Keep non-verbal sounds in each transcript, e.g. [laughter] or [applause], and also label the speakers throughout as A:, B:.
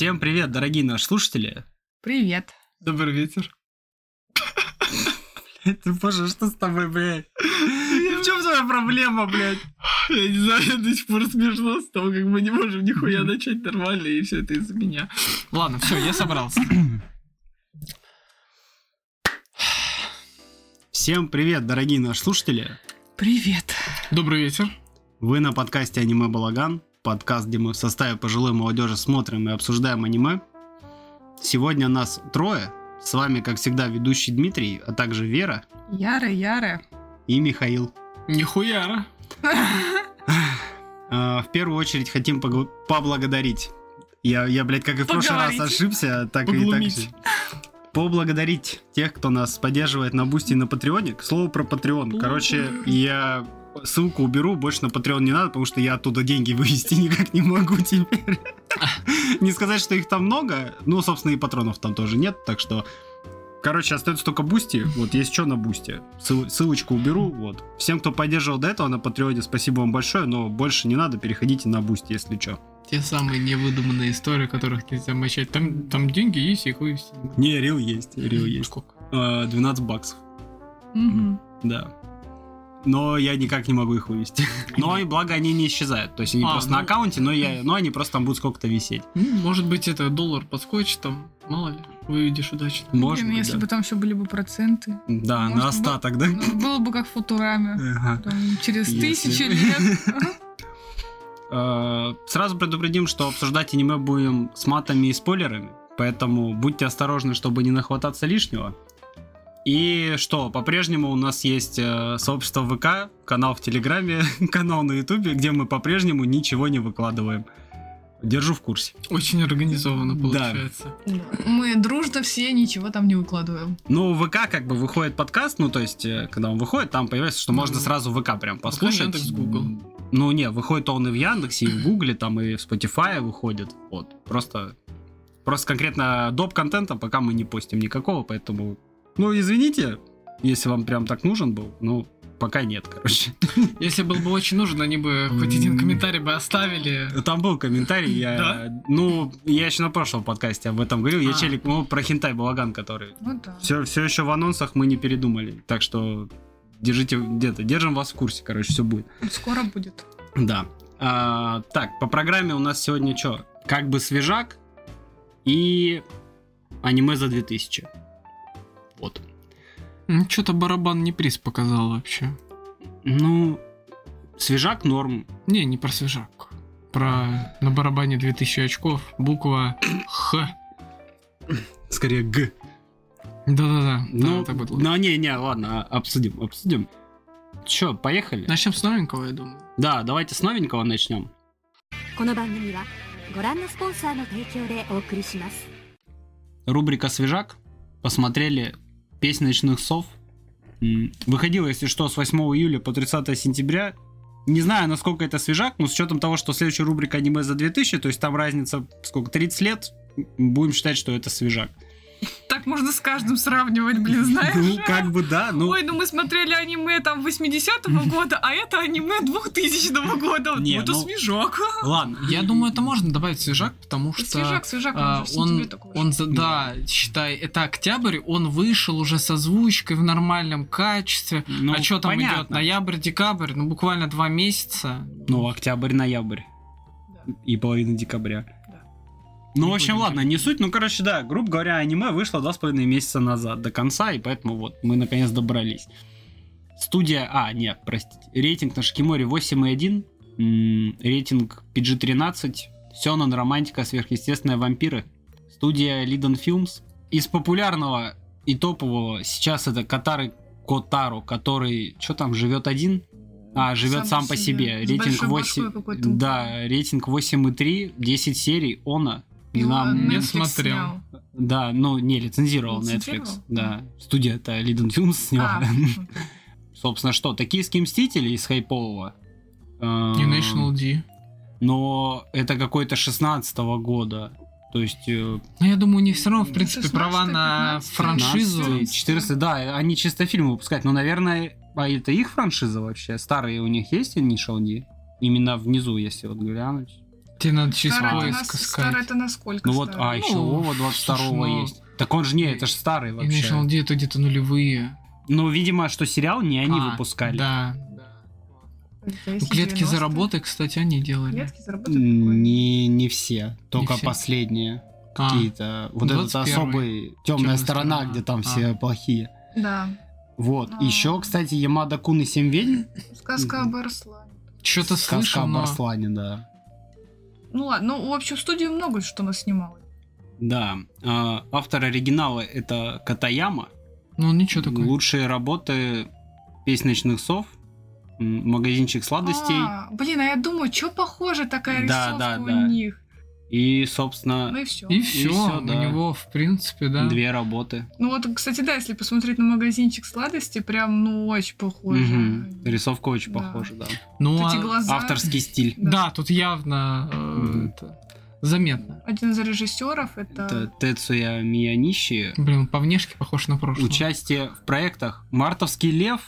A: Всем привет, дорогие наши слушатели.
B: Привет.
C: Добрый вечер.
A: Блядь, ты боже, что с тобой, блядь? В чем твоя проблема, блядь?
C: Я не знаю, я до сих пор смешно с того, как мы не можем нихуя начать нормально, и все это из-за меня. Ладно, все, я собрался.
A: Всем привет, дорогие наши слушатели.
B: Привет.
C: Добрый вечер.
A: Вы на подкасте «Аниме Балаган», подкаст, где мы в составе пожилой молодежи смотрим и обсуждаем аниме. Сегодня нас трое. С вами, как всегда, ведущий Дмитрий, а также Вера
B: Яра, Яра.
A: и Михаил.
C: Нихуя. [laughs]
A: А, В первую очередь хотим поблагодарить. Я, я, блядь, как и в прошлый раз ошибся, так и так. Поблагодарить тех, кто нас поддерживает на Boosty и на Патреоне. К слову про Патреон. Короче, я ссылку уберу, больше на Патреон не надо, потому что я оттуда деньги [laughs] вывести никак не могу теперь. [laughs] Не сказать, что их там много, ну, собственно, и патронов там тоже нет, так что... Короче, остается только Boosty. Вот есть что на Boosty. Ссыл- ссылочку уберу. Вот. Всем, кто поддерживал до этого на Патреоне, спасибо вам большое, но больше не надо, переходите на Boosty, если что.
C: Те самые невыдуманные истории, которых нельзя молчать. Там, там деньги есть, их вывести.
A: Не, real есть, real есть.
C: Сколько?
A: А, 12 баксов,
B: Мгм.
A: да. Но я никак не могу их вывести. [laughs] Но и благо они не исчезают. То есть они
C: А,
A: просто
C: ну-
A: на аккаунте, но, я, но они просто там будут сколько-то висеть.
C: М, Может быть, это доллар подскочит там, мало ли, выведешь удачно.
A: Может
B: Блин,
A: быть,
B: если
A: да.
B: бы там еще были бы проценты.
A: Да,
B: Может,
A: на
B: бы-
A: остаток, да?
B: Ну, Было бы как в Футураме.
A: Ага.
B: Там через
A: Если-
B: тысячи лет. [laughs]
A: Э, Сразу предупредим, что обсуждать аниме будем с матами и спойлерами, поэтому будьте осторожны, чтобы не нахвататься лишнего. И что, по-прежнему у нас есть э, сообщество ВК, канал в Телеграме, [laughs] канал на Ютубе, где мы по-прежнему ничего не выкладываем. Держу в курсе.
C: Очень организованно
A: Да.
C: получается.
B: Мы дружно все ничего там не выкладываем.
A: Ну, в ВК как бы выходит подкаст, ну, то есть, э, когда он выходит, там появляется, что можно сразу в ВК прям послушать.
C: Яндекс, Google.
A: Ну, не, выходит он и в Яндексе, и в Гугле, там и в Spotify выходит. Вот, просто... Просто конкретно доп. контента пока мы не постим никакого, поэтому... Ну, извините, если вам прям так нужен был, ну, пока нет, короче. [laughs]
C: Если был бы очень нужен, они бы хоть один комментарий бы оставили.
A: Там был комментарий, я...
C: Да?
A: Ну, я еще на прошлом подкасте об этом говорил, я
C: А.
A: челик, ну, про хентай балаган, который
B: Ну да.
A: Все, все еще в анонсах мы не передумали. Так что держите где-то, держим вас в курсе, короче, все будет.
B: Скоро будет.
A: Да. А, так, по программе у нас сегодня что? Как бы свежак и аниме за 2000 вот.
C: Ну, что-то барабан не приз показал вообще.
A: Ну, свежак норм.
C: Не, не про свежак. Про на барабане 2000 очков, буква Х.
A: Скорее Г.
C: Да-да-да.
A: Ну,
C: да,
A: ну, не-не, ну, ладно, а, обсудим, обсудим. Че, поехали?
C: Начнем с новенького, я думаю.
A: Да, давайте с новенького начнем. Рубрика «Свежак». Посмотрели «Песнь ночных сов». Выходила, если что, с 8 июля по 30 сентября. Не знаю, насколько это свежак, но с учетом того, что следующая рубрика аниме за 2000, то есть там разница, сколько, 30 лет, будем считать, что это свежак.
B: Так можно с каждым сравнивать, блин, знаешь?
A: Ну, как бы да, ну...
B: Ой, ну мы смотрели аниме там 80-го года, а это аниме 2000 года.
A: Не,
B: Вот это
A: ну,
B: свежак.
A: Ладно.
C: Я думаю, это можно добавить свежак, потому что...
B: Свежак, свежак,
C: а,
B: он
C: он, он, да, считай, это октябрь, он вышел уже с озвучкой в нормальном качестве.
A: Ну,
C: а что там идет?
A: понятно.
C: Ноябрь, декабрь, ну буквально два месяца.
A: Ну, октябрь-ноябрь.
B: Да.
A: И половина декабря. Ну, в общем, ладно, не суть. Ну, короче, да, грубо говоря, аниме вышло два с половиной месяца назад до конца, и поэтому вот мы наконец добрались. Студия... А, нет, простите. Рейтинг на Шикиморе 8,1. М, Рейтинг PG-13. Сёнэн, романтика, сверхъестественные вампиры. Студия Liden Films. Из популярного и топового сейчас это Катары Котаро, который... Что там, живет один? А, живет сам, по себе.
B: С
A: Рейтинг
B: большой
A: 8...
B: башкой какой-то.
A: Да, рейтинг 8,3, 10 серий, Она. Не
B: Его
A: знаю,
C: не
B: Netflix
C: смотрел.
B: снял.
A: да, ну не лицензировал
B: Лицензировал?
A: Netflix. Да, студия-то Liden Films сняла.
B: А, [laughs]
A: Собственно, что, токийские мстители из хайпового.
C: И
A: Э,
C: National D.
A: Но это какой-то 16 года. То есть... э,
C: Ну, я думаю, у них все равно, в принципе,
B: 16,
C: права на
B: 15,
C: франшизу.
A: 15, 14, да, они чисто фильмы выпускают. Но, наверное, а это их франшиза вообще? Старые у них есть Initial D? Именно внизу, если вот глянуть.
C: Тебе надо через
B: Старый это
C: поиск
B: нас-
C: искать.
B: Старый это насколько
A: Ну вот, а еще
C: Ну,
A: Вова 22
C: слушай, ну,
A: есть. Так он же не, это же старый
C: И
A: вообще.
C: National D это где-то нулевые.
A: Ну, видимо, что сериал не они
C: А,
A: выпускали.
C: Да, Ну, клетки
B: 90.
C: за работой, кстати, они делали.
B: Клетки за работой прикольно.
A: Не, не все, только
C: все?
A: последние
C: А,
A: какие-то. Вот этот
C: 21-й.
A: особый темная сторона,
C: сторона.
A: где там
C: А.
A: все плохие.
B: Да.
A: Вот.
B: А.
A: Еще, кстати, Ямада Кун и Семь ведьм.
B: Сказка об Арслане.
C: Что-то
A: Сказка
C: слышал,
A: об
C: но...
A: Арслане, да.
B: Ну ладно, ну в общем студию много что нас снимало.
A: Да. А, автор оригинала это Катаяма.
C: Ну, он ничего такой.
A: Лучшие работы «Песнь ночных сов», «Магазинчик сладостей»
B: А, блин, а я думаю, что похоже такая
A: Да,
B: рисовка
A: да,
B: у
A: да.
B: них.
A: И, собственно,
B: Ну и все.
C: И все,
A: всё,
C: у
A: да.
C: него, в принципе, да.
A: две работы.
B: Ну вот, кстати, да, если посмотреть на магазинчик сладости, прям, ну, очень похоже.
A: Мгм. Рисовка очень
B: Да.
A: похожа, да.
C: Ну,
B: Вот
C: а-
B: глаза.
A: Авторский стиль.
C: да, тут явно э, это, заметно.
B: Один из режиссеров это...
A: Это Тецуя Мияниши.
C: Блин, по внешке похож на прошлое.
A: Участие в проектах «Мартовский лев»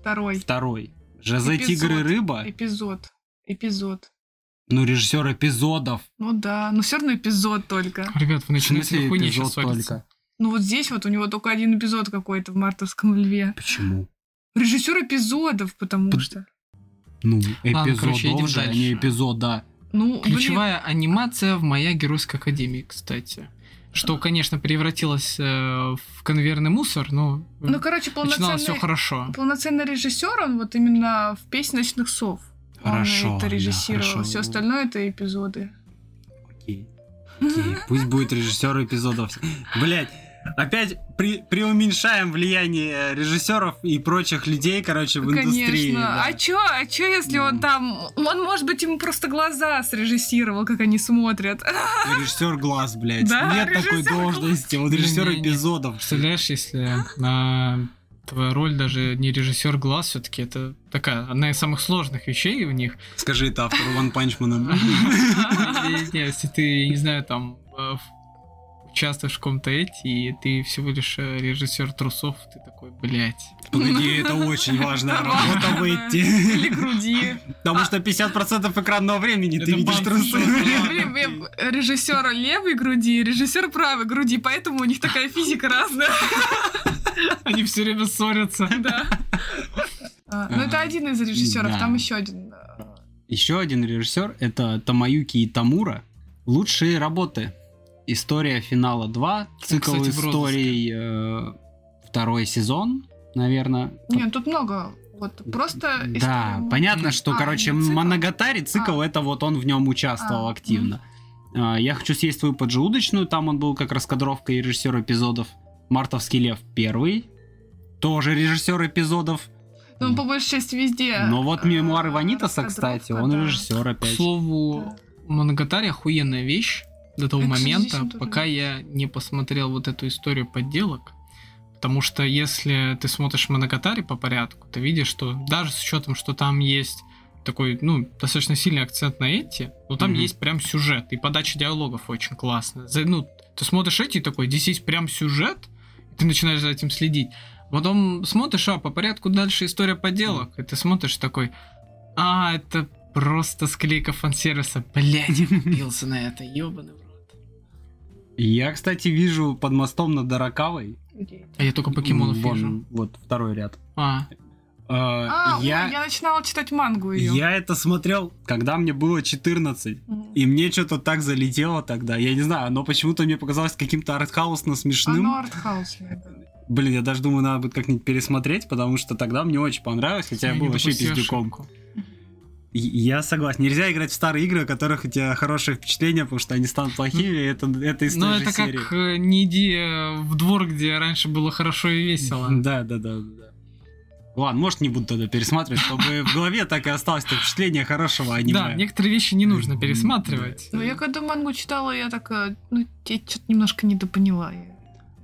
B: второй
A: второй, «Жозе
B: Эпизод.
A: Тигр и рыба»,
B: эпизод. Эпизод.
A: Ну, режиссер эпизодов.
B: Ну да, но все равно эпизод только.
C: Ребят, вы начинаете на хуйне
A: эпизод
C: сейчас
A: только?
B: Ну вот здесь вот у него только один эпизод какой-то в «Мартовском льве».
A: Почему?
B: Режиссер эпизодов, потому
A: П-
B: что...
A: Ну,
C: Ладно, короче, едем
A: же, а
C: дальше.
A: не эпизода.
B: Ну, блин,
C: Ключевая анимация в «Моя геройская академия», кстати. Что, конечно, превратилось э, в конвейерный мусор, но
B: ну, короче,
C: начиналось все
B: полноценный,
C: хорошо.
B: полноценный режиссер, он вот именно в «Песнь ночных сов».
A: Хорошо,
B: он это
A: да,
B: режиссировал.
A: хорошо.
B: Все остальное это эпизоды.
A: Окей. Окей, Пусть будет режиссер эпизодов. Блять, опять при, преуменьшаем влияние режиссеров и прочих людей, короче, в индустрии.
B: Конечно.
A: да.
B: А чё, а чё, если он
A: М.
B: там... Он, может быть, ему просто глаза срежиссировал, как они смотрят. [laughs]
A: Режиссер глаз, блядь.
B: Да,
A: Нет такой должности. Он режиссер эпизодов.
C: Представляешь, если на твоя роль даже не режиссер глаз, все-таки это такая одна из самых сложных вещей в них.
A: Скажи это автору Ван Панчмана. [laughs]
C: Если ты, не знаю, там э, участвуешь в каком-то эти, и ты всего лишь э, режиссер трусов, ты такой, блядь.
A: Погоди, это очень важная работа
B: важно,
A: в
B: да.
A: эти.
B: Или груди.
A: Потому что 50% экранного времени ты видишь трусы.
B: Режиссер левой груди, режиссер правой груди, поэтому у них такая физика разная. [laughs]
C: Они все время ссорятся. [laughs]
B: Да. А, Ну, это один из режиссеров, там еще один. э,
A: Еще один режиссер это Тамаюки Итамура. Лучшие работы. История финала 2. Цикл
C: кстати,
A: историй э, второй сезон, наверное.
B: Нет, тут много. Вот просто
A: Да, понятно, что,
B: А,
A: короче,
B: цикл.
A: Моногатари цикл, это вот он в нем участвовал
B: А,
A: активно. А, Я хочу съесть твою поджелудочную, там он был как раскадровка и режиссер эпизодов. Мартовский лев первый, тоже режиссер эпизодов.
B: Ну, он по большей части везде.
A: Но вот
B: э,
A: мемуары Ванитаса, кстати, он
B: да.
A: режиссер
C: К
A: опять.
C: слову, Моногатари охуенная вещь до того момента,
B: тоже
C: пока я не посмотрел вот эту историю подделок. Потому что если ты смотришь Моногатари по порядку, ты видишь, что даже с учетом, что там есть такой, ну, достаточно сильный акцент на эти, но там
A: Мгм.
C: есть прям сюжет, и подача диалогов очень классная. За- ну, ты смотришь эти и такой, здесь есть прям сюжет, ты начинаешь за этим следить. Потом смотришь, а, по порядку дальше история подделок, и ты смотришь такой, а, это просто склейка фан-сервиса. Блядь, я купился на это, ёбаный в рот.
A: Я, кстати, вижу под мостом над Даракавой.
B: Где?
C: А я только покемонов
A: Вон,
C: вижу.
A: Вот второй ряд.
C: А,
B: А, ой,
A: я,
B: я начинала читать мангу ее.
A: я это смотрел, когда мне было 14. И мне что-то так залетело тогда. Я не знаю, оно почему-то мне показалось каким-то артхаусно смешным.
B: Оно артхаусное, да.
A: Блин, я даже думаю, надо будет как-нибудь пересмотреть, потому что тогда мне очень понравилось, хотя я
C: не
A: был вообще пиздюком.
C: ошибку.
A: Я согласен. Нельзя играть в старые игры, о которых у тебя хорошее впечатление, потому что они станут плохими, это, это из
C: Ну,
A: той же
C: это
A: серии.
C: как э, не иди э, в двор, где раньше было хорошо и весело.
A: Да, да, да, да. Ладно, может не буду тогда пересматривать, чтобы в голове так и осталось это впечатление хорошего аниме.
C: Да, некоторые вещи не нужно пересматривать.
B: Ну, я когда мангу читала, я такая, ну, я что-то немножко недопоняла. Я-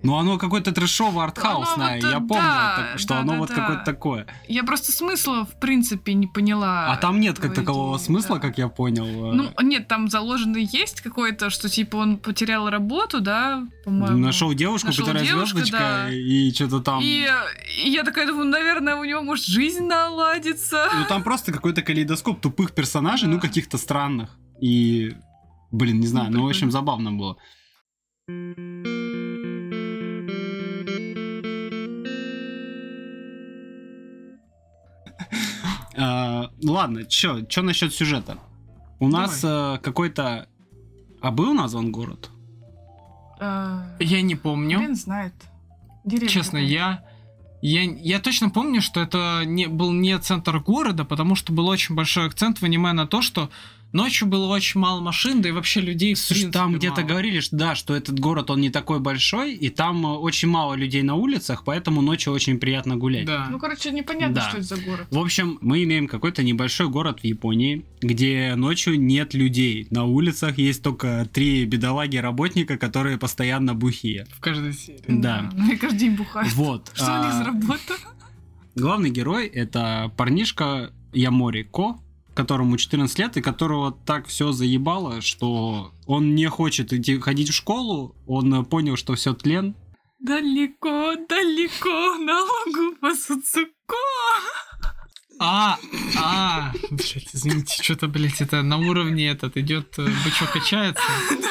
A: Ну оно какое-то трэшово артхаусное,
B: вот,
A: я помню,
B: да,
A: так- что
B: да,
A: оно
B: да,
A: вот
B: да.
A: какое-то такое.
B: Я просто смысла, в принципе, не поняла.
A: А там нет как такового
B: идее,
A: смысла,
B: да.
A: как я понял. э,
B: Ну, нет, там заложено есть какое-то, что типа он потерял работу, да, по-моему.
A: Нашел девушку,
B: Нашел
A: которая
B: девушку,
A: звездочка,
B: да.
A: и что-то там.
B: И, и я такая думаю, наверное, у него может жизнь наладится.
A: Ну там просто какой-то калейдоскоп тупых персонажей,
B: Да.
A: ну каких-то странных. И, блин, не знаю, ну, в общем, забавно было. А, Ладно, чё, чё насчет сюжета? У нас э, какой-то... А был назван город?
B: Э,
C: Я не помню.
B: Блин, знает. Деревня
C: Честно, я, я, я точно помню, что это не, был не центр города, потому что был очень большой акцент в аниме на то, что ночью было очень мало машин, да и вообще людей в
A: Слушай,
C: принципе
A: там где-то
C: мало.
A: говорили, что да, что этот город, он не такой большой, и там э, очень мало людей на улицах, поэтому ночью очень приятно гулять.
C: Да.
B: Ну, короче, непонятно,
A: Да.
B: что это за город.
A: В общем, мы имеем какой-то небольшой город в Японии, где ночью нет людей. На улицах есть только три бедолаги-работника, которые постоянно бухие.
C: В каждой серии.
A: Да. [laughs]
B: Ну, и каждый день бухают.
A: Вот.
B: Что у них
A: а,
B: за работа?
A: Главный герой это парнишка Ямори Ко, которому 14 лет, и которого так все заебало, что он не хочет идти ходить в школу, он э, понял, что все тлен,
B: Далеко, далеко, на лугу пасутся.
C: А, а, блядь, извините, что-то, блядь, это на уровне этот идет э, бычок качается,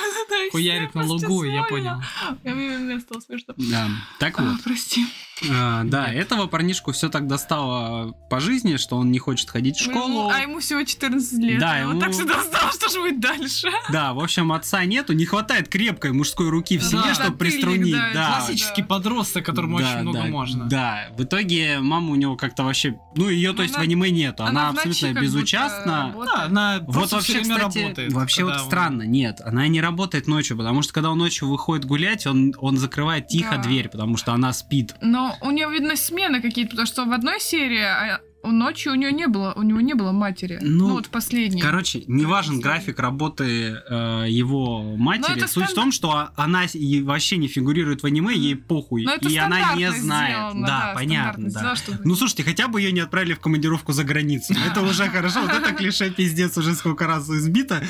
C: [laughs] хуярит на лугу, я понял.
B: Мне стало смешно.
A: Да. Так
B: А,
A: вот,
B: Прости.
A: А, да, этого парнишку все так достало по жизни, что он не хочет ходить в школу.
B: А ему всего 14 лет.
A: Да, ему-
B: так всегда стало, что же будет дальше?
A: Да, в общем, отца нету, не хватает крепкой мужской руки в
C: Да,
A: семье, чтобы приструнить.
B: да,
A: Да,
C: Классический
B: да.
C: подросток, которому
A: Да,
C: очень много
A: да,
C: можно.
A: Да, в итоге мама у него как-то вообще, ну ее то
B: Ну,
A: есть в аниме нету, она, абсолютно безучастна.
B: работает.
C: Да, она
A: Вот вообще, кстати,
C: работает.
A: вообще вот
C: он-
A: странно, нет, она не работает ночью, потому что когда он ночью выходит гулять, он, он закрывает тихо
B: Да.
A: дверь, потому что она спит.
B: Но у нее, видно, смены какие-то, потому что в одной серии а ночью у нее не было, у него не было матери.
A: Ну,
B: Ну, вот в последней.
A: Короче, не важен график работы э, его матери. Суть в
B: стандарт-
A: том, что она вообще не фигурирует в аниме, ей похуй. И она не знает.
B: сделано,
A: да, понятно.
B: стандартно
A: Да.
B: сделано, чтобы-
A: Ну слушайте, хотя бы ее не отправили в командировку за границу. Это уже хорошо. Вот это клише пиздец уже сколько раз избито.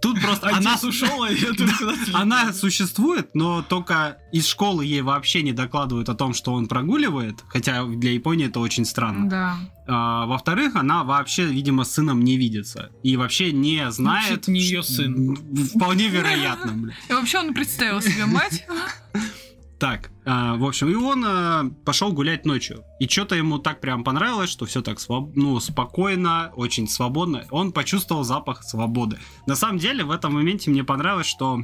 A: Тут просто она
C: ушел, а [laughs]
A: Она существует, но только из школы ей вообще не докладывают о том, что он прогуливает, хотя для Японии это очень странно.
B: Да.
A: А, во-вторых, она вообще, видимо, с сыном не видится и вообще не знает.
C: Значит, не
A: ш-
C: сын.
A: Вполне вероятно.
B: И вообще он представил себе мать. [laughs]
A: Так, а, в общем, и он а, пошел гулять ночью. И что-то ему так прям понравилось, что все так своб- ну, спокойно, очень свободно. Он почувствовал запах свободы. На самом деле, в этом моменте мне понравилось, что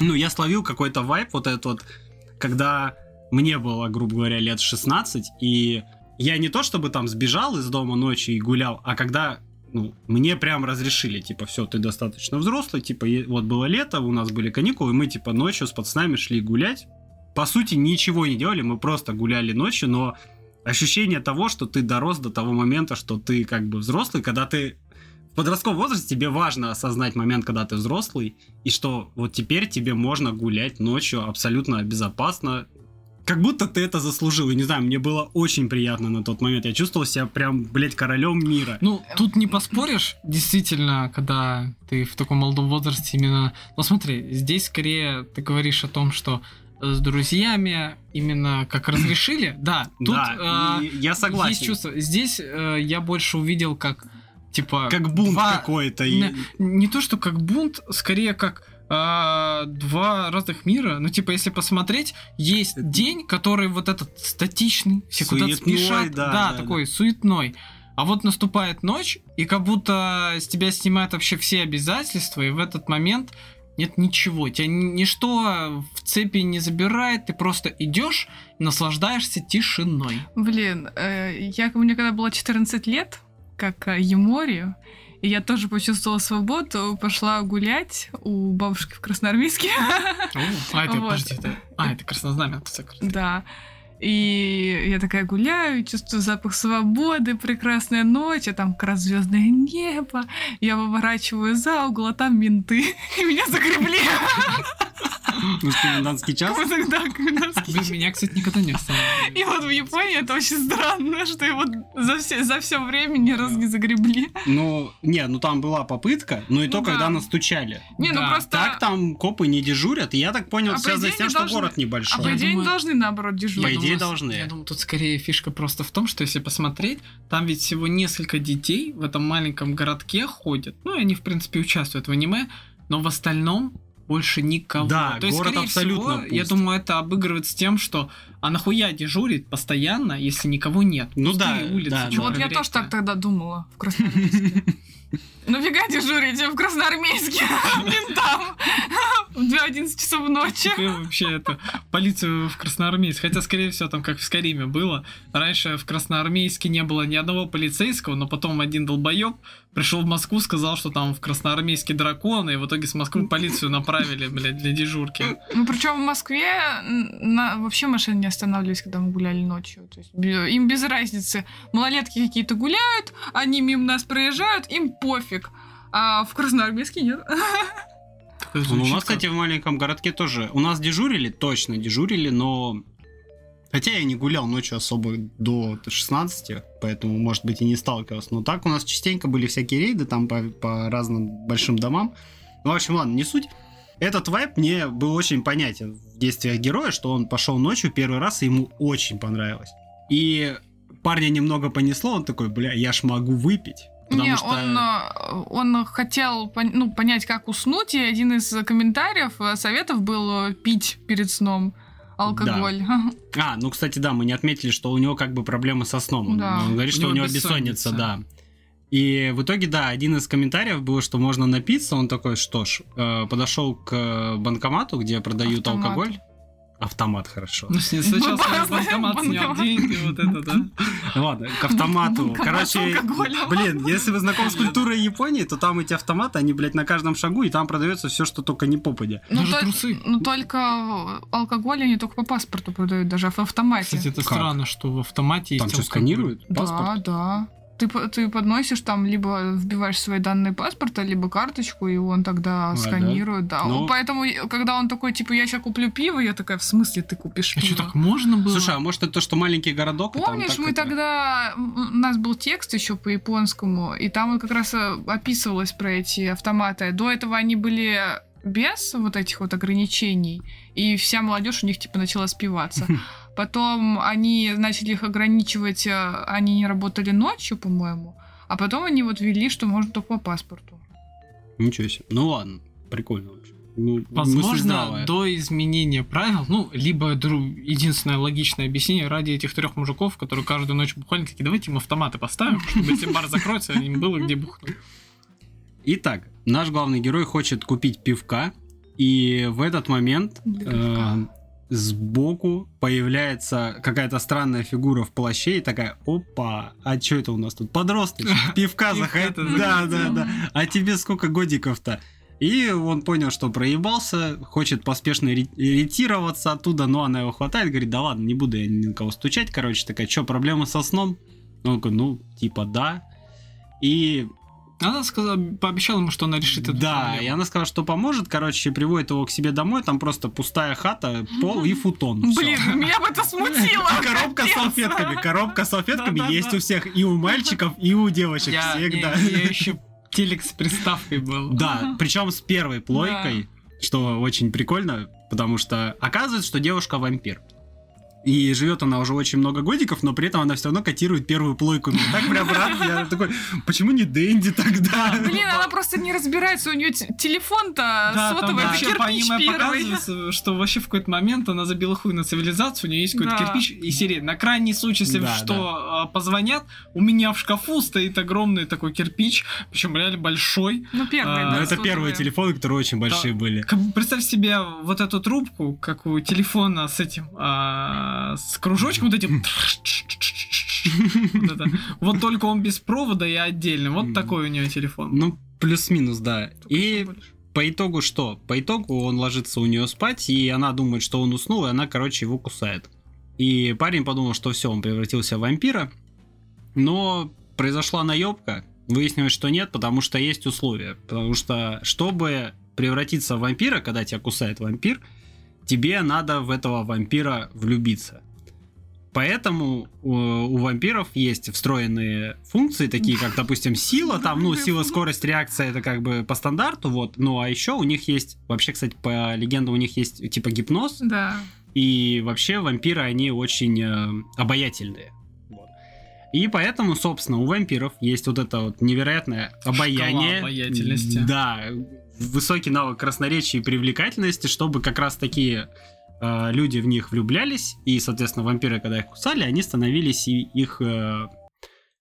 A: ну, я словил какой-то вайп, вот этот вот, когда мне было, грубо говоря, лет 16, и я не то чтобы там сбежал из дома ночью и гулял, а когда ну, мне прям разрешили, типа, все, ты достаточно взрослый, типа, вот было лето, у нас были каникулы, мы, типа, ночью с пацанами шли гулять, по сути, ничего не делали, мы просто гуляли ночью, но ощущение того, что ты дорос до того момента, что ты как бы взрослый, когда ты в подростковом возрасте тебе важно осознать момент, когда ты взрослый, и что вот теперь тебе можно гулять ночью абсолютно безопасно, как будто ты это заслужил. И не знаю, мне было очень приятно на тот момент. Я чувствовал себя прям, блядь, королем мира.
C: Ну, тут не поспоришь, действительно, когда ты в таком молодом возрасте именно... Ну, смотри, здесь скорее ты говоришь о том, что с друзьями именно как [clears throat] разрешили. Да, тут
A: да,
C: э,
A: я согласен.
C: есть чувство. Здесь э, я больше увидел как, типа...
A: Как бунт
C: два-
A: какой-то. и-
C: Не, не то, что как бунт, скорее как а, два разных мира. Ну, типа, если посмотреть, есть день, который вот этот статичный, все куда-то спешат.
A: да,
C: Да,
A: да,
C: такой суетной. А вот наступает ночь, и как будто с тебя снимают вообще все обязательства, и в этот момент нет ничего. Тебя ни- ничто в цепи не забирает, ты просто идешь и наслаждаешься тишиной.
B: Блин, э, я, мне когда было 14 лет, как э, Емори, и я тоже почувствовала свободу, пошла гулять у бабушки в Красноармейске.
C: А, это, [laughs]
B: Вот.
C: подожди, это... А, это краснознамя. это всё красно.
B: Да. И я такая гуляю, чувствую запах свободы, прекрасная ночь, а там как раз звездное небо. Я выворачиваю за угол, а там менты. [laughs] И меня загребли.
A: Ну, комендантский час.
B: Тогда комендантский час.
C: меня, кстати, никогда не останавливали.
B: И вот в Японии это очень странно, что его за все, за все время ни разу не загребли.
A: Ну, не, ну там была попытка, но и то,
B: Ну да.
A: когда настучали.
B: Не, ну
C: Да,
B: просто...
A: Так там копы не дежурят, и я так понял,
B: А
A: связано с тем, что город
B: А по
A: небольшой.
B: Идее, должны, наоборот, дежурить.
A: Идее,
C: думаю,
A: должны.
C: Я думаю, тут скорее фишка просто в том, что если посмотреть, там ведь всего несколько детей в этом маленьком городке ходят. Ну, и они, в принципе, участвуют в аниме, но в остальном больше никого.
A: Да,
C: То есть,
A: город
C: скорее
A: абсолютно
C: всего, я
A: пуст.
C: думаю, это обыгрывает с тем, что а нахуя дежурить постоянно, если никого нет?
A: Ну
C: Пустые
A: да,
C: улицы,
A: да, да.
B: Вот я тоже так тогда думала в Красноармейске. [laughs] Нафига дежурите в Красноармейске [laughs] ментам [laughs] в 2-11 часов ночи?
C: Ты вообще это полицию в Красноармейске. Хотя, скорее всего, там как в Скариме было. Раньше в Красноармейске не было ни одного полицейского, но потом один долбоеб пришел в Москву, сказал, что там в Красноармейске драконы, и в итоге с Москвы полицию направили, блядь, для дежурки.
B: Ну, причем в Москве на- вообще машины не останавливались, когда мы гуляли ночью. То есть им без разницы. Малолетки какие-то гуляют, они мимо нас проезжают, им пофиг. А в Красноармейске нет.
A: Ну, у нас, кстати, в маленьком городке тоже. У нас дежурили, точно дежурили, но... Хотя я не гулял ночью особо до 16, поэтому, может быть, и не сталкивался. Но так у нас частенько были всякие рейды там по, по разным большим домам. Ну, в общем, ладно, не суть. Этот вайп мне был очень понятен в действиях героя, что он пошел ночью первый раз, и ему очень понравилось. И парня немного понесло, он такой, бля, я ж могу выпить. Потому
B: Не,
A: что...
B: он, э, он хотел ну, понять, как уснуть, и один из комментариев, э, советов был э, пить перед сном алкоголь.
A: А, ну, кстати, да, мы не отметили, что у него как бы проблемы со сном. Он,
B: Да.
A: он говорит,
C: У
A: что у
C: него
A: бессонница,
C: бессонница.
A: да. И в итоге, да, один из комментариев был, что можно напиться. Он такой, что ж, э, подошел к банкомату, где продают
B: Автомату.
A: алкоголь. Автомат, хорошо.
C: Ну, с- сначала снял
B: знаем,
C: банкомат, снял деньги, вот это, да.
A: Ладно, к автомату.
B: Банкомат с
A: Короче, блин, если вы знакомы с культурой Японии, то там эти автоматы, они, блядь, на каждом шагу, и там продается все, что только не попадя.
B: Ну,
C: Даже
B: то-
C: трусы.
B: ну, только алкоголь они только по паспорту продают, даже в автомате.
C: Кстати, это
A: Как?
C: странно, что в автомате есть
A: Там что, сканируют паспорт?
B: Да, да. Ты, ты подносишь там, либо вбиваешь свои данные паспорта, либо карточку, и он тогда
A: А,
B: сканирует, да.
A: Ну-
B: Поэтому, и- когда он такой, типа, я сейчас куплю пиво, я такая, в смысле ты купишь
C: А
B: пиво?
C: что, так можно было?
A: Слушай, а может это то, что маленький городок?
B: Помнишь,
A: так
B: мы
A: это-
B: тогда... У нас был текст еще по японскому, и там вот как раз э, описывалось про эти автоматы. До этого они были без вот этих вот ограничений, и вся молодежь у них типа начала спиваться. [laughs] Потом они начали их ограничивать, э, они не работали ночью, по-моему, а потом они вот ввели, что можно только по паспорту.
A: Ничего себе. Ну ладно, прикольно вообще. Ну,
C: Возможно, до изменения правил, ну, либо дру- единственное логичное объяснение ради этих трех мужиков, которые каждую ночь бухали, такие, давайте им автоматы поставим, [laughs] чтобы если бар закроется, им было где бухнуть.
A: Итак, наш главный герой хочет купить пивка, и в этот момент э, сбоку появляется какая-то странная фигура в плаще и такая, опа, а что это у нас тут? Подросточек, [laughs] пивка.
C: Пивка-то
A: Да, да, да. А тебе сколько годиков-то? И он понял, что проебался, хочет поспешно ре- ретироваться оттуда, но она его хватает, говорит, да ладно, не буду я ни на кого стучать, короче, такая, что, проблемы со сном? Он такой, ну, типа, да. И
C: Она сказала, пообещала ему, что она решит эту
A: да,
C: проблему.
A: и она сказала, что поможет, короче, приводит его к себе домой, там просто пустая хата, пол и футон. всё.
B: Блин, меня бы это смутило. [laughs]
A: Коробка с салфетками. Коробка с салфетками есть у всех, и у мальчиков, и у девочек всегда.
C: я еще телек с приставкой был. [laughs]
A: Да, причем с первой плойкой, что очень прикольно, потому что оказывается, что девушка вампир. И живет она уже очень много годиков, но при этом она все равно котирует первую плойку. Мне так прям рад, я такой, почему не Дэнди тогда?
B: Блин, она просто не разбирается, у нее телефон-то
C: Да, там
B: сотовый, это
C: вообще по
B: кирпич
C: аниме
B: первый.
C: показывается, что вообще в какой-то момент она забила хуй на цивилизацию, у нее есть какой-то
B: Да.
C: кирпич и серия. На крайний случай, если
A: Да,
C: что, а, позвонят, у меня в шкафу стоит огромный такой кирпич, причем реально большой.
B: Ну, первый,
C: А,
B: да,
A: Ну, это
B: сотовый.
A: первые телефоны, которые очень большие были.
C: Как бы представь себе вот эту трубку, как у телефона с этим, а, с кружочком вот этим. [laughs] Вот это. Вот только он без провода и отдельно. Вот такой у нее телефон.
A: Ну, плюс-минус, да.
B: Только
A: И по итогу что? По итогу он ложится у нее спать, и она думает, что он уснул, и она, короче, его кусает. И парень подумал, что все, он превратился в вампира. Но произошла наебка. Выяснилось, что нет, потому что есть условия. Потому что, чтобы превратиться в вампира, когда тебя кусает вампир, тебе надо в этого вампира влюбиться. Поэтому у, у вампиров есть встроенные функции, такие как, допустим, сила, там, ну, сила, скорость, реакция, это как бы по стандарту, вот. Ну, а еще у них есть, вообще, кстати, по легенде у них есть типа гипноз,
B: Да.
A: и вообще вампиры, они очень э, обаятельные. Вот. И поэтому, собственно, у вампиров есть вот это вот невероятное обаяние.
C: Шкала обаятельности.
A: Да, высокий навык красноречия и привлекательности, чтобы как раз такие э, люди в них влюблялись, и, соответственно, вампиры, когда их кусали, они становились и их... э,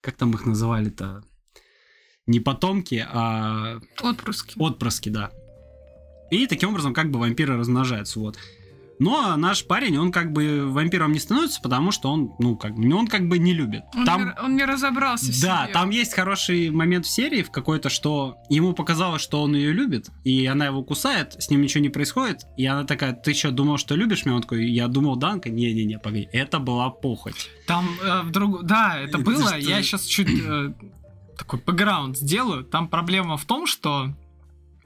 A: как там их называли-то? Не потомки, а
B: Отпрыски.
A: отпрыски, да. И таким образом как бы вампиры размножаются, вот. Но наш парень, он как бы вампиром не становится, потому что он, ну, как бы, он как бы не любит.
B: Он,
A: Там,
B: не, он не разобрался в
A: да,
B: себе.
A: там есть хороший момент в серии в какой-то, что ему показалось, что он ее любит, и она его кусает, с ним ничего не происходит, и она такая, ты что, думал, что любишь меня? Он такой, я думал, Данка, не-не-не, погоди, это была похоть.
C: Там э, вдруг... Да, это
A: Это
C: было.
A: что?
C: Я сейчас чуть э, такой бэкграунд сделаю. Там проблема в том, что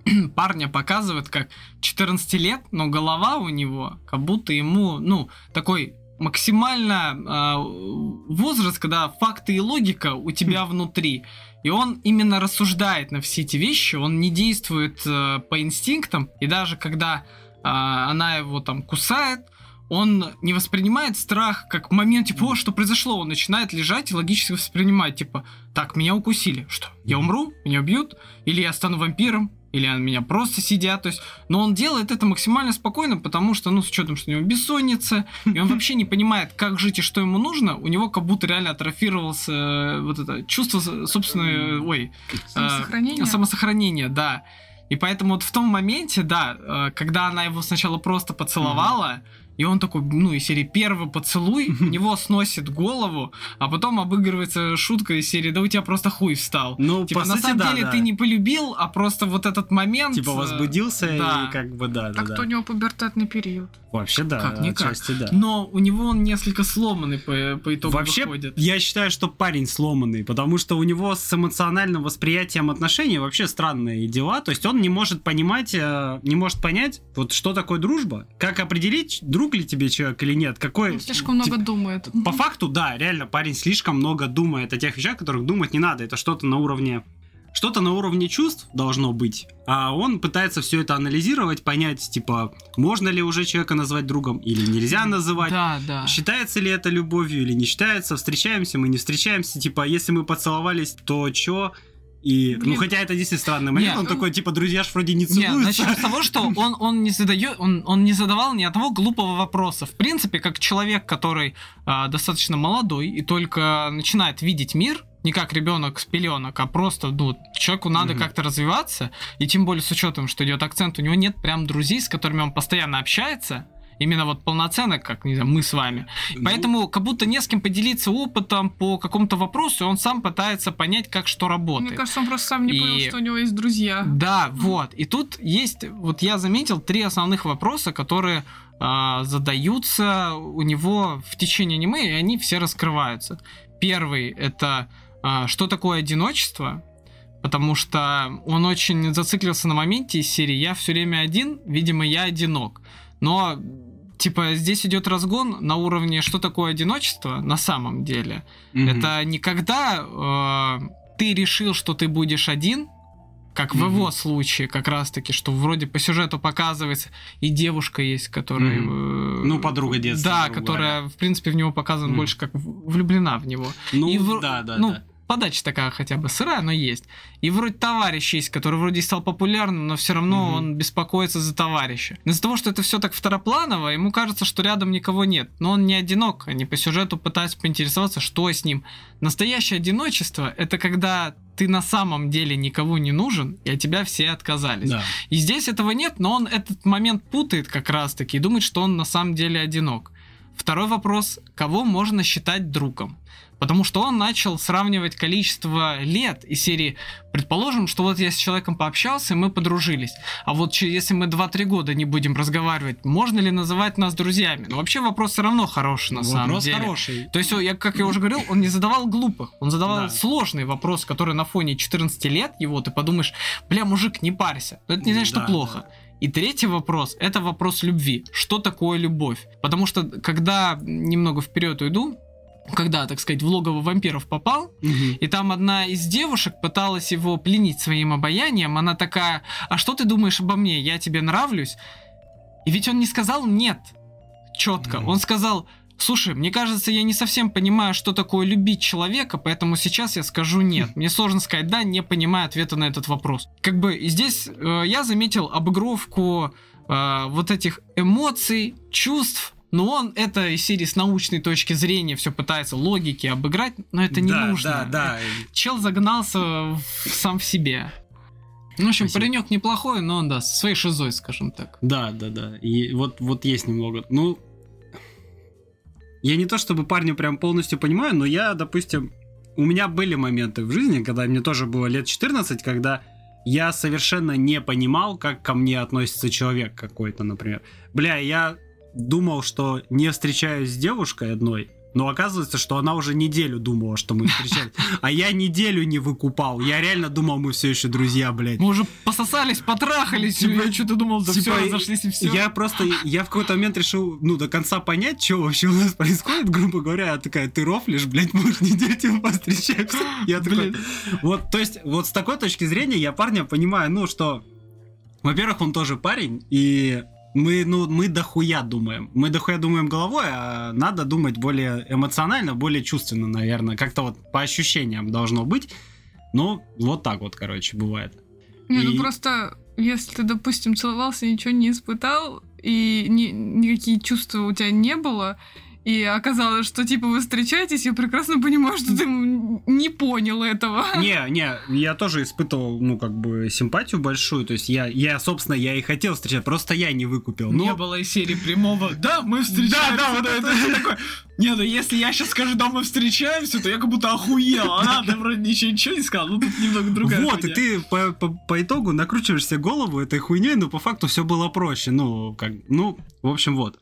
C: [clears throat] парня показывают как 14 лет, но голова у него как будто ему, ну, такой максимально э, возраст, когда факты и логика у тебя внутри. И он именно рассуждает на все эти вещи, он не действует э, по инстинктам, и даже когда э, она его там кусает, он не воспринимает страх как момент, типа, о, что произошло, он начинает лежать и логически воспринимать, типа, так, меня укусили, что, я умру, меня убьют, или я стану вампиром, или они меня просто сидят, то есть, но он делает это максимально спокойно, потому что, ну, с учетом, что у него бессонница, и он вообще не понимает, как жить и что ему нужно, у него как будто реально атрофировался э, вот это чувство собственной, ой,
B: Самосохранение?
C: Э, самосохранение, да. И поэтому вот в том моменте, да, э, когда она его сначала просто поцеловала, и он такой, ну, из серии первый поцелуй, [laughs] у него сносит голову, а потом обыгрывается шутка из серии, да у тебя просто хуй встал.
A: Ну,
C: Типа,
A: по
C: на
A: сути,
C: самом
A: да,
C: деле
A: да.
C: ты не полюбил, а просто вот этот момент...
A: Типа
C: э,
A: возбудился
C: да.
A: и как бы да, да,
B: Так
A: да.
B: то у него пубертатный период.
A: Вообще да,
C: Как-никак.
A: отчасти да.
C: Но у него он несколько сломанный по, по итогу
A: Вообще,
C: выходит.
A: я считаю, что парень сломанный, потому что у него с эмоциональным восприятием отношений вообще странные дела. То есть он не может понимать, э, не может понять, вот что такое дружба, как определить, друг ли тебе человек или нет, какой...
B: Он слишком много
A: типа,
B: думает.
A: По факту, да, реально, парень слишком много думает о тех вещах, о которых думать не надо. Это что-то на уровне... Что-то на уровне чувств должно быть, а он пытается все это анализировать, понять, типа, можно ли уже человека назвать другом или нельзя называть.
C: Да, да.
A: Считается ли это любовью или не считается? Встречаемся мы, не встречаемся? Типа, если мы поцеловались, то чё? И, ну, хотя это действительно странный момент,
C: Не,
A: он такой, типа, друзья ж вроде не целуются.
C: начнем с того, что он, он, не задает, он, он не задавал ни одного глупого вопроса. В принципе, как человек, который а, достаточно молодой и только начинает видеть мир, не как ребенок с пеленок, а просто, ну, человеку надо
A: Мгм.
C: как-то развиваться, и тем более с учетом, что идет акцент, у него нет прям друзей, с которыми он постоянно общается, именно вот полноценно, как, не знаю, мы с вами.
A: Ну,
C: Поэтому как будто не с кем поделиться опытом по какому-то вопросу, и он сам пытается понять, как что работает.
B: Мне кажется, он просто сам не
C: И-
B: понял, что у него есть друзья.
C: Да, вот. И тут есть, вот я заметил три основных вопроса, которые а, задаются у него в течение аниме, и они все раскрываются. Первый это а, что такое одиночество, потому что он очень зациклился на моменте из серии «Я все время один, видимо, я одинок». Но типа здесь идет разгон на уровне что такое одиночество на самом деле.
A: Мгм.
C: Это не когда э, ты решил, что ты будешь один, как в
A: Мгм.
C: его случае, как раз-таки, что вроде по сюжету показывается, и девушка есть, которая... э,
A: Ну, подруга детства,
C: Да,
A: грубо
C: которая, в принципе, в него показана
A: Мгм.
C: больше как в- влюблена в него.
A: Ну,
C: и в-
A: да, да,
C: ну,
A: да.
C: Подача такая хотя бы сырая, но есть. И вроде товарищ есть, который вроде и стал популярным, но все равно
A: Мгм.
C: он беспокоится за товарища. Но Из-за того, что это все так второпланово, ему кажется, что рядом никого нет. Но он не одинок. Они по сюжету пытаются поинтересоваться, что с ним. Настоящее одиночество — это когда ты на самом деле никого не нужен, и от тебя все отказались.
A: Да.
C: И здесь этого нет, но он этот момент путает как раз-таки и думает, что он на самом деле одинок. Второй вопрос, кого можно считать другом? Потому что он начал сравнивать количество лет из серии, предположим, что вот я с человеком пообщался, и мы подружились. А вот если мы 2-3 года не будем разговаривать, можно ли называть нас друзьями? Ну, вообще вопрос все равно хороший на самом
A: Вопрос
C: деле.
A: хороший.
C: То есть, я, как я уже говорил, он не задавал глупых, он задавал
A: Да.
C: сложный вопрос, который на фоне 14 лет его, ты подумаешь, бля, мужик, не парься. Но это не значит, что
A: Да,
C: плохо. И третий вопрос это вопрос любви. Что такое любовь? Потому что когда немного вперед уйду, когда, так сказать, в логово вампиров попал,
A: Мгм.
C: и там одна из девушек пыталась его пленить своим обаянием. Она такая, а что ты думаешь обо мне? Я тебе нравлюсь? И ведь он не сказал нет четко.
A: Мгм.
C: Он сказал, слушай, мне кажется, я не совсем понимаю, что такое любить человека, поэтому сейчас я скажу нет. [laughs] Мне сложно сказать да, не понимая ответа на этот вопрос. Как бы здесь э, я заметил обыгровку э, вот этих эмоций, чувств, но он это из серии с научной точки зрения все пытается логики обыграть, но это не
A: да,
C: нужно.
A: Да, да.
C: Чел загнался в- сам в себе. Ну, в общем,
A: Спасибо.
C: паренек неплохой, но он, да, со своей шизой, скажем так.
A: Да, да, да. И вот, вот есть немного. Ну, я не то чтобы парня прям полностью понимаю, но я, допустим, у меня были моменты в жизни, когда мне тоже было лет 14, когда я совершенно не понимал, как ко мне относится человек какой-то, например. Бля, я думал, что не встречаюсь с девушкой одной, но оказывается, что она уже неделю думала, что мы встречались. А я неделю не выкупал. Я реально думал, мы все еще друзья, блядь.
C: Мы уже пососались, потрахались,
A: Типа-
C: я что-то думал, да
A: типа,
C: все, разошлись и все.
A: Я просто, я в какой-то момент решил, ну, до конца понять, что вообще у нас происходит, грубо говоря. Я такая, ты рофлишь, блядь, может, неделю типа встречаемся. Я такой, вот, то есть, вот с такой точки зрения я парня понимаю, ну, что, во-первых, он тоже парень, и мы, ну, мы дохуя думаем. Мы дохуя думаем головой, а надо думать более эмоционально, более чувственно, наверное. Как-то вот по ощущениям должно быть. Ну, вот так вот, короче, бывает.
B: Не,
A: И-
B: ну просто, если ты, допустим, целовался, ничего не испытал, и ни- никакие чувства у тебя не было, и оказалось, что типа вы встречаетесь, я прекрасно понимаю, что ты не понял этого.
A: Не, [laughs] не, я тоже испытывал, ну, как бы, симпатию большую. То есть я, я, собственно, я и хотел встречать, просто я не выкупил.
C: Не
A: Ну,
C: было из серии прямого «Да, мы встречаемся».
A: Да, да, вот
C: это,
A: это.
C: такой, Не, ну если я сейчас скажу «Да, мы встречаемся», то я как будто охуел. А она вроде ничего, ничего не сказала. Ну, тут немного другая
A: вот, и ты по, по, по итогу накручиваешь себе голову этой хуйней, но по факту все было проще. Ну, как, ну, в общем, вот.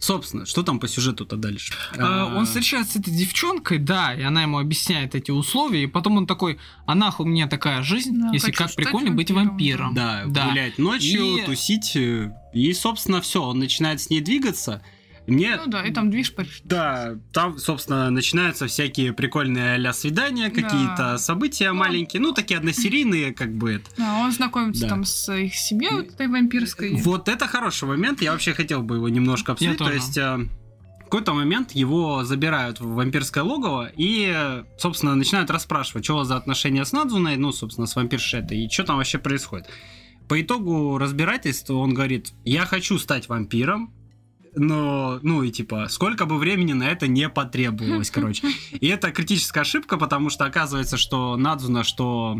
A: Собственно, что там по сюжету-то дальше?
C: А, Он встречается с этой девчонкой, да, и она ему объясняет эти условия, и потом он такой, а нахуй мне такая жизнь,
B: Да,
C: если как прикольно быть
B: вампиром,
C: вампиром.
A: Да,
C: Да.
A: гулять ночью,
C: И-
A: тусить. э, И, собственно, все, он начинает с ней двигаться. Мне,
B: Ну да, и там движ почти.
A: да, там, собственно, начинаются всякие прикольные а свидания,
B: Да.
A: какие-то события
B: Ну,
A: маленькие, ну, такие односерийные, [laughs] как бы это.
B: Да, он знакомится
A: Да.
B: там с их семьей, вот этой вампирской.
A: Вот это хороший момент, я вообще хотел бы его немножко обсудить. То
C: тоже.
A: есть, э, в какой-то момент его забирают в вампирское логово и, э, собственно, начинают расспрашивать, что у вас за отношения с Надзуной, ну, собственно, с вампиршей этой, и что там вообще происходит. По итогу разбирательства он говорит, я хочу стать вампиром, но, ну и типа, сколько бы времени на это не потребовалось, короче. [laughs] И это критическая ошибка, потому что оказывается, что Надзуна, что...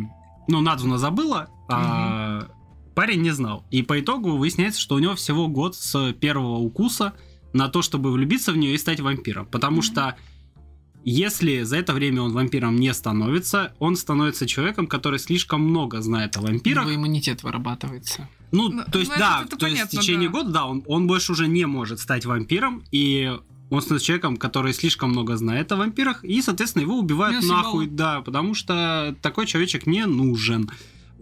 A: Ну, Надзуна забыла, а парень не знал. И по итогу выясняется, что у него всего год с первого укуса на то, чтобы влюбиться в нее и стать вампиром. Потому что если за это время он вампиром не становится, он становится человеком, который слишком много знает о вампирах.
C: Его иммунитет вырабатывается.
A: Ну,
B: Ну,
A: то есть,
B: ну,
A: да, то есть в
B: понятно,
A: течение
B: да.
A: года, да, он, он больше уже не может стать вампиром, и он становится человеком, который слишком много знает о вампирах, и, соответственно, его убивают
C: Меня
A: нахуй,
C: съебало.
A: да, потому что такой человечек не нужен.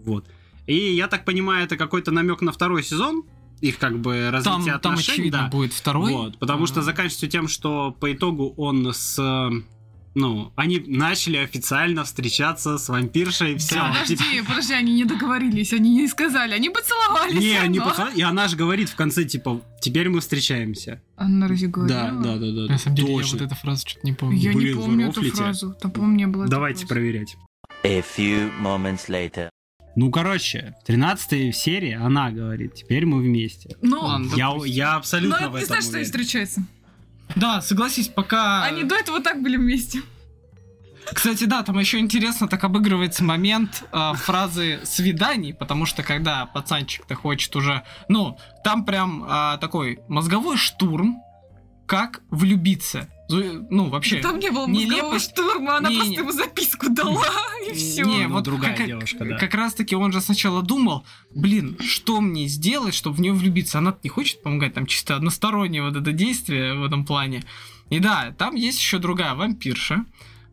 A: Вот. И я так понимаю, это какой-то намек на второй сезон, их как бы
C: Там,
A: развитие
C: там
A: отношений.
C: очевидно
A: да.
C: будет второй.
A: Вот, потому что
C: А.
A: заканчивается тем, что по итогу он с... Ну, они начали официально встречаться с вампиршей, все.
C: Да.
B: Подожди, подожди, они не договорились, они не сказали, они поцеловались.
A: Не, они поцеловались, и она же говорит в конце, типа, теперь мы встречаемся.
B: Она разве
A: Да,
B: говорила?
A: да, да, да.
C: На самом деле, я вот эту фразу что-то не помню.
B: Я
A: Блин,
B: не помню эту
A: рофлите.
B: фразу. Там, по-моему, не было.
A: Давайте проверять.
D: A few moments later.
A: Ну, короче, в 13 серии она говорит, теперь мы вместе.
B: Ну,
C: Ладно,
A: Я, я
B: но
A: абсолютно
B: это
A: в
B: не
A: этом
B: что они
A: уверен.
B: встречаются.
C: Да, согласись, пока...
B: Они до этого так были вместе.
C: Кстати, да, там еще интересно так обыгрывается момент э, фразы свиданий, потому что когда пацанчик-то хочет уже, ну, там прям а, такой мозговой штурм, как влюбиться. Ну, вообще.
B: Там не было мозгового
C: нелепость-
B: штурма, она
C: Не,
B: просто
C: не.
B: ему записку дала, [laughs] и все.
C: Не,
A: Ну,
C: вот
A: другая
C: как,
A: девушка, да.
C: Как раз таки он же сначала думал, блин, что мне сделать, чтобы в нее влюбиться? Она не хочет помогать, там чисто одностороннее вот это действие в этом плане. И да, там есть еще другая вампирша,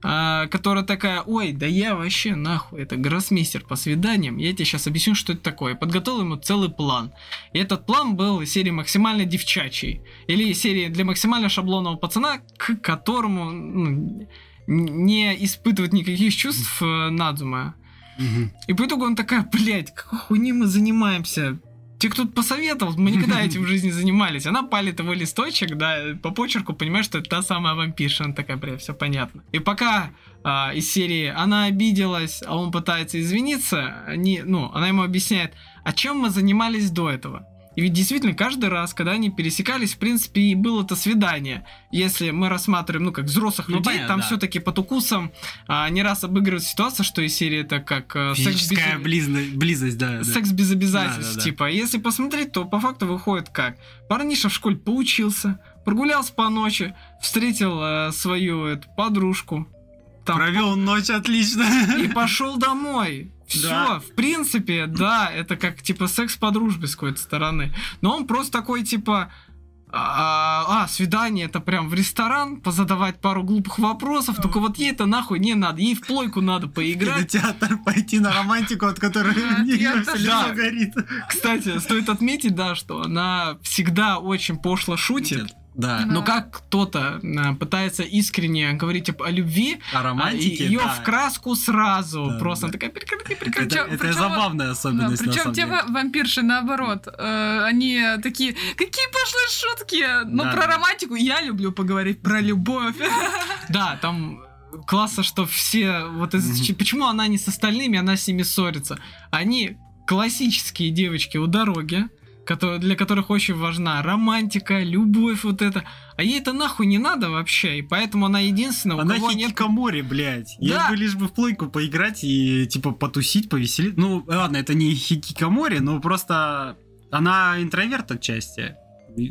C: а, которая такая, ой, да я вообще нахуй, это гроссмейстер по свиданиям, я тебе сейчас объясню, что это такое. Подготовил ему целый план. И этот план был из серии максимально девчачий. Или из серии для максимально шаблонного пацана, к которому ну, не испытывать никаких чувств э, Надзума.
A: Мгм.
C: И по итогу он такая, блядь, какой хуйней мы занимаемся? Те, кто посоветовал, мы никогда [laughs] этим в жизни занимались. Она палит его листочек, да, по почерку понимаешь, что это та самая вампирша. Она такая, бля, все понятно. И пока а, из серии она обиделась, а он пытается извиниться, они, ну, она ему объясняет, о чем мы занимались до этого. И ведь действительно, каждый раз, когда они пересекались, в принципе, и было это свидание. Если мы рассматриваем, ну, как взрослых
A: Ну,
C: людей,
A: понятно,
C: там
A: да.
C: все-таки под укусом а, не раз обыгрывает ситуация, что из серии это как э, секс без,
A: близно- близость, да. да.
C: секс без обязательств.
A: Да, да, да.
C: Типа, если посмотреть, то по факту выходит как? Парниша в школе поучился, прогулялся по ночи, встретил э, свою эту подружку. Там,
A: Провел ночь отлично.
C: и пошел домой. Все,
A: Да.
C: в принципе, да, это как типа секс по дружбе с какой-то стороны. Но он просто такой типа. А, а, свидание это прям в ресторан, позадавать пару глупых вопросов, только вот ей это нахуй не надо, ей в плойку надо поиграть.
A: Кинотеатр пойти на романтику, от которой лицо
C: Да.
A: горит.
C: Кстати, стоит отметить, да, что она всегда очень пошло шутит.
A: Да.
C: Но
B: Да.
C: как кто-то а, пытается искренне говорить об- о любви,
A: О романтике,
C: ее
A: да.
C: в краску сразу.
A: Да,
C: просто
A: да.
C: она такая прекрати, прекрати.
A: Это,
B: Причём-
A: это забавная
B: Да,
A: особенность, на
B: причем
A: самом
B: те вампирши наоборот, э, они такие, какие пошлые шутки. Но
A: Да,
B: про
A: да.
B: романтику я люблю поговорить про любовь. [laughs]
C: Да, там классно, что все вот из- почему она не с остальными, она с ними ссорится. Они классические девочки у дороги, для которых очень важна романтика, любовь вот это. А ей это нахуй не надо вообще, и поэтому она единственная, у
A: Она
C: кого нет
A: хикикамори, блядь. Ей
C: Да.
A: бы лишь бы в плойку поиграть и, типа, потусить, повеселить. Ну, ладно, это не хикикамори, но просто она интроверт отчасти.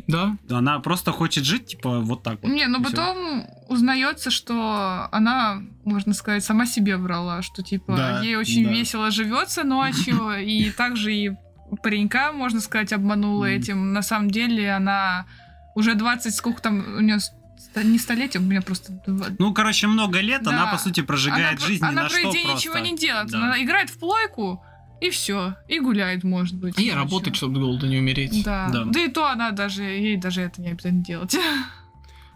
C: Да,
A: Она просто хочет жить, типа, вот так вот.
B: Не, но
A: всё.
B: потом узнается, что она, можно сказать, сама себе врала, что типа
A: Да,
B: ей очень
A: да.
B: весело живется ночью, и также и паренька, можно сказать, обманула
A: Мгм.
B: этим. На самом деле она уже 20, сколько там у нее не столетие, у меня просто
A: Ну, короче, много лет
B: Да.
A: она, по сути, прожигает
B: она,
A: жизнь
B: она идеи
A: просто.
B: ничего не делает.
A: Да.
B: Она играет в плойку, и все. И гуляет, может быть.
C: и работать, чтобы с голода не умереть.
B: Да.
A: Да.
B: да. и то она даже, ей даже это не обязательно делать.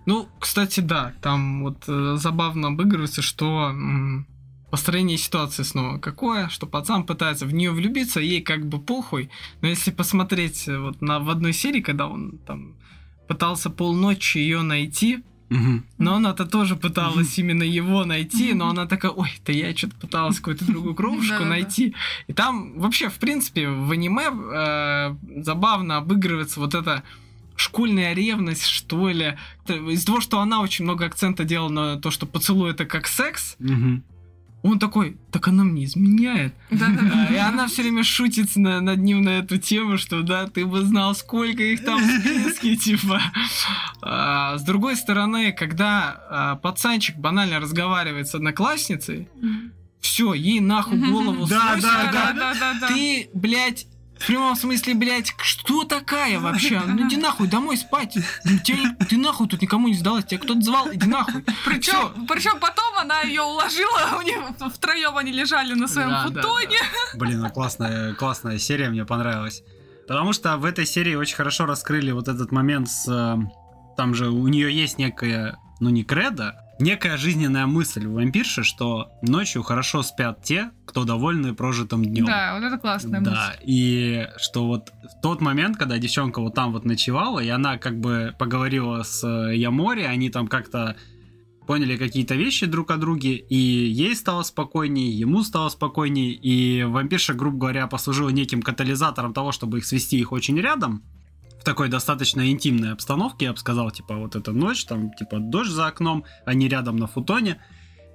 C: Ну, кстати, да, там вот э, забавно обыгрывается, что м, построение ситуации снова какое, что пацан пытается в нее влюбиться, ей как бы похуй, но если посмотреть э, вот на, в одной серии, когда он там пытался полночи ее найти,
A: Мгм.
C: но она-то тоже пыталась именно его найти, но она такая, ой, да я что-то пыталась какую-то другую [laughs] кровушку найти. И там вообще, в принципе, в аниме э, забавно обыгрывается вот эта школьная ревность, что ли. Из-за того, что она очень много акцента делала на то, что поцелуй это как секс,
A: Мгм.
C: Он такой, так она мне изменяет. А, И она все время шутит на- над ним на эту тему, что да, ты бы знал, сколько их там в списке, [laughs] типа. А, С другой стороны, когда а, пацанчик банально разговаривает с одноклассницей, все, ей нахуй голову
A: Да, да,
B: да, да, да.
C: Ты, блядь, в прямом смысле, блядь, что такая вообще? Ну иди нахуй домой спать. Тебя- ты нахуй тут никому не сдалась, тебя кто-то звал, иди нахуй.
B: Причем, причем потом она ее уложила, у них втроем они лежали на своем
C: Да, да,
B: футоне.
A: Блин, а классная, классная серия, мне понравилась. Потому что в этой серии очень хорошо раскрыли вот этот момент с... э, Там же у нее есть некая, ну не кредо, некая жизненная мысль у вампирши, что ночью хорошо спят те, кто довольны прожитым днем.
B: Да, вот это классная
A: Да, и что вот в тот момент, когда девчонка вот там вот ночевала, и она как бы поговорила с э, Ямори, они там как-то поняли какие-то вещи друг о друге, и ей стало спокойнее, ему стало спокойнее, и вампирша, грубо говоря, послужила неким катализатором того, чтобы их свести их очень рядом, в такой достаточно интимной обстановке, я бы сказал, типа вот эта ночь, там типа дождь за окном, они рядом на футоне,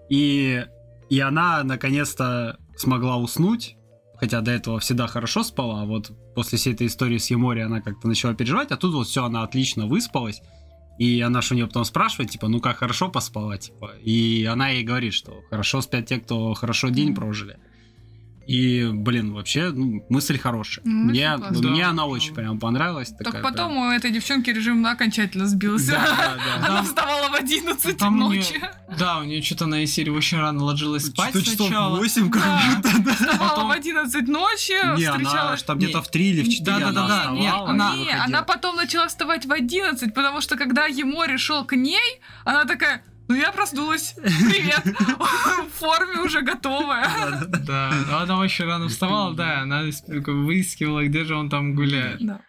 A: и, и она наконец-то смогла уснуть, хотя до этого всегда хорошо спала, а вот после всей этой истории с Емори она как-то начала переживать, а тут вот все, она отлично выспалась, и она же у нее потом спрашивает, типа, ну как хорошо поспала, типа, и она ей говорит, что хорошо спят те, кто хорошо день прожили. И, блин, вообще, ну, мысль хорошая.
B: Ну,
A: мне,
B: мысль классная.
A: мне
C: Да.
A: она очень прям понравилась.
B: Только
A: такая
B: потом
A: прям-
B: у этой девчонки режим окончательно сбился.
A: Да, да, [laughs] да.
B: Она
C: Там-
B: вставала в 11
C: Там
B: ночи.
C: Да, у нее что-то на серии очень рано ложилась спать
A: Что-то часов
C: сначала.
A: 8 как
B: Да.
A: будто, да.
B: Вставала
C: Потом-
B: в 11 ночи,
A: Не, она
B: встречала...
A: аж там
C: Не,
A: где-то в 3 или в 4
C: да, да,
A: она
C: да,
A: вставала,
C: не, она-
B: Не, она потом начала вставать в 11, потому что когда Емори шел к ней, она такая, ну я проснулась, привет, [laughs] в форме уже готовая.
C: Да, она очень рано вставала, да, она выискивала, где же он там гуляет.
B: Да.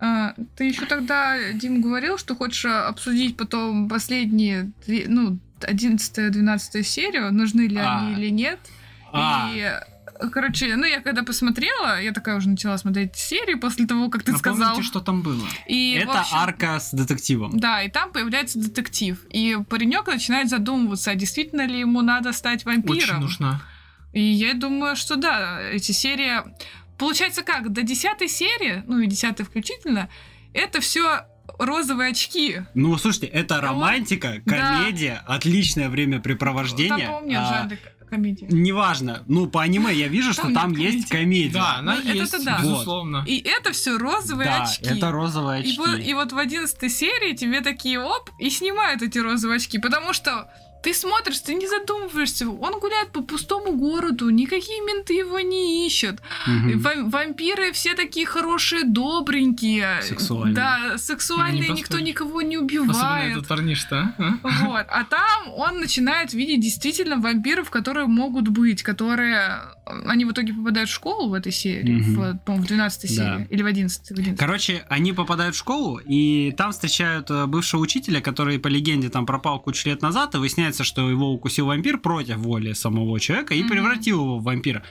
B: А, Ты еще тогда, Дим, говорил, что хочешь а, обсудить потом последние, ну, 11-12 серию, нужны ли
A: А.
B: они или нет.
A: А,
B: И, короче, ну, я когда посмотрела, я такая уже начала смотреть серию после того, как ты сказал.
C: Напомните, что там было.
B: И,
A: это
B: общем,
A: арка с детективом.
B: Да, и там появляется детектив. И паренек начинает задумываться, а действительно ли ему надо стать
C: Очень
B: вампиром.
C: нужна.
B: И я думаю, что да, эти серии... Получается как, до десятой серии, ну и десятой включительно, это все розовые очки.
A: Ну, слушайте, это романтика,
B: Да.
A: комедия, отличное времяпрепровождение.
B: Там помню,
A: а,
B: жанр к- комедии.
A: Неважно. Ну, по аниме я вижу, что
B: Там
A: там есть комедия.
C: Да, она
B: Ну, это
C: есть,
B: да.
C: безусловно.
B: И это все розовые
A: Да,
B: очки.
A: это розовые
B: И
A: очки.
B: вот, и вот в одиннадцатой серии тебе такие оп, и снимают эти розовые очки, потому что ты смотришь, ты не задумываешься, он гуляет по пустому городу, никакие менты его не ищут.
A: Мгм.
B: И ва- вампиры все такие хорошие, добренькие.
A: Сексуальные.
B: Да, сексуальные,
C: Не
B: никто никого не
C: Особенно
B: убивает.
C: этот парниш-то, а?
B: Вот. А там он начинает видеть действительно вампиров, которые могут быть, которые... Они в итоге попадают в школу в этой серии, в, по-моему, в 12
A: Да.
B: серии. Или в 11 в 11
A: Короче, они попадают в школу, и там встречают э, бывшего учителя, который, по легенде, там пропал кучу лет назад, и выясняется, что его укусил вампир против воли самого человека и
B: Мгм.
A: превратил его в вампира.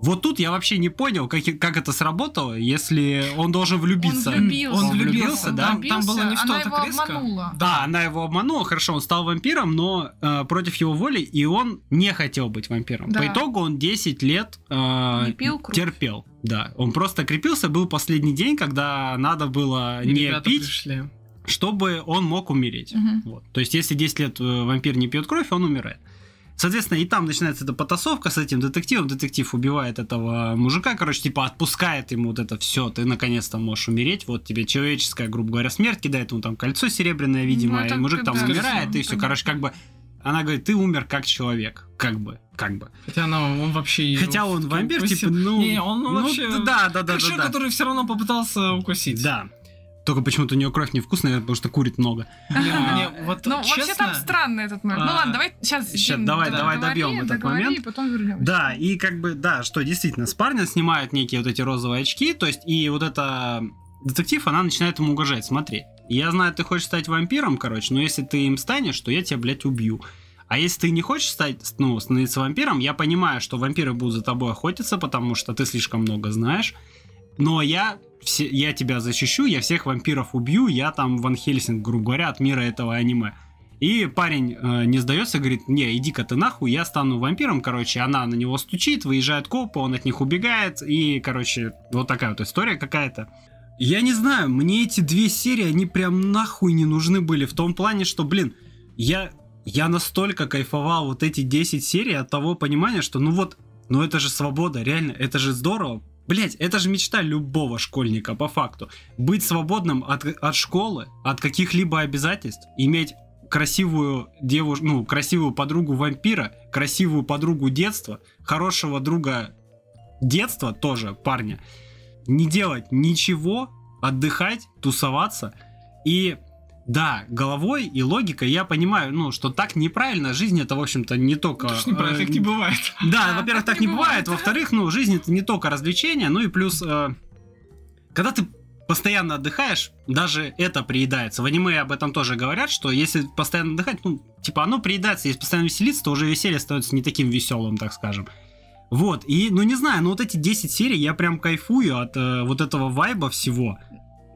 A: Вот тут я вообще не понял, как, как это сработало, если он должен влюбиться.
B: Он влюбился.
C: Он влюбился,
A: влюбился,
C: да?
A: да?
C: Там, было не в
B: она
C: то
B: его
C: так резко.
B: обманула.
A: Да, она его обманула, хорошо, он стал вампиром, но э, против его воли, и он не хотел быть вампиром.
B: Да.
A: По итогу он 10 лет э,
B: Не пил кровь.
A: терпел. Да, он просто крепился, был последний день, когда надо было
C: И
A: не пить,
C: пришли.
A: чтобы он мог умереть.
B: Мгм.
A: Вот. То есть, если 10 лет э, вампир не пьет кровь, он умирает. Соответственно, и там начинается эта потасовка с этим детективом. Детектив убивает этого мужика, короче, типа отпускает ему вот это все, ты наконец-то можешь умереть. Вот тебе человеческая, грубо говоря, смерть кидает ему там кольцо серебряное, видимо,
B: Ну,
A: и мужик там
B: да,
A: умирает, и все.
B: понятно.
A: Короче, как бы она говорит, ты умер как человек. Как бы, как бы.
C: Хотя она, он вообще...
A: Хотя он вампир,
C: укусил.
A: типа, ну...
C: Не, он
A: ну,
C: вообще...
A: Да, да, да,
C: Как
A: да,
C: человек,
A: да.
C: который все равно попытался укусить.
A: Да. Только почему-то у нее кровь невкусная, потому что курит много.
B: Ну, вообще там странный этот момент. Ну
C: а,
B: ладно, давай сейчас...
A: щас, давай, давай добьем этот момент.
B: и потом вернемся.
A: Да, и как бы, да, что действительно, с парня снимают некие вот эти розовые очки, то есть, и вот эта детектив, она начинает ему угрожать. Смотри, я знаю, ты хочешь стать вампиром, короче, но если ты им станешь, то я тебя, блядь, убью. А если ты не хочешь стать, ну, становиться вампиром, я понимаю, что вампиры будут за тобой охотиться, потому что ты слишком много знаешь. Но я, все, я тебя защищу, я всех вампиров убью, я там Ван Хельсинг, грубо говоря, от мира этого аниме. И парень э, не сдается, говорит, не, иди-ка ты нахуй, я стану вампиром, короче, она на него стучит, выезжает копы, он от них убегает, и, короче, вот такая вот история какая-то. Я не знаю, мне эти две серии, они прям нахуй не нужны были, в том плане, что, блин, я, я настолько кайфовал вот эти 10 серий от того понимания, что, ну вот, ну это же свобода, реально, это же здорово. Блять, это же мечта любого школьника, по факту. Быть свободным от, от школы, от каких-либо обязательств, иметь красивую девушку, ну, красивую подругу вампира, красивую подругу детства, хорошего друга детства тоже, парня. Не делать ничего, отдыхать, тусоваться. И да, головой и логикой я понимаю, ну, что так неправильно. Жизнь это, в общем-то, не только...
C: Это ж неправильно,
A: э,
C: так не бывает.
A: да,
B: Да,
A: во-первых,
B: так
A: так
B: не
A: не бывает.
B: бывает.
A: Во-вторых, ну, жизнь это не только развлечение, ну и плюс, э, когда ты постоянно отдыхаешь, даже это приедается. В аниме об этом тоже говорят, что если постоянно отдыхать, ну, типа, оно приедается, если постоянно веселиться, то уже веселье становится не таким веселым, так скажем. Вот, и, ну, не знаю, ну, вот эти 10 серий, я прям кайфую от э, вот этого вайба всего,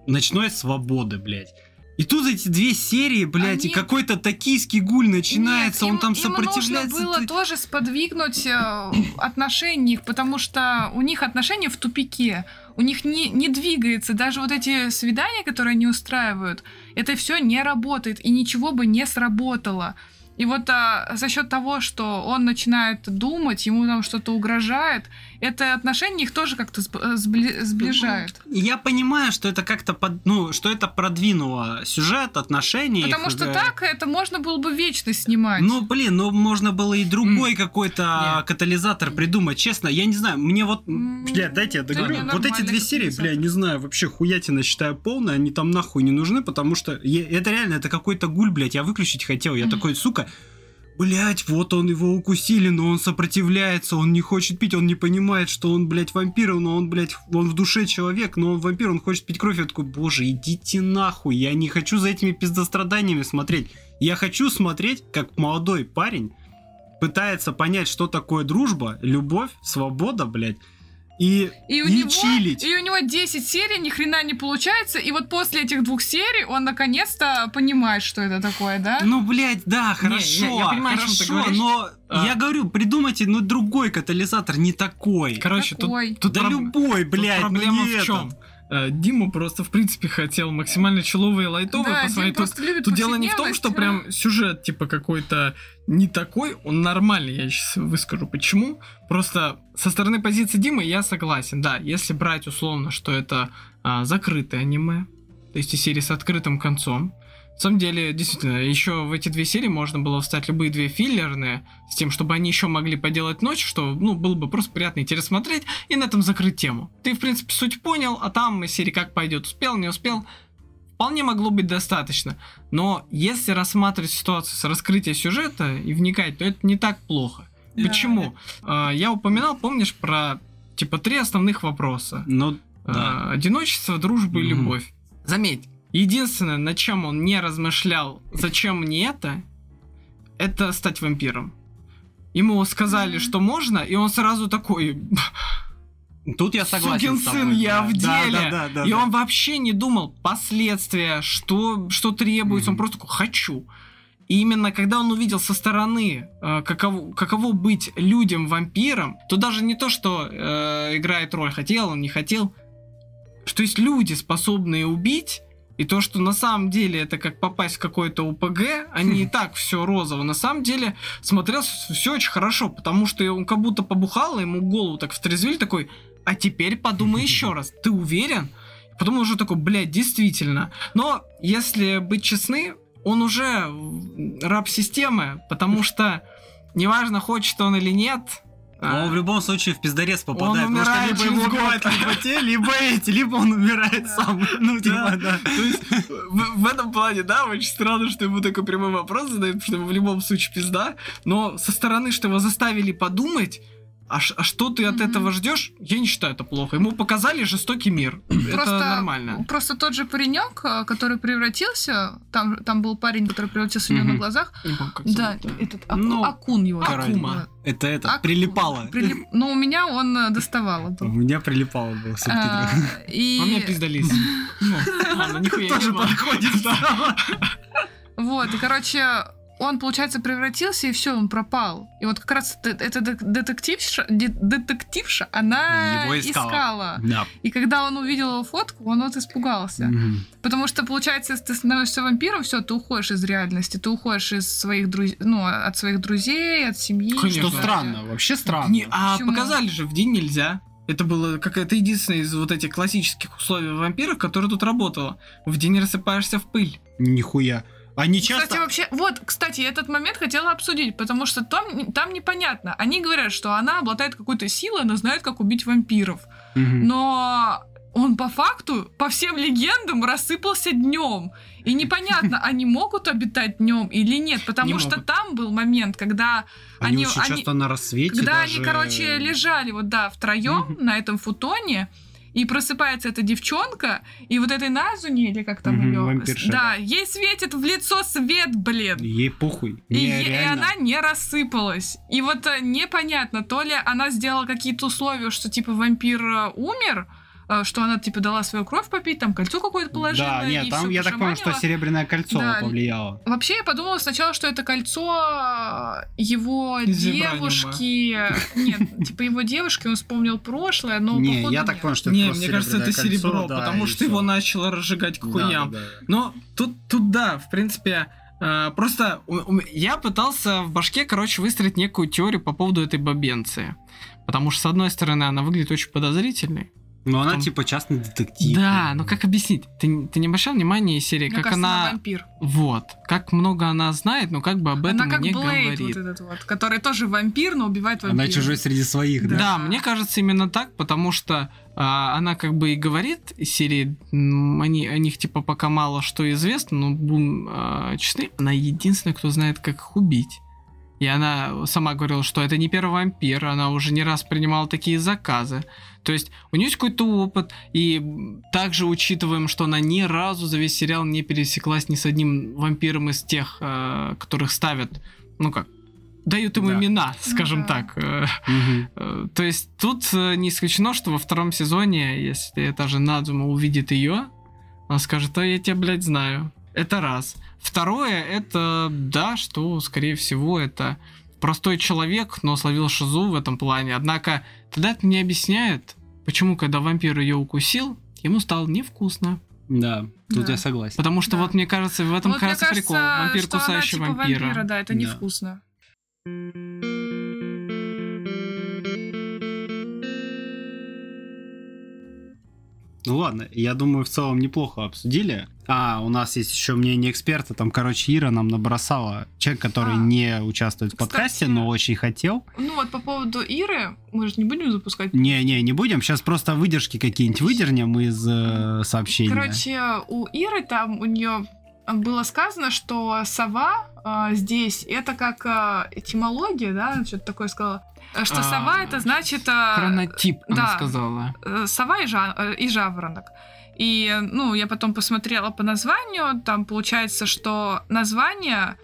A: ночной свободы, блядь. И тут эти две серии, блядь, и
B: Они-
A: какой-то токийский гуль начинается,
B: Нет,
A: он
B: им-
A: там
B: им
A: сопротивляется.
B: нужно было
A: ты-
B: тоже сподвигнуть э, отношения их, потому что у них отношения в тупике. У них не, не двигается. Даже вот эти свидания, которые они устраивают, это все не работает, и ничего бы не сработало. И вот а, за счет того, что он начинает думать, ему там что-то угрожает, это отношение их тоже как-то э, сбли- сближает.
A: Я понимаю, что это как-то под, ну, что это продвинуло сюжет, отношения.
B: Потому
A: их,
B: что
A: э,
B: так это можно было бы вечно снимать.
A: Ну, блин, ну можно было и другой какой-то катализатор придумать. Честно, я не знаю, мне вот...
B: М,
A: Блядь, дайте я
B: да
A: договорю.
B: не,
A: вот эти две серии, бля, не знаю, вообще хуятина считаю полная, они там нахуй не нужны, потому что я- это реально, это какой-то гуль, блядь, я выключить хотел. Я
B: Мгм.
A: такой, сука, Блять, вот он его укусили, но он сопротивляется, он не хочет пить, он не понимает, что он, блядь, вампир, но он, блядь, он в душе человек, но он вампир, он хочет пить кровь. Я такой, боже, идите нахуй, я не хочу за этими пиздостраданиями смотреть. Я хочу смотреть, как молодой парень пытается понять, что такое дружба, любовь, свобода, блядь, и,
B: И у,
A: и
B: него,
A: чилить.
B: и у него 10 серий, ни хрена не получается. И вот после этих двух серий он наконец-то понимает, что это такое, да?
A: Ну, блядь, да, хорошо,
C: я- я понимаю,
A: хорошо,
C: говоришь.
A: но
C: А.
A: я говорю, придумайте, ну, другой катализатор, не такой.
C: Короче, тут,
B: Такой.
C: тут
A: да
C: проб-
A: любой,
C: тут
A: блядь, ну
C: проблема
A: не
C: в чем? Дима просто, в принципе, хотел максимально человые и лайтовые
B: да,
C: посмотреть. Тут, тут дело не в том, что прям сюжет, типа, какой-то не такой, он нормальный, я сейчас выскажу почему. Просто со стороны позиции Димы я согласен, да, если брать условно, что это а, закрытое аниме, то есть и серии с открытым концом, самом деле, действительно, еще в эти две серии можно было встать любые две филлерные, с тем, чтобы они еще могли поделать ночь, что, ну, было бы просто приятно и интересно смотреть, и на этом закрыть тему. Ты, в принципе, суть понял, а там из серии как пойдет, успел, не успел, вполне могло быть достаточно. Но если рассматривать ситуацию с раскрытия сюжета и вникать, то это не так плохо.
B: Да.
C: Почему? А, Я упоминал, помнишь, про, типа, три основных вопроса.
A: Ну, Да.
C: Одиночество, дружба и любовь. Заметь, единственное, над чем он не размышлял, зачем мне это, это стать вампиром. Ему сказали,
B: Мгм.
C: что можно, и он сразу такой, [laughs]
A: тут я согласен
C: Сукин
A: с тобой,
C: сын, я
A: да.
C: в деле.
A: да, да, да,
C: и
A: да.
C: он вообще не думал последствия, что, что требуется, он
A: Мгм.
C: просто такой, хочу. И именно когда он увидел со стороны, э, каково, каково быть людям-вампиром, то даже не то, что э, играет роль, хотел он, не хотел, что есть люди, способные убить, и то, что на самом деле это как попасть в какой-то УПГ, а не [laughs] и так все розово. На самом деле смотрелось все очень хорошо, потому что он как будто побухал, ему голову так втрезвили, такой, а теперь подумай еще [laughs] раз, ты уверен? Потом уже такой, блядь, действительно. Но если быть честны, он уже раб системы, потому что неважно, хочет он или нет,
A: Но он в любом случае в пиздорез попадает,
C: Он
A: потому что
C: умирает
A: либо его убивают либо те, либо эти, либо он умирает сам. [laughs] Ну, типа, да.
C: То есть в, в этом плане, да, очень странно, что ему такой прямой вопрос задают, потому что ему в любом случае пизда. Но со стороны, что его заставили подумать, а, ш- а что ты от
B: Мгм.
C: этого ждешь, я не считаю это плохо. Ему показали жестокий мир. это нормально.
B: Просто тот же паренек, э, который превратился, там, там был парень, который превратился у него на глазах.
C: Помню,
B: Да,
C: зовут,
B: этот Аку-
A: Ну,
B: Акун его. зовут.
A: Это это,
B: Акун.
A: прилипало.
B: Прилип- Ну, у меня он э, доставало.
A: У меня прилипало было
B: А. И...
C: А мне пиздались. [laughs] Ну, ладно, нихуя не
A: Тоже подходит.
B: Вот, и, короче, он, получается, превратился, и все, он пропал. И вот как раз эта детективша, де- детективша, она
A: Его искала. Да.
B: И когда он увидел его фотку, он вот испугался.
A: Мгм.
B: Потому что, получается, если ты становишься вампиром, все, ты уходишь из реальности, ты уходишь из своих друзей, ну, от своих друзей, от семьи.
C: Конечно.
A: Что странно, вообще странно.
C: Не, а
B: Почему?
C: показали же, в день нельзя. Это было какая-то единственное из вот этих классических условий вампира, которое тут работало. В день рассыпаешься в пыль.
A: Нихуя. Они
B: Кстати,
A: часто...
B: вообще, вот, кстати, этот момент хотела обсудить, потому что там, там непонятно. Они говорят, что она обладает какой-то силой, она знает, как убить вампиров.
A: Мгм.
B: Но он по факту, по всем легендам, рассыпался днем. И непонятно, [laughs] они могут обитать днем или нет, потому
C: Не
B: что
C: могут.
B: там был момент, когда
A: Они,
B: они-
A: очень
B: они-
A: часто на рассвете
B: когда
A: даже...
B: они, короче, лежали вот, да, втроем на этом футоне, и просыпается эта девчонка, и вот этой Назуни, или как там
A: Мгм,
B: ее,
A: вампирша,
B: да,
A: да.
B: ей светит в лицо свет, блин.
A: Ей похуй.
B: И, е- и она не рассыпалась. И вот э, непонятно, то ли она сделала какие-то условия, что типа вампир э, умер, что она, типа, дала свою кровь попить, там кольцо какое-то положила.
A: Да, нет,
B: и
A: там я так понял, что серебряное кольцо
B: Да.
A: повлияло.
B: Вообще, я подумала сначала, что это кольцо его
C: Из
B: девушки. [laughs] Нет, типа его девушки, он вспомнил прошлое, но
A: не,
B: походу
A: я так
B: нет.
A: понял, что это
C: Не, мне кажется, это
A: кольцо,
C: серебро,
A: да,
C: потому что
A: всё.
C: его начало разжигать к хуям.
A: да, да.
C: Но тут, тут да, в принципе, э, просто у- у- я пытался в башке, короче, выстроить некую теорию по поводу этой бабенции. Потому что, с одной стороны, она выглядит очень подозрительной.
A: Но она
C: Там-
A: типа частный детектив.
C: Да, но как объяснить? Ты, ты не обращал внимания из серии,
B: Мне
C: как
B: кажется,
C: она...
B: вампир.
C: Вот. Как много она знает, но как бы об этом
B: Она как
C: не
B: Блейд
C: говорит.
B: вот этот вот, который тоже вампир, но убивает вампира.
A: Она чужой среди своих, да?
C: Да. мне кажется именно так, потому что а, она как бы и говорит из серии, они, о них типа пока мало что известно, но будем а, честны, она единственная, кто знает, как их убить. И она сама говорила, что это не первый вампир, она уже не раз принимала такие заказы. То есть у нее есть какой-то опыт, и также учитываем, что она ни разу за весь сериал не пересеклась ни с одним вампиром из тех, а, которых ставят, ну как, дают ему
A: Да.
C: имена, скажем
B: да.
C: так. э. Э, То есть тут э, не исключено, что во втором сезоне, если эта же Надзума увидит ее, она скажет, а я тебя, блядь, знаю. Это раз. Второе, это, да, что, скорее всего, это простой человек, но словил шизу в этом плане. Однако, тогда это не объясняет, почему, когда вампир ее укусил, ему стало невкусно.
A: Да, тут
B: Да.
A: я согласен.
C: Потому что
B: Да.
C: вот мне кажется, в этом
B: Вот мне
C: кажется прикол.
B: кажется,
C: Вампир,
B: что она
C: кусающий
B: типа
C: вампира.
B: вампира, да, это
A: Да.
B: невкусно.
A: Ну ладно, я думаю, в целом неплохо обсудили. А, у нас есть еще мнение эксперта. Там, короче, Ира нам набросала. Человек, который
B: А.
A: не участвует в подкасте,
B: Кстати-
A: но очень хотел.
B: Ну вот по поводу Иры, мы же не будем запускать.
A: Не-не, не будем. Сейчас просто выдержки какие-нибудь выдернем из э, сообщения.
B: Короче, у Иры там у нее было сказано, что сова а, здесь это как а, этимология, да, что-то такое сказала. Э, Что
C: А,
B: сова это значит а,
C: Хронотип, она
B: да.
C: сказала.
B: э, сова и, жа- э, и жаворонок. И, ну, я потом посмотрела по названию, там получается, что название,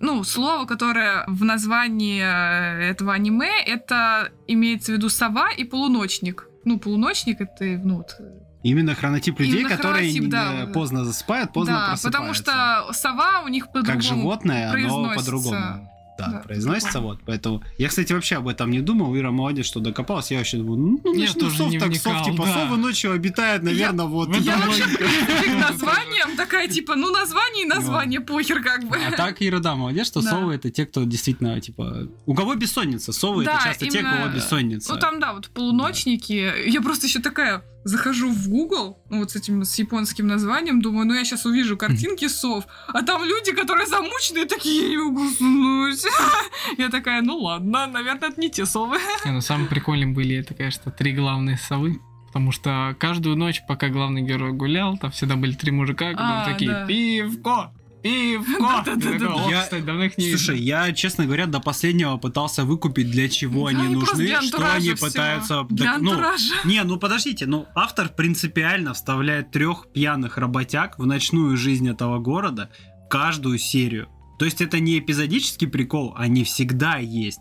B: ну, слово, которое в названии э, этого аниме, это имеется в виду сова и полуночник. Ну, полуночник это, ну, вот,
A: Именно хронотип людей,
B: Именно
A: которые
B: хронотип, да.
A: поздно засыпают, поздно
B: да,
A: просыпаются.
B: потому что сова у них по-другому.
A: Как животное, оно
B: произносится.
A: по-другому. Да,
B: Да,
A: произносится вот, поэтому... Я, кстати, вообще об этом не думал, Ира молодец, что докопалась, я вообще думаю, ну,
C: Я
A: значит, ну,
C: тоже
A: сов
C: не
A: так
C: вникал,
A: сов, типа,
C: да.
A: совы ночью обитают, наверное, вот...
C: в этом
B: Я
A: я-
B: вообще [laughs] к названиям такая, типа, ну, название и название, похер как бы.
A: А так Ира, да, молодец, что совы это те, кто действительно, типа... У кого бессонница? Совы это часто те, у кого бессонница.
B: Ну, там, да, вот полуночники. Я просто еще такая захожу в Google, ну, вот с этим, с японским названием, думаю, ну, я сейчас увижу картинки сов, а там люди, которые замученные, такие, я не могу уснуть. [laughs] Я такая, ну, ладно, наверное, это не те совы. [laughs]
C: Не, ну самые прикольные были, это, конечно, три главные совы. Потому что каждую ночь, пока главный герой гулял, там всегда были три мужика, которые
B: А,
C: такие
B: да.
C: «Пивко! Пивко!» Я такой, «О,
A: Я-
C: кстати, давно их не
A: Слушай,
C: видел».
A: я, честно говоря, до последнего пытался выкупить, для чего
B: Да,
A: они
B: и просто
A: нужны,
B: для
A: что
B: антуража
A: они
B: всё.
A: пытаются...
B: Для
A: док- ну,
B: антуража.
A: Не, ну подождите, ну автор принципиально вставляет трех пьяных работяг в ночную жизнь этого города в каждую серию. То есть это не эпизодический прикол, они всегда есть.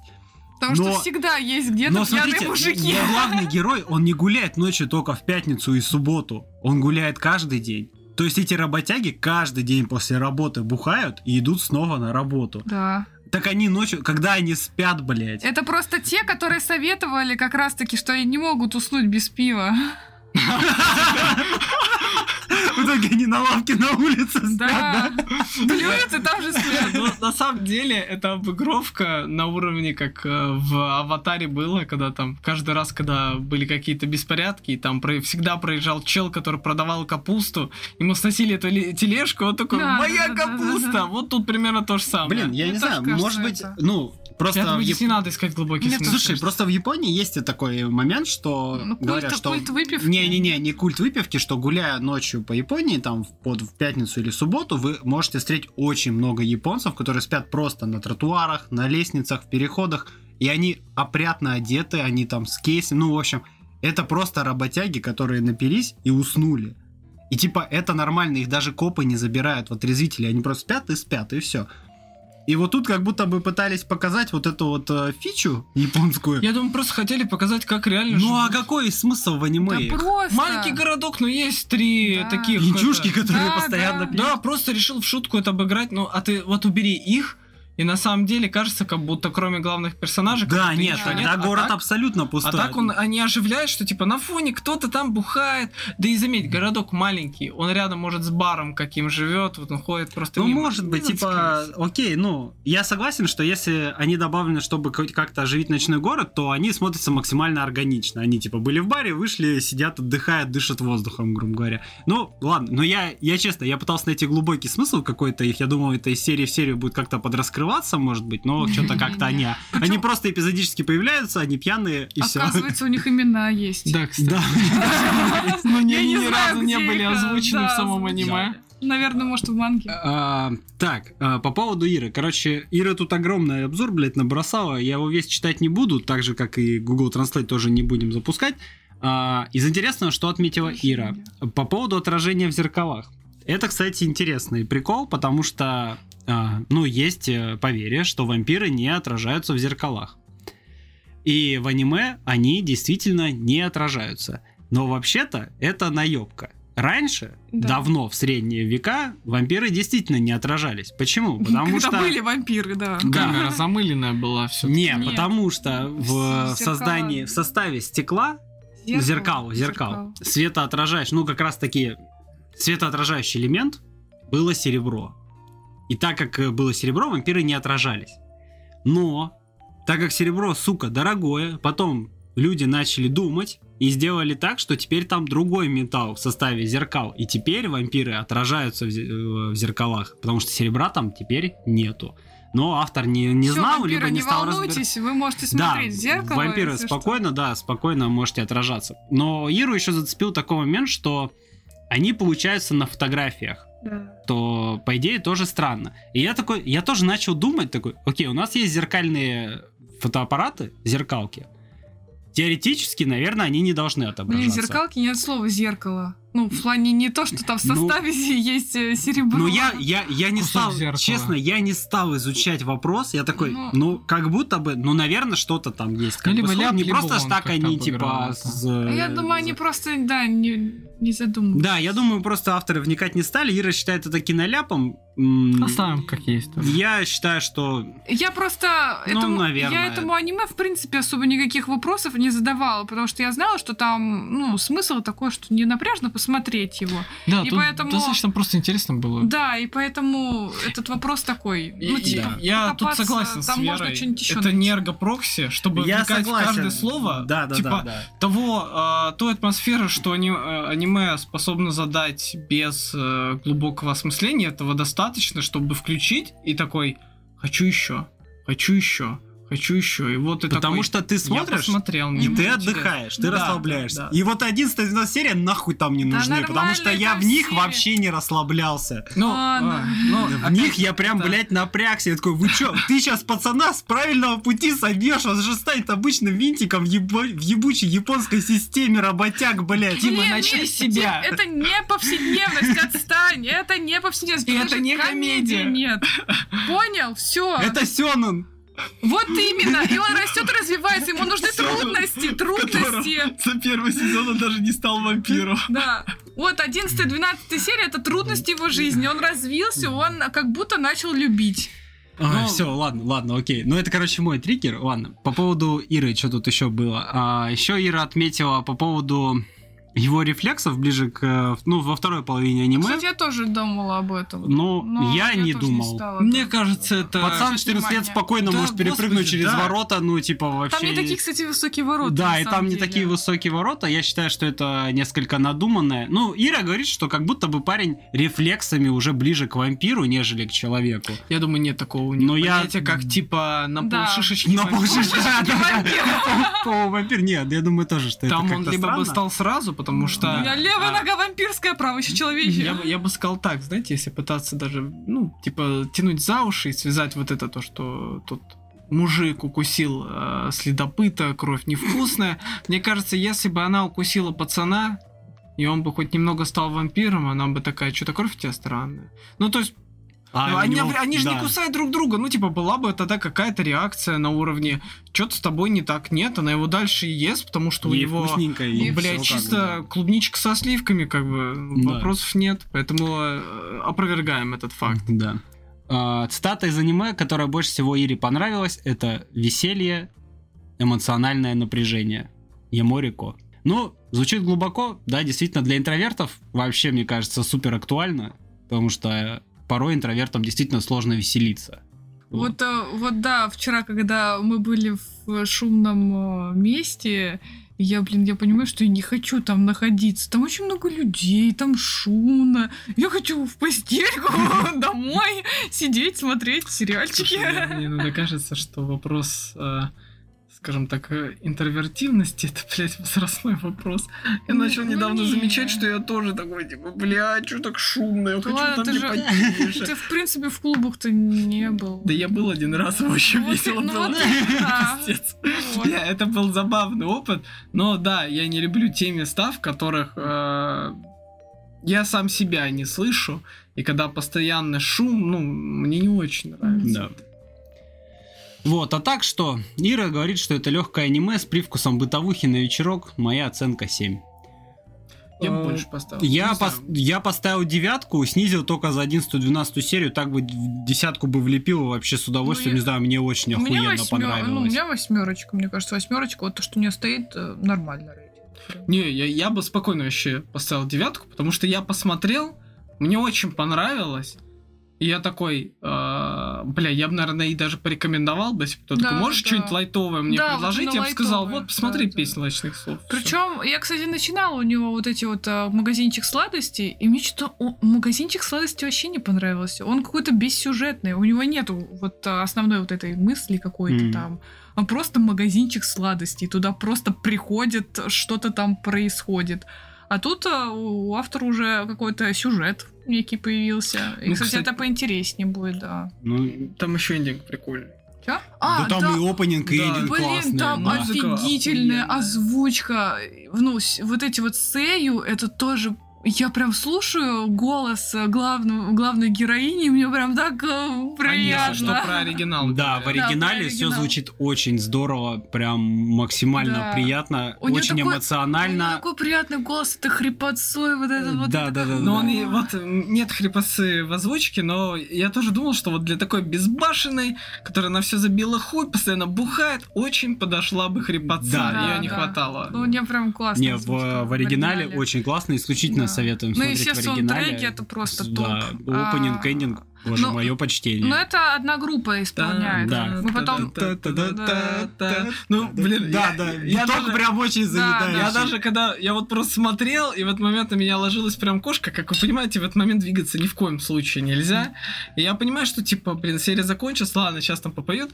B: Потому что
A: Но-
B: всегда есть где-то
A: Но
B: пьяные
A: смотрите,
B: мужики.
A: но главный [laughs] герой, он не гуляет ночью только в пятницу и субботу. Он гуляет каждый день. То есть эти работяги каждый день после работы бухают и идут снова на работу.
B: Да.
A: Так они ночью, когда они спят, блядь.
B: Это просто те, которые советовали как раз-таки, что они не могут уснуть без пива. [laughs]
A: В итоге они на лавке на улице спят,
B: Да. Блюют и там же спят.
C: На самом деле, это обыгровка на уровне, как э, в «Аватаре» было, когда там каждый раз, когда были какие-то беспорядки, и там всегда проезжал чел, который продавал капусту, ему сносили эту тележку, он такой
B: Да,
C: «Моя капуста!» Вот тут примерно то же самое.
A: Блин, я не знаю,
B: кажется,
A: может быть, ну, просто в
C: здесь
A: Яп-
C: не надо искать глубокий смысл.
A: Слушай, просто в Японии есть такой момент, что
B: Ну, культ,
A: говорят, что...
B: культ выпивки.
A: Не-не-не, не культ выпивки, что гуляя ночью по Японии, там, под, в пятницу или субботу, вы можете встретить очень много японцев, которые спят просто на тротуарах, на лестницах, в переходах, и они опрятно одеты, они там с кейсом, ну, в общем, это просто работяги, которые напились и уснули. И типа это нормально, их даже копы не забирают в отрезвители, они просто спят и спят, и все. И вот тут как будто бы пытались показать вот эту вот э, фичу японскую.
C: Я думаю, просто хотели показать, как реально
A: Ну а
C: живут.
A: какой смысл в аниме?
B: Да просто.
C: Маленький городок, но есть три
B: Да.
C: таких... Это-
A: которые
B: Да,
A: постоянно
B: да.
A: пьют.
C: Да, просто решил в шутку это обыграть, ну а ты вот убери их, и на самом деле кажется, как будто кроме главных персонажей...
A: Да, нет, тогда
C: а
A: город
C: так-
A: абсолютно
C: А
A: пустой.
C: так он, они оживляют, что типа на фоне кто-то там бухает. Да и заметь, городок маленький, он рядом может с баром каким живет, вот он ходит просто
A: Ну,
C: мимо.
A: может быть, типа, окей, ну, я согласен, что если они добавлены, чтобы как-то оживить ночной город, то они смотрятся максимально органично. Они, типа, были в баре, вышли, сидят, отдыхают, дышат воздухом, грубо говоря. Ну, ладно, но я, я честно, я пытался найти глубокий смысл какой-то их. Я думал, это из серии в серию будет как-то подраскрываться, может быть, но что-то как-то они... [laughs] Они просто эпизодически появляются, они пьяные, и все.
B: Оказывается, у них имена есть.
C: Да, кстати. [laughs] Но они
B: Я не
C: ни разу не были озвучены в самом аниме.
B: Наверное, может, в манге.
A: А, так, а, по поводу Иры. Короче, Ира тут огромный обзор, блядь, набросала. Я его весь читать не буду, так же, как и Google Translate тоже не будем запускать. А, из интересного, что отметила Ира. По поводу отражения в зеркалах. Это, кстати, интересный прикол, потому что, ну, есть э, поверье, что вампиры не отражаются в зеркалах. И в аниме они действительно не отражаются. Но вообще-то это наебка. Раньше,
B: Да.
A: давно, в средние века, вампиры действительно не отражались. Почему? [laughs] Потому
B: Когда
A: что...
B: были вампиры, да.
A: Да.
C: Камера замыленная была все.
A: Не,
B: Нет.
A: потому что в
B: Зеркала.
A: создании, в составе стекла зеркал, зеркал, светоотражающий, ну как раз таки светоотражающий элемент было серебро. И так как э, было серебро, вампиры не отражались. Но, так как серебро, сука, дорогое, потом люди начали думать и сделали так, что теперь там другой металл в составе зеркал. И теперь вампиры отражаются в, э, зеркалах, потому что серебра там теперь нету. Но автор не, не
B: Всё,
A: знал,
B: вампиры,
A: либо не,
B: не
A: стал
B: волнуйтесь, вы можете
A: Да,
B: смотреть в зеркало.
A: вампиры
B: если что.
A: спокойно, да, спокойно можете отражаться. Но Иру еще зацепил такой момент, что они получаются на фотографиях.
B: Да.
A: То, по идее, тоже странно. И я такой, я тоже начал думать такой, окей, у нас есть зеркальные фотоаппараты, зеркалки. Теоретически, наверное, они не должны отображаться.
B: Блин, зеркалки нет слова зеркало. Ну, в плане не то, что там в
A: Ну,
B: составе [laughs] есть э, серебро.
A: Ну, я, я, я не стал,
C: зеркала.
A: честно, я не стал изучать вопрос. Я такой,
B: Ну.
A: ну, как будто бы, ну, наверное, что-то там есть. Как
C: Ну,
A: бы,
C: либо
A: слов.
C: ляп,
A: не
C: либо
A: просто
C: он
A: так они, типа, с,
B: А Я
A: э,
B: думаю, они
A: за-
B: просто, да, не, не задумываются.
A: Да, я думаю, просто авторы вникать не стали. Ира считает это киноляпом.
C: Оставим как есть.
A: Я считаю, что...
B: Я просто
A: Ну,
B: этому,
A: наверное.
B: я этому аниме, в принципе, особо никаких вопросов не задавала, потому что я знала, что там, ну, смысл такой, что не напряжно посмотреть его.
C: Да,
B: И
C: тут
B: поэтому-
C: достаточно просто интересно было.
B: Да, и поэтому этот вопрос такой, ну,
C: и
B: типа,
C: я тут согласен с
B: там можно
C: Верой.
B: что-нибудь еще
C: Это не эргопрокси, чтобы
A: я
C: вникать
A: согласен.
C: в каждое слово.
A: Да, да,
C: типа,
A: да, да.
C: того, а, той атмосферы, что ани- э, аниме способно задать без э, глубокого осмысления, этого достаточно, чтобы включить и такой «хочу еще, хочу еще, хочу еще». И вот ты
A: Потому
C: такой,
A: что ты
C: «Я
A: смотришь,
C: посмотрел, мне
A: и ты
C: было интересно».
A: отдыхаешь, ты
C: Да,
A: расслабляешься.
C: да.
A: И вот 11 серия нахуй там не
B: Да
A: нужны, потому что я в них
B: серии.
A: вообще не расслаблялся.
C: Ну,
B: Ладно.
C: а, ну,
A: В
C: опять
A: них я прям,
C: да.
A: блядь, напрягся. Я такой, вы чё, ты сейчас пацана с правильного пути собьешь, он же станет обычным винтиком в, ебо- в ебучей японской системе работяг, блядь.
B: Нет,
C: начни
B: нет,
C: с себя.
B: Это не повседневность, отстань. Это не повседневность.
C: Это не комедия.
B: Нет. Понял? Все.
A: Это Сёнэн.
B: Вот именно. И он растет, развивается. Ему нужны трудности. Трудности.
C: За первый сезон он даже не стал вампиром.
B: Да. Вот 11-12 серия это трудности его жизни. Он развился, он как будто начал любить.
C: Ну-
A: все, ладно, ладно, окей. Ну, это, короче, мой триггер. Ладно. По поводу Иры, что тут еще было? А, еще Ира отметила по поводу его рефлексов ближе к, ну, во второй половине аниме.
B: Кстати, я тоже думала об этом.
A: Ну,
B: Но
A: я, не
B: тоже
A: думал.
B: стала
C: Мне кажется, это...
A: Пацан 14 лет
B: внимание.
A: спокойно
C: Да,
A: может перепрыгнуть
C: господи,
A: через
C: да.
A: ворота, ну, типа, вообще...
B: Там не такие, кстати, высокие ворота.
A: Да, и там не
B: деле.
A: такие высокие ворота. Я считаю, что это несколько надуманное. Ну, Ира говорит, что как будто бы парень рефлексами уже ближе к вампиру, нежели к человеку.
C: Я думаю, нет такого у него
A: Но я-
C: понятия, как типа на
B: Да.
C: полшишечки
A: На
C: вампир.
A: полшишечки. [laughs] Полувампир. Нет, я думаю тоже, что это
C: Там он либо бы стал сразу, потому что...
B: У меня левая
C: а,
B: нога вампирская, правая еще человечья.
C: Я, бы- я бы сказал так, знаете, если пытаться даже, ну, типа, тянуть за уши и связать вот это то, что тут мужик укусил э, следопыта, кровь невкусная. Мне кажется, если бы она укусила пацана, и он бы хоть немного стал вампиром, она бы такая, что-то кровь у тебя странная. Ну, то есть,
A: А,
C: Ну,
A: у
C: они,
A: него-
C: они же
A: да.
C: не кусают друг друга. Ну, типа, была бы тогда какая-то реакция на уровне что-то с тобой не так. Нет, она его дальше ест, потому что у
A: Ей
C: него...
A: вкусненько, и
C: Блядь,
A: всё как
C: чисто
A: бы,
C: клубничка со сливками, как бы,
A: Да.
C: вопросов нет. Поэтому э, опровергаем этот факт.
A: Да. А, цитата из аниме, которая больше всего Ире понравилась, это «Веселье, эмоциональное напряжение». Яморико. Ну, звучит глубоко, да, действительно, для интровертов вообще, мне кажется, супер актуально, потому что порой интровертам действительно сложно веселиться.
B: Вот, э, вот да, вчера, когда мы были в шумном э, месте, я, блин, я понимаю, что я не хочу там находиться. Там очень много людей, там шумно. Я хочу в постельку [laughs] домой сидеть, смотреть сериальчики.
C: Мне иногда кажется, что вопрос, э, скажем так, э, интровертивности, [laughs] это, блядь, возрастной вопрос. Я
B: Ну,
C: начал
B: ну
C: недавно
B: не.
C: замечать, что я тоже такой, типа, блядь, что так шумно, я
B: Да
C: хочу
B: ладно,
C: там
B: ты
C: не
B: же-
C: потише.
B: Ты, в принципе, в клубах-то не был.
C: Да я был один раз, [laughs] и очень
B: Вот
C: весело
B: ну
C: было.
B: да. [laughs]
C: Пиздец.
B: Вот.
C: Я- Это был забавный опыт, но да, я не люблю те места, в которых э, я сам себя не слышу, и когда постоянный шум, ну, мне не очень нравится.
A: Да. Вот, а так что, Ира говорит, что это легкое аниме с привкусом бытовухи на вечерок, моя оценка 7.
C: Я бы
A: Э,
C: больше поставил.
A: Я, пос- я поставил девятку, снизил только за 11-12 серию, так бы десятку бы влепил вообще с удовольствием,
B: Ну,
A: не знаю, мне очень
B: У меня,
A: охуенно
B: восьмё-
A: понравилось.
B: ну, у меня восьмерочка, мне кажется, восьмерочка. Вот то, что у нее стоит, э, нормально рейтинг.
C: Не, я, я бы спокойно вообще поставил девятку, потому что я посмотрел, мне очень понравилось. И я такой, э, бля, я бы, наверное, и даже порекомендовал бы, если бы кто
B: Да,
C: такой, можешь
B: да.
C: что-нибудь лайтовое мне
B: Да, вот
C: предложить,
B: именно
C: я бы сказал, вот, посмотри
B: да, да.
C: песню ночных слов. Всё.
B: Причем, я, кстати, начинала у него вот эти вот а, магазинчик сладостей, и мне что-то магазинчик сладостей вообще не понравился. Он какой-то бессюжетный, у него нету вот а, основной вот этой мысли какой-то
A: Мгм.
B: там. Он просто магазинчик сладостей, туда просто приходит, что-то там происходит. А тут а, у автора уже какой-то сюжет некий появился. И,
C: Ну,
B: кстати,
C: кстати-
B: это поинтереснее будет, да.
A: Ну,
C: Там еще эндинг прикольный.
B: Чё?
A: да там и опенинг, и
C: да.
A: эндинг
B: Блин,
A: классные,
B: там
A: да.
B: Офигительная
C: охуенная.
B: озвучка. Ну, вот эти вот сею, это тоже... Я прям слушаю голос э, главного, главной героини, и мне прям так э, приятно.
C: нет, что про оригинал.
A: Да, в оригинале все звучит очень здорово, прям максимально
B: Да.
A: приятно,
B: У
A: очень
B: такой- У
A: эмоционально.
B: такой приятный голос, это хрипотцой, вот это вот.
A: Да, да, да.
C: Но он и, вот нет хрипосы в озвучке, но я тоже думал, что вот для такой безбашенной, которая на все забила хуй, постоянно бухает, очень подошла бы хрипотца.
A: Да,
C: Ее не
B: да.
C: хватало.
B: Ну, мне прям классно.
A: Не, в, в оригинале очень классно, исключительно
B: Да.
A: Советуем
B: Ну,
A: смотреть в оригинале.
B: треки это просто топ.
A: Да, опенинг,
B: А,
A: эндинг, боже,
B: ну,
A: мое почтение.
B: Ну, это одна группа исполняет.
A: Да.
B: Мы потом...
C: Ну, блин,
A: да, да,
C: я даже-
A: прям очень
B: Да,
A: заедающий.
C: Я даже когда, я вот просто смотрел, и в этот момент на меня ложилась прям кошка, как вы понимаете, в этот момент двигаться ни в коем случае нельзя. И я понимаю, что, типа, блин, серия закончилась, ладно, сейчас там попоют.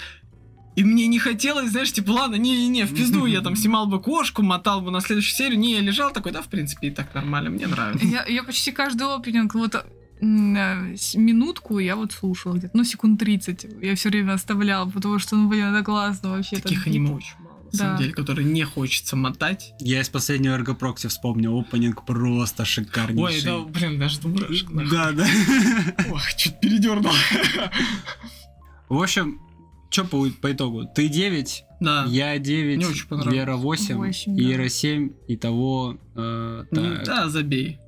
C: И мне не хотелось, знаешь, типа, ладно, не-не-не, в пизду я там снимал бы кошку, мотал бы на следующую серию. Не, я лежал такой, да, в принципе, и так нормально, мне нравится.
B: Я, я почти каждый опенинг, вот э, минутку я вот слушала где-то, ну, секунд 30 я все время оставляла, потому что, ну, блин, это классно вообще.
C: Таких аниме очень мало, на
B: Да.
C: самом деле, которые не хочется мотать.
A: Я из последнего Эрго Прокси вспомнил, опенинг просто
C: Ой,
A: шикарнейший.
C: да, блин, даже думаешь.
A: Да, да.
C: Ох, чуть передернул.
A: В общем, что по, по итогу? Ты 9,
C: Да.
A: я 9,
C: Мне очень понравилось.
A: Вера 8,
B: Восемь, да.
A: Ира 7, итого э,
C: Ну,
A: так,
C: Да, забей.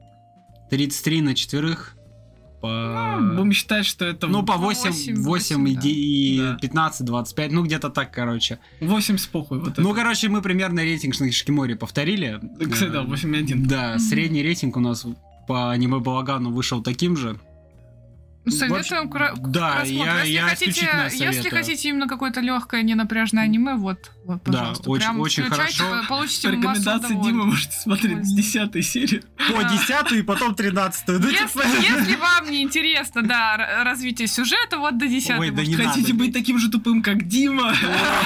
A: 33 на четверых. По...
C: Будем считать, что это
A: Ну, по 8, 8,
B: восемь,
A: и,
B: да.
A: де- и
C: Да.
A: 15, 25, ну где-то так, короче.
C: 8 с похуй. Вот
A: Ну,
C: это.
A: короче, мы примерно рейтинг Шкимори повторили.
C: Кстати, да,
A: Э,
C: 8,1.
A: Да,
B: Мгм.
A: средний рейтинг у нас по аниме Балагану вышел таким же.
B: Советуем кра- к
A: Да,
B: просмотру.
A: я-
B: если,
A: я
B: хотите, если хотите именно какое-то легкое, ненапряжное аниме, вот, вот
A: Да, очень-
B: Прям
A: очень
B: включайте,
A: хорошо.
B: по- получите
C: По рекомендации Димы можете смотреть с 10 серии.
A: По
B: Да.
A: 10 и потом 13 ну,
B: Если,
A: типа- [laughs]
B: если вам не интересно, да, развитие сюжета, вот до 10
A: Ой, да не надо.
C: Хотите быть таким же тупым, как Дима?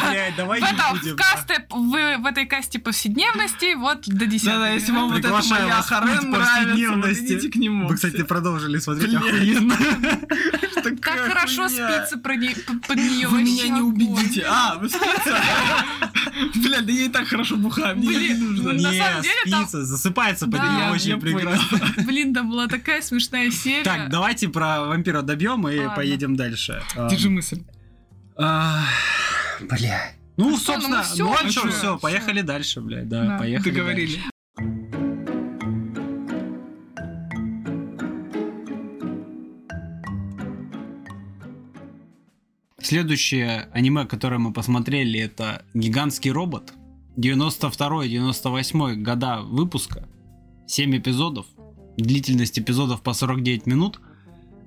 A: Блядь, давай
B: в,
A: не
B: этом,
A: будем.
B: в, касте, в, в этой касте повседневности вот до 10
C: Да-да, если вам вот это моя Харен нравится, идите к нему.
A: Вы, кстати, продолжили смотреть охуенно. [laughs]
B: Как хорошо спится про нее
C: Вы меня не убедите. А, вы спите? [laughs] Бля, да ей так хорошо бухаю, мне не нужно.
B: ну, на
A: Не,
B: самом деле там-
A: спится, засыпается под
B: Да,
A: нее
C: я
A: очень прекрасно. [laughs]
B: Блин, там была такая смешная серия.
A: Так, давайте про вампира добьем и
B: Ладно.
A: поедем дальше.
C: Держи мысль.
A: а, Бля. Ну,
B: Ну что, ну
A: собственно, ну а
B: уже,
A: что, все, поехали дальше, блядь, да,
B: Да.
A: поехали
C: Договорили.
A: Следующее аниме, которое мы посмотрели, это «Гигантский робот». 92-98 года выпуска. 7 эпизодов. Длительность эпизодов по 49 минут.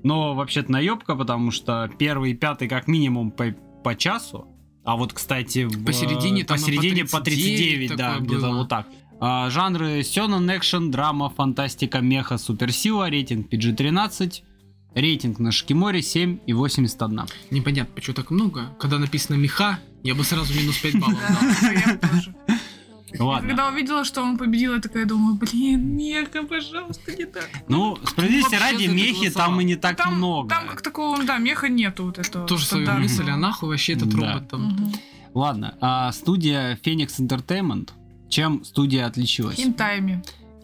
A: Но вообще-то наебка, потому что первый и пятый как минимум по, по часу. А вот, кстати, в-
C: Посередине там и по
A: посередине по 39,
C: 39
A: да, где-то вот так. А, жанры сёнэн, экшен, драма, фантастика, меха, суперсила, рейтинг PG-13, рейтинг на Шикиморе 7 и 81.
C: Непонятно, почему так много. Когда написано меха, я бы сразу минус 5 баллов дал.
B: Да, [laughs] я тоже.
A: Ладно.
B: Когда увидела, что он победил, я такая думаю, блин, Меха, пожалуйста, не так.
A: Ну, справедливости ради, мехи там и не так
B: там,
A: много.
B: Там как такого, да, меха нету вот этого.
C: Тоже свою мысль, а нахуй вообще этот
A: Да.
C: робот там.
A: Ладно, а студия Phoenix Entertainment, чем студия отличилась?
B: Хинтаями.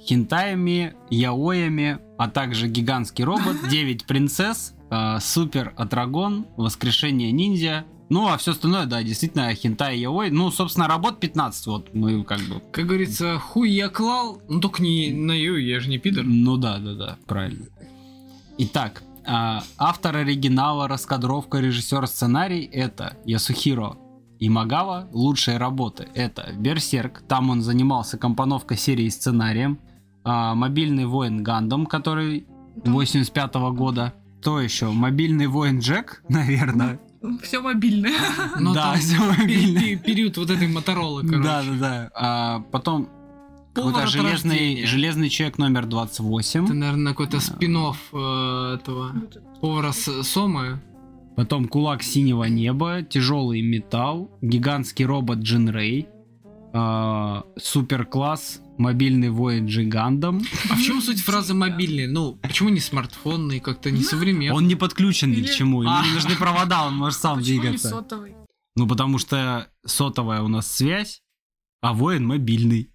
A: Хентаями, яоями, а также гигантский робот, [laughs] 9 принцесс, а, супер атрагон, воскрешение ниндзя. Ну, а все остальное, да, действительно, хентай, яой. Ну, собственно, работ 15, вот мы как бы...
C: Как говорится, хуй я клал, ну только не на ю, я же не пидор.
A: Ну да, да, да, правильно. Итак, а, автор оригинала, раскадровка, режиссер, сценарий это Ясухиро Имагава. Лучшие работы это Берсерк, там он занимался компоновкой серии и сценарием. А, Мобильный воин Гандам, который 85 года. То еще? Мобильный воин Джек, наверное.
B: Все мобильное. [laughs]
C: Но
A: да,
C: пе-
A: мобильное.
C: пе- период вот этой Моторолы, короче.
A: Да, да, да. А, потом какой-то железный, железный человек номер 28.
C: Это, наверное, какой-то спин этого повара Сомы.
A: Потом кулак синего неба, тяжелый металл, гигантский робот Джин Рэй, а, суперкласс, мобильный воин Джигандом.
C: А в чем суть фразы мобильный? Ну, почему не смартфонный, как-то не современный?
A: Он не подключен ни к чему, ему
C: А.
A: не нужны провода, он может сам двигаться.
B: сотовый?
A: Ну потому что сотовая у нас связь, а воин мобильный.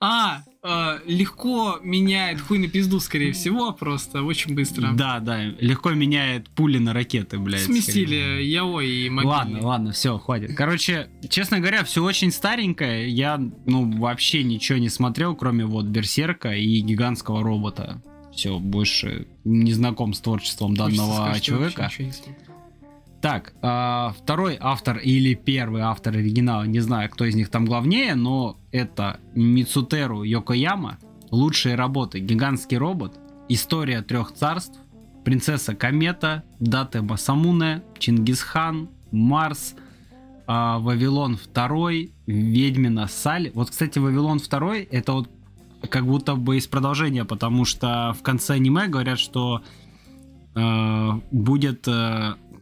C: А, э, легко меняет хуй на пизду, скорее всего, просто очень быстро.
A: Да, да, легко меняет пули на ракеты, блядь.
C: Сместили яой и мобильный.
A: Ладно, ладно, все, хватит. Короче, честно говоря, все очень старенькое. Я, ну, вообще ничего не смотрел, кроме вот Берсерка и гигантского робота. Все, больше не знаком с творчеством
C: Хочется
A: данного
C: сказать, что вообще
A: Так, а, второй автор или первый автор оригинала, не знаю, кто из них там главнее, но это Мицутеру Йокояма. Лучшие работы «Гигантский робот», «История трех царств», «Принцесса Комета», «Дате Масамуне», «Чингисхан», «Марс», а, «Вавилон 2», «Ведьмина Саль». Вот, кстати, «Вавилон 2» это вот как будто бы из продолжения, потому что в конце аниме говорят, что э, будет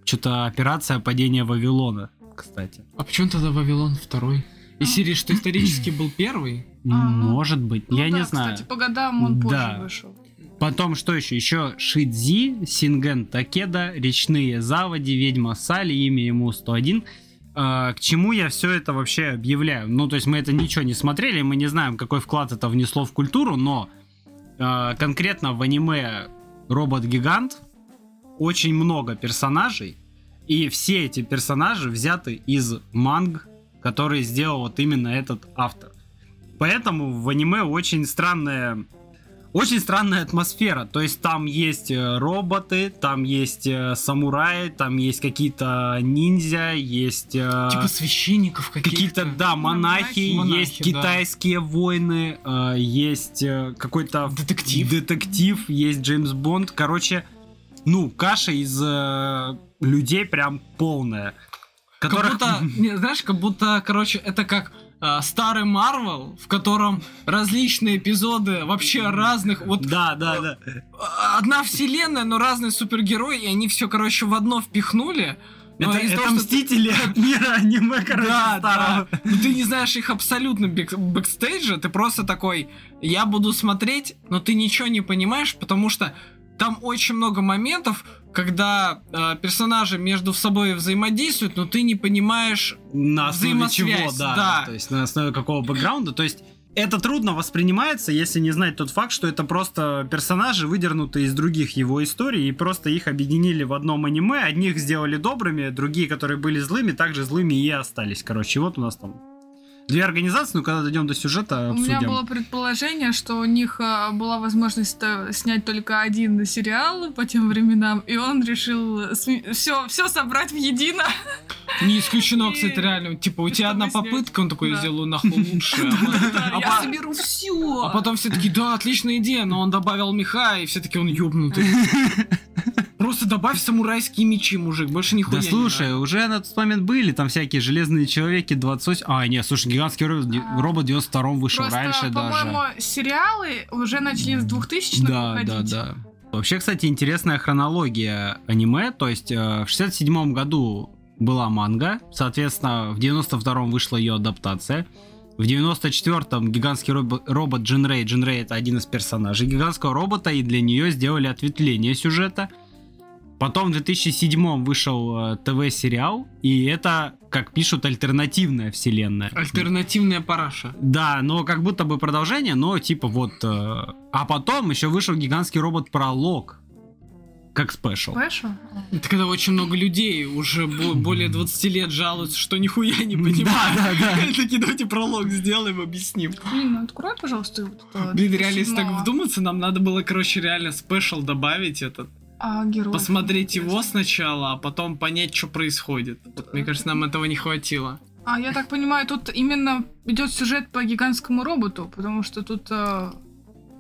A: что-то операция падения Вавилона, кстати.
C: А почему тогда Вавилон второй? Из серии, что исторически был первый?
B: Ага.
A: Может быть,
B: Ну
A: я
B: да,
A: не знаю.
B: Кстати, по годам он позже
A: Да.
B: вышел.
A: Потом что еще? Еще Шидзи, Синген Такеда, Речные Заводи, Ведьма Сали, имя ему 101. А, к чему я все это вообще объявляю? Ну, то есть мы это ничего не смотрели, мы не знаем, какой вклад это внесло в культуру, но а, конкретно в аниме Робот-гигант очень много персонажей, и все эти персонажи взяты из манг, которые сделал вот именно этот автор. Поэтому в аниме очень странная очень странная атмосфера. То есть там есть э, роботы, там есть э, самураи, там есть какие-то ниндзя, есть э,
C: Типа священников каких-то.
A: какие-то, да, монахи,
C: Монахи,
A: есть
C: да.
A: китайские войны, есть какой-то
C: Детектив.
A: детектив, есть Джеймс Бонд. Короче, ну, каша из э, людей прям полная.
C: Как
A: Которых...
C: будто, [laughs] не, знаешь, как будто, короче, это как а, старый Марвел, в котором различные эпизоды вообще разных, вот
A: Да, да, да.
C: а, одна вселенная, но разные супергерои, и они все, короче, в одно впихнули. Но
A: Это, это
C: того, что ты-
A: Мстители [laughs] от мира аниме, короче,
C: Да,
A: старого.
C: да. Но ты не знаешь их абсолютно бэк- бэкстейджа, ты просто такой, я буду смотреть, но ты ничего не понимаешь, потому что там очень много моментов, когда э, персонажи между собой взаимодействуют, но ты не понимаешь
A: На основе чего, да,
C: да.
A: То есть на основе какого бэкграунда. То есть это трудно воспринимается, если не знать тот факт, что это просто персонажи, выдернутые из других его историй, и просто их объединили в одном аниме. Одних сделали добрыми, другие, которые были злыми, также злыми и остались. Короче, вот у нас там две организации, но когда дойдем до сюжета,
B: У меня
A: обсудим.
B: было предположение, что у них а, была возможность э, снять только один сериал по тем временам, и он решил все, все собрать в едино.
C: Не исключено,
B: И-
C: кстати, реально. Типа, у
B: и
C: тебя одна
B: снять.
C: попытка, он такой, я
B: Да.
C: сделаю нахуй лучше. [laughs] А
B: я соберу все.
C: А потом все таки да, отличная идея, но он добавил меха, и все таки он ёбнутый. [laughs] Просто добавь самурайские мечи, мужик, больше нихуя
A: Да
C: не
A: слушай,
C: надо.
A: уже на тот момент были там всякие железные человеки 28... А, нет, слушай, гигантский робот,
B: А.
A: робот в 92 вышел
B: Просто,
A: раньше даже.
B: по-моему, сериалы уже начали с 2000-х
A: Да,
B: выходить.
A: да, да. Вообще, кстати, интересная хронология аниме. То есть э, в 67 году была манга, соответственно, в 92-м вышла ее адаптация. В 94-м гигантский робо- робот Джин Рэй. Джин Рэй это один из персонажей гигантского робота, и для нее сделали ответвление сюжета. Потом в 2007-м вышел э, ТВ-сериал, и это, как пишут, альтернативная вселенная.
C: Альтернативная параша.
A: Да, но как будто бы продолжение, но типа вот... э, А потом еще вышел гигантский робот Пролог. Как special.
B: Special?
C: Это когда очень много людей уже бо- более 20 лет жалуются, что нихуя не
A: Да,
C: понимают.
A: да, да. [laughs]
C: И Такие, давайте пролог сделаем, объясним.
B: Блин, ну открой, пожалуйста, вот это
C: Блин, реально, если так
B: 2007-го.
C: вдуматься, нам надо было, короче, реально special добавить этот.
B: А, героев
C: Посмотреть его сначала, а потом понять, что происходит. Вот, мне кажется, нам этого не хватило.
B: А я так понимаю, тут именно идет сюжет по гигантскому роботу, потому что тут, э,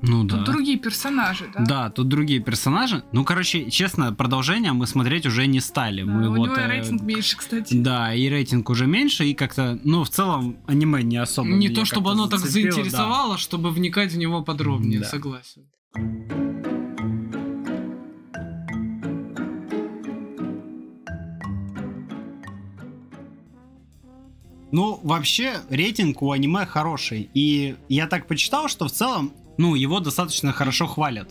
A: Ну
B: тут
A: да.
B: другие персонажи, да?
A: Да, тут другие персонажи. Ну, короче, честно, продолжение мы смотреть уже не стали.
B: Да,
A: мы
B: у
A: вот,
B: него и
A: э,
B: рейтинг меньше, кстати.
A: Да, и рейтинг уже меньше, и как-то, ну, в целом, аниме не особо.
C: не то, чтобы оно так
A: зацепило, да.
C: заинтересовало, чтобы вникать в него подробнее,
A: Да.
C: согласен.
A: Ну, вообще, рейтинг у аниме хороший. И я так почитал, что в целом, ну, его достаточно хорошо хвалят.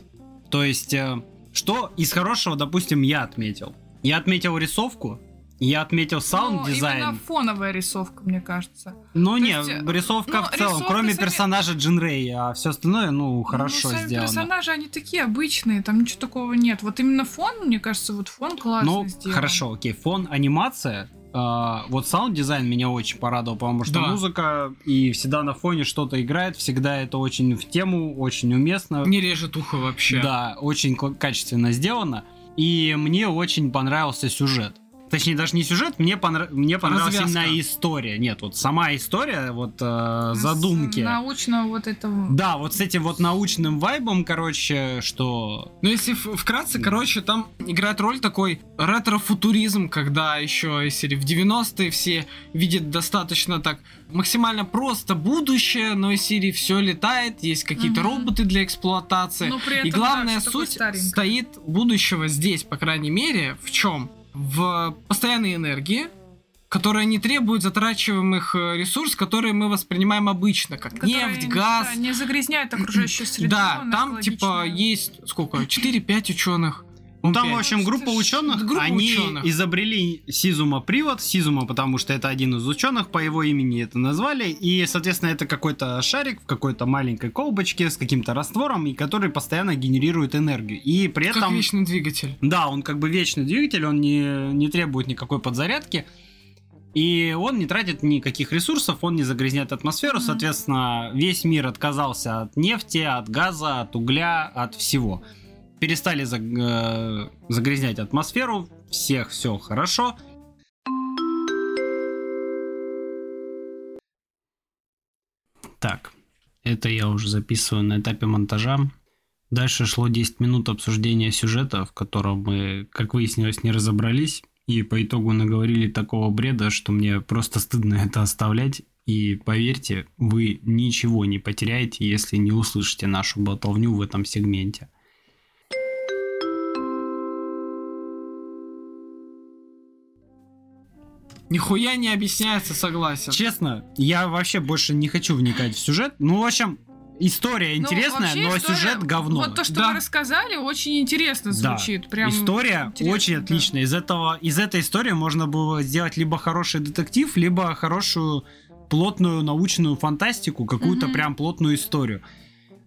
A: То есть, э, что из хорошего, допустим, я отметил. Я отметил рисовку, я отметил
B: Ну,
A: саунд-дизайн.
B: именно фоновая рисовка, мне кажется.
A: Ну,
B: То
A: не,
B: есть, э,
A: рисовка
B: ну,
A: в целом, кроме
B: сами-
A: персонажа Джин Рэй, а все остальное, ну, хорошо
B: ну, сами
A: сделано.
B: персонажи, они такие обычные, там ничего такого нет. Вот именно фон, мне кажется, вот фон классно
A: Ну,
B: сделан.
A: хорошо, окей, фон, анимация. А, вот саунд-дизайн меня очень порадовал, потому что
C: Да.
A: музыка и всегда на фоне что-то играет, всегда это очень в тему, очень уместно.
C: Не режет ухо вообще.
A: Да, очень качественно сделано. И мне очень понравился сюжет. Точнее, даже не сюжет, мне, понра- мне понравилась
C: Развязка.
A: именно история. Нет, вот сама история, вот э,
B: С
A: задумки.
B: научного вот этого...
A: Да, вот с этим вот научным вайбом, короче, что...
C: Но если вкратце, короче, там играет роль такой ретро-футуризм, когда еще, если в 90-е все видят достаточно так максимально просто будущее, но из серии все летает, есть какие-то
B: Мгм.
C: роботы для эксплуатации.
B: Но при этом,
C: И
B: да,
C: главная
B: такое
C: суть стоит будущего здесь, по крайней мере, в чем? В постоянной энергии, которая не требует затрачиваемых э, ресурсов, которые мы воспринимаем обычно, как
B: которые,
C: нефть, газ.
B: да, не загрязняет окружающую среду.
C: Да,
B: она
C: там типа есть сколько? 4-5 ученых.
A: Ну, там,
C: Пять.
A: в общем, группа ученых,
C: группа
A: они
C: ученых.
A: изобрели Сизума привод, Сизума, потому что это один из ученых, по его имени это назвали, и, соответственно, это какой-то шарик в какой-то маленькой колбочке с каким-то раствором, и который постоянно генерирует энергию. И при
C: Как
A: этом...
C: вечный двигатель.
A: Да, он как бы вечный двигатель, он не, не требует никакой подзарядки. И он не тратит никаких ресурсов, он не загрязняет атмосферу.
B: Мгм.
A: Соответственно, весь мир отказался от нефти, от газа, от угля, от всего. Перестали э, загрязнять атмосферу, всех все хорошо. Так, это я уже записываю на этапе монтажа. Дальше шло 10 минут обсуждения сюжета, в котором мы, как выяснилось, не разобрались. И по итогу наговорили такого бреда, что мне просто стыдно это оставлять. И поверьте, вы ничего не потеряете, если не услышите нашу болтовню в этом сегменте.
C: Нихуя не объясняется, согласен.
A: Честно, я вообще больше не хочу вникать в сюжет. Ну, в общем, История
B: Ну,
A: интересная, но
B: история-
A: сюжет говно.
B: Вот то, что
C: Да.
B: вы рассказали, очень интересно
A: Да.
B: звучит. Прям
A: История
B: интересно,
A: очень
B: да.
A: отличная. Из этого, из этой истории можно было сделать либо хороший детектив, либо хорошую плотную научную фантастику, какую-то
B: Мгм.
A: прям плотную историю.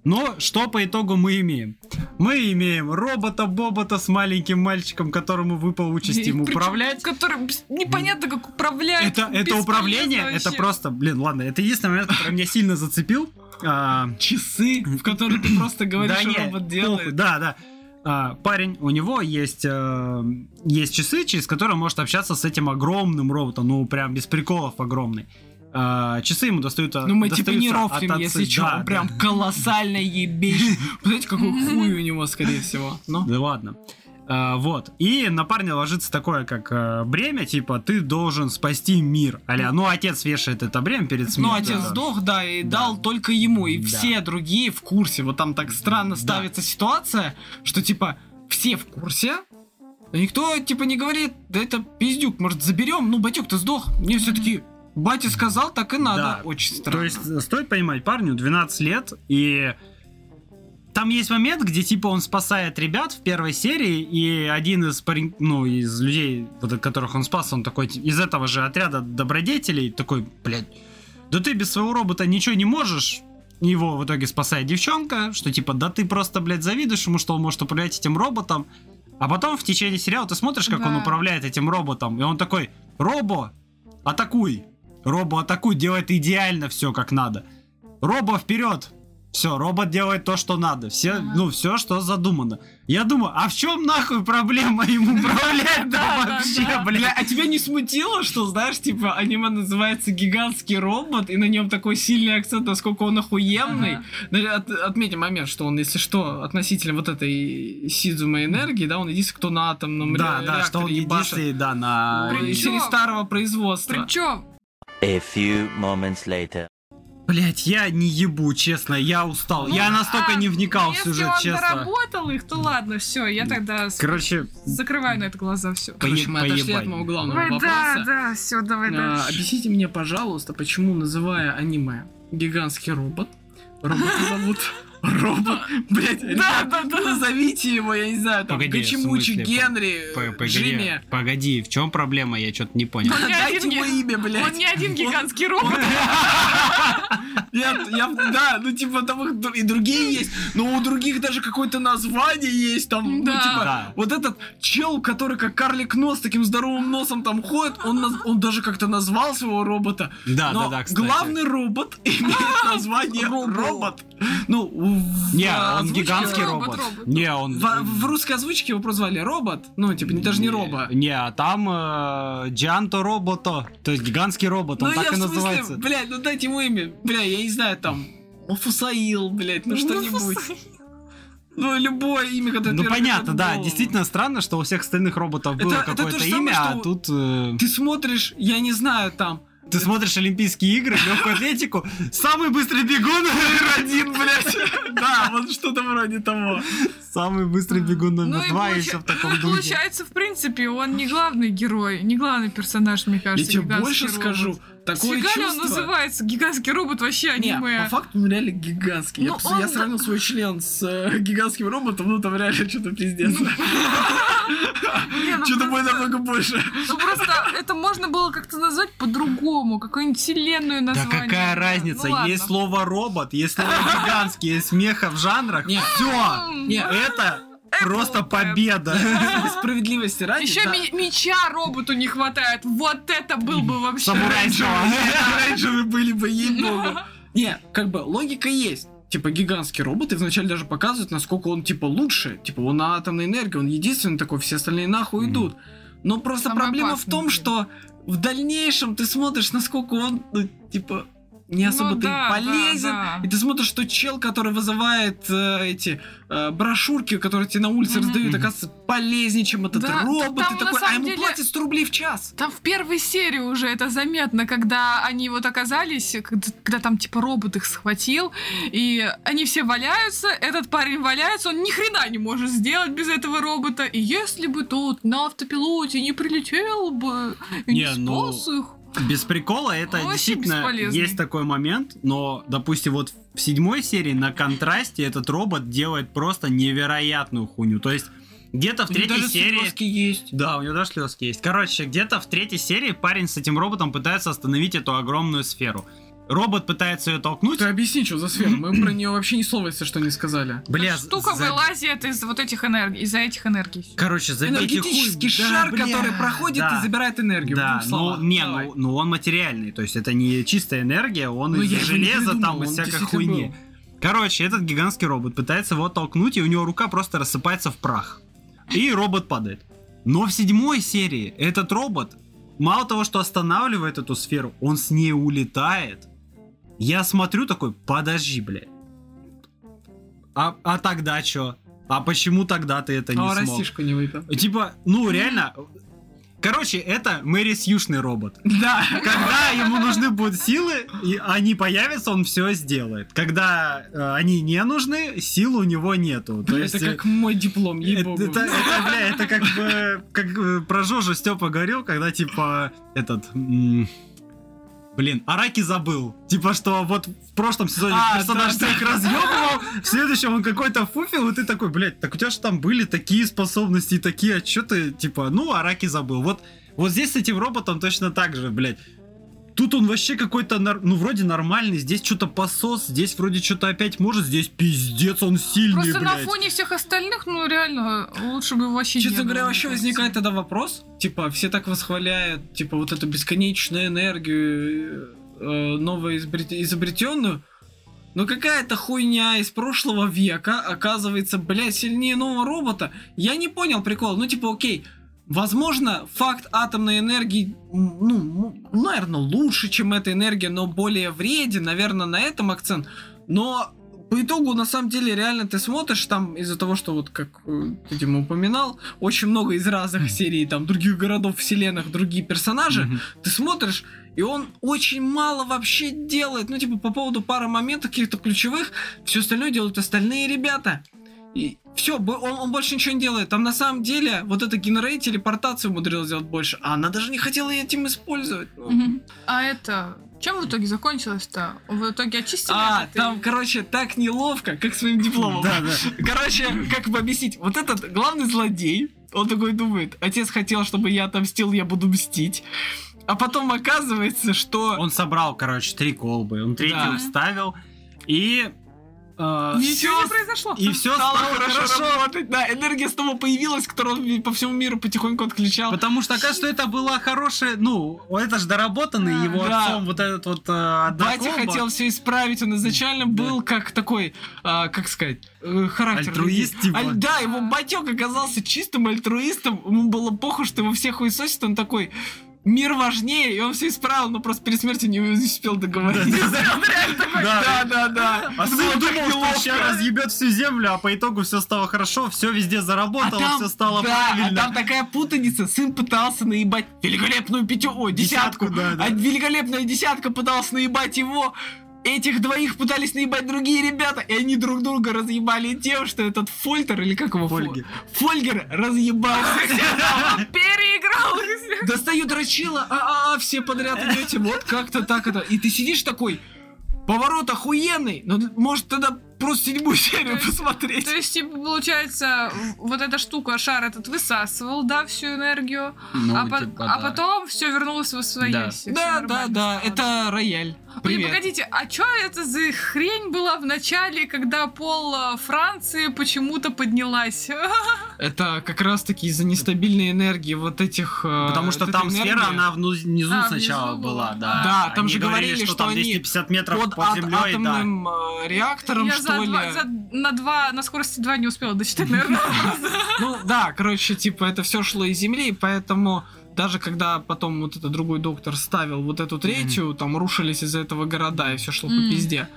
A: Но что по итогу мы имеем? Мы имеем робота-бобота с маленьким мальчиком, которому выпала участь
B: И
A: им управлять.
B: который бес- непонятно как управлять.
A: Это, это управление, это
B: вообще.
A: просто, блин, ладно, это единственный момент, который меня сильно зацепил. А,
C: Часы, в которые ты просто говоришь,
A: да
C: что робот делает.
A: Да, да. А, парень, у него есть, э, есть часы, через которые он может общаться с этим огромным роботом, ну прям без приколов огромный. А, часы ему достают
C: Ну мы типа не
A: от
C: рофлим,
A: отца-
C: если что,
A: да,
C: он прям
A: да.
C: колоссально ебейший. [laughs] Знаете, какой хуй у него, скорее всего. Ну,
A: Да ладно. А, вот. И на парня ложится такое, как э, бремя, типа, ты должен спасти мир. Аля, ну, отец вешает это бремя перед смертью.
C: Ну, отец
A: да.
C: сдох, да, и
A: Да.
C: дал только ему, и
A: Да.
C: все другие в курсе. Вот там так странно ставится ситуация, что типа все в курсе, никто типа не говорит, да это пиздюк, может заберем? Ну, батюк, ты сдох. Мне все таки батя сказал, так и надо.
A: Да.
C: Очень странно.
A: То есть э, стоит понимать, парню 12 лет, и там есть момент, где типа он спасает ребят в первой серии, и один из парень, ну, из людей, вот, от которых он спас, он такой, ти- из этого же отряда добродетелей, такой, блядь, да ты без своего робота ничего не можешь. Его в итоге спасает девчонка, что типа, да ты просто, блядь, завидуешь ему, что он может управлять этим роботом. А потом в течение сериала ты смотришь, как он
B: Да.
A: управляет этим роботом, и он такой, Робо, атакуй. Робо атакуй, делает идеально все как надо. Робо вперед. Все, робот делает то, что надо. Все,
B: Ага.
A: ну, все, что задумано. Я думаю, а в чем нахуй проблема им [laughs] управлять
B: Да,
A: вообще,
B: да.
C: Бля,
A: блядь?
C: а тебя не смутило, что, знаешь, типа, аниме называется «Гигантский робот», и на нем такой сильный акцент, насколько он охуенный?
B: Ага.
C: Ну, от- отметим момент, что он, если что, относительно вот этой Сидзума энергии, да, он единственный, кто на атомном
A: Да,
C: ре-
A: да, что он единственный, да, на...
C: Из старого производства.
B: Причем,
D: A few moments later.
A: Блять, я не ебу, честно, я устал.
B: Ну,
A: я настолько
B: а,
A: не вникал в
B: если
A: сюжет,
B: он
A: честно.
B: доработал их, то ладно, все, я тогда
A: Короче,
B: закрываю на это глаза, все.
C: Короче, мы отошли от
A: поебать.
C: моего главного
B: Ой,
C: вопроса.
B: да, да, все, давай
C: А,
B: дальше.
C: объясните мне, пожалуйста, почему, называя аниме «Гигантский робот», робота зовут робот, блять,
B: Да, да, да.
C: назовите его, я не знаю, там, Гачимучи, Генри, Джимми.
A: погоди, в чем проблема? Я что-то не понял.
B: Он не
C: Дайте
B: один
C: ему имя, блядь.
B: Он не один гигантский робот. [laughs]
C: Нет, я, да, ну типа там и другие есть, но у других даже какое-то название есть, там,
B: Да.
C: ну типа,
A: Да.
C: вот этот чел, который как карлик нос, таким здоровым носом там ходит, он, он даже как-то назвал своего робота.
A: Да,
C: но
A: да, да, кстати.
C: главный робот [laughs] имеет [laughs] название робот. Ну, в,
A: Не,
C: в
A: он
C: озвучке-
A: гигантский
B: робот.
A: Не, он...
C: В, в русской озвучке его прозвали робот, ну, типа, не- даже не робо.
A: Не, а там э, Джанто Робото, то есть гигантский робот, он
C: Ну,
A: так и называется.
C: блядь, ну дайте ему имя. Бля, я не знаю, там, Офусаил, блядь, ну что-нибудь. Ну, любое имя, которое
A: Ну
C: первое
A: понятно,
C: приходит в
A: да,
C: голову.
A: действительно странно, что у всех остальных роботов было
C: Это- это то
A: какое-то
C: же самое,
A: имя, а
C: что-
A: тут э,
C: Ты смотришь, я не знаю, там,
A: ты смотришь Олимпийские игры, легкую атлетику, самый быстрый бегун,
C: один, блядь. Да, вот что-то вроде того.
A: самый быстрый бегун
B: Ну
A: номер
B: и
A: два и все в таком
B: ну,
A: духе.
B: Получается, в принципе, он не главный герой, не главный персонаж, мне
C: Я
B: кажется.
C: тебе
B: гигантский
C: больше скажу, такое
B: Фига ли он
C: чувство...
B: называется? Гигантский робот вообще
C: Не,
B: аниме.
C: по факту он реально гигантский. Я,
B: Ну,
C: пос- я
B: он-
C: сравнил свой член с э, гигантским роботом, ну там реально что-то пиздец.
B: Не, ну [laughs]
C: Что-то
B: просто-
C: намного больше.
B: Ну просто это можно было как-то назвать по-другому, какую-нибудь вселенную
A: Да
B: название.
A: какая разница,
B: Ну
A: есть слово робот, есть слово гигантский, есть меха в жанрах,
C: Не,
A: все,
C: не,
A: это просто
B: Apple,
A: победа.
C: Справедливости ради.
B: Еще
C: да.
B: меча роботу не хватает. Вот это был бы вообще.
C: Вы [laughs] были бы ей-богу. Не, как бы логика есть. Типа гигантский робот, и вначале даже показывают, насколько он типа лучше. Типа он на атомной энергии, он единственный такой, все остальные нахуй идут. Но просто
B: Самый
C: проблема в том, что в дальнейшем ты смотришь, насколько он, ну, типа, не особо
B: Ну
C: ты
B: да,
C: полезен.
B: да, да.
C: И ты смотришь, что чел, который вызывает э, эти э, брошюрки, которые тебе на улице
B: Мгм.
C: раздают, оказывается полезнее, чем этот
B: Да,
C: робот.
B: там
C: и
B: на
C: такой, а ему
B: деле-
C: платят 100 рублей в час.
B: Там в первой серии уже это заметно, когда они вот оказались, когда, когда там типа робот их схватил, и они все валяются, этот парень валяется, он ни хрена не может сделать без этого робота. И если бы тот на автопилоте не прилетел бы и не,
A: Не, ну,
B: спас их.
A: Без прикола, это
B: вообще
A: действительно
B: бесполезный.
A: есть такой момент, но, допустим, вот в седьмой серии на контрасте этот робот делает просто невероятную хуйню. То есть где-то в третьей
E: даже
A: серии...
E: слезки есть.
A: Да, у него даже слезки есть. Короче, где-то в третьей серии парень с этим роботом пытается остановить эту огромную сферу. Робот пытается ее толкнуть.
C: Ты объясни, что за сфера? Мы про нее вообще ни слова, если что, не сказали.
A: Бля,
B: Штука
A: за-
B: вылазит из вот этих энергий, из-за этих энергий.
A: Короче, забейте хуй.
C: Энергетический
A: Да,
C: шар,
A: бля,
C: который проходит
A: да.
C: и забирает энергию.
A: Да, ну, не,
C: Давай.
A: ну, ну он материальный, то есть это не чистая энергия, он
C: Ну,
A: из железа,
C: придумал,
A: там, из всякой хуйни. Короче, этот гигантский робот пытается его толкнуть, и у него рука просто рассыпается в прах. И робот падает. Но в седьмой серии этот робот, мало того, что останавливает эту сферу, он с ней улетает. Я смотрю такой, подожди, блядь. А, а тогда что? А почему тогда ты это не
C: А
A: смог?
C: растишку не выпил.
A: Типа, ну реально. Короче, это Мэри Сьюшный робот. [laughs]
C: Да.
A: Когда ему нужны будут силы, и они появятся, он все сделает. Когда э, они не нужны, сил у него нету. То
C: Это
A: есть,
C: как мой диплом,
A: это,
C: ей-богу.
A: это, это, бля, это как бы как э, про Жожу Степа говорил, когда типа этот. м, Блин, Араки забыл. Типа, что вот в прошлом сезоне
C: А,
A: персонаж
C: да,
A: всех разъебывал, в следующем он какой-то фуфел, и ты такой, блядь, так у тебя же там были такие способности и такие, а что ты, типа, ну, Араки забыл. Вот, вот здесь с этим роботом точно так же, блядь. Тут он вообще какой-то, ну, вроде нормальный, здесь что-то посос, здесь вроде что-то опять может, здесь пиздец, он сильный,
B: Просто на
A: блядь.
B: фоне всех остальных, ну реально, лучше бы вообще не
C: Честно говоря, вообще возникает тогда вопрос, типа, все так восхваляют, типа, вот эту бесконечную энергию э, новоизобрет- изобретенную, но какая-то хуйня из прошлого века оказывается, блядь, сильнее нового робота. Я не понял прикол. Ну, типа, окей, возможно, факт атомной энергии, ну, наверное, лучше, чем эта энергия, но более вреден, наверное, на этом акцент. Но по итогу, на самом деле, реально ты смотришь там из-за того, что вот, как э, ты, Дима, упоминал, очень много из разных серий, там, других городов, вселенных, другие персонажи,
A: Мгм.
C: ты смотришь, и он очень мало вообще делает. Ну, типа, по поводу пары моментов каких-то ключевых, все остальное делают остальные ребята. И все, он, он больше ничего не делает. Там на самом деле вот эта генерей телепортацию умудрилась сделать больше, а она даже не хотела этим использовать. Ну,
B: Мгм. А это, чем в итоге закончилось-то? В итоге очистили
C: А,
B: этот
C: там, короче, так неловко, как своим дипломом.
A: Да, да. [laughs]
C: Короче, как бы объяснить, вот этот главный злодей, он такой думает, отец хотел, чтобы я отомстил, я буду мстить. А потом оказывается, что...
A: Он собрал, короче, три колбы, он третью
C: Да.
A: вставил, и... э,
B: Ничего не произошло.
A: и все
C: стало
A: стало
C: хорошо,
A: хорошо.
C: работать. Да, энергия снова появилась, которую он по всему миру потихоньку отключал.
A: Потому что оказывается, что это была хорошая, ну, это же доработанный
B: Да.
A: его
C: Да.
A: отцом вот этот вот э,
C: Батя хотел все исправить, он изначально был как такой, а, как сказать, э, характер.
A: Альтруист, типа.
C: Аль- да, его батек оказался чистым альтруистом, ему было похуй, что его всех хуесосит, он такой, мир важнее, и он все исправил, но просто перед смертью не успел такой,
A: Да.
C: Да, да, да.
A: А думал, что сейчас разъебет всю землю, а по итогу все стало хорошо, все везде заработало,
C: А там-
A: все стало
C: да,
A: правильно.
C: а там такая путаница. Сын пытался наебать великолепную пятю, о, десятку. А великолепная десятка пыталась наебать его. Этих двоих пытались наебать другие ребята, и они друг друга разъебали тем, что этот Фольтер, или как его? Фо-
A: Фольгер.
C: Фольгер разъебал всех. [laughs]
B: Переиграл их всех.
C: Достают Рачила, а, а, все подряд идете, вот как-то так это. И ты сидишь такой, поворот охуенный, но может тогда просто седьмую серию
B: То есть-
C: посмотреть.
B: То есть, типа, получается, вот эта штука, шар этот высасывал, да, всю энергию,
A: Ну,
B: а, по-
A: типа,
B: а
A: да.
B: потом все вернулось в свои
A: Да.
C: Да, да, да, это рояль. Привет.
B: погодите, а что это за хрень была в начале, когда пол э, Франции почему-то поднялась? [laughs]
E: Это как раз-таки из-за нестабильной энергии вот этих... э,
A: Потому что там
E: этой
A: сфера,
E: энергии.
A: она внизу
B: А,
A: сначала
B: внизу
A: была,
B: была.
A: да.
E: Да, там
A: Они
E: же говорили, что
A: там
E: они
A: 250 метров
E: под
A: под землей, да.
E: атомным э, реактором,
B: Я
E: что
B: за
E: ли.
B: два- за- на два, на скорости 2 не успела дочитать, наверное. [laughs]
E: Ну да, короче, типа это все шло из Земли, поэтому даже когда потом вот этот другой доктор ставил вот эту третью, там рушились из-за этого города, и все шло по пизде.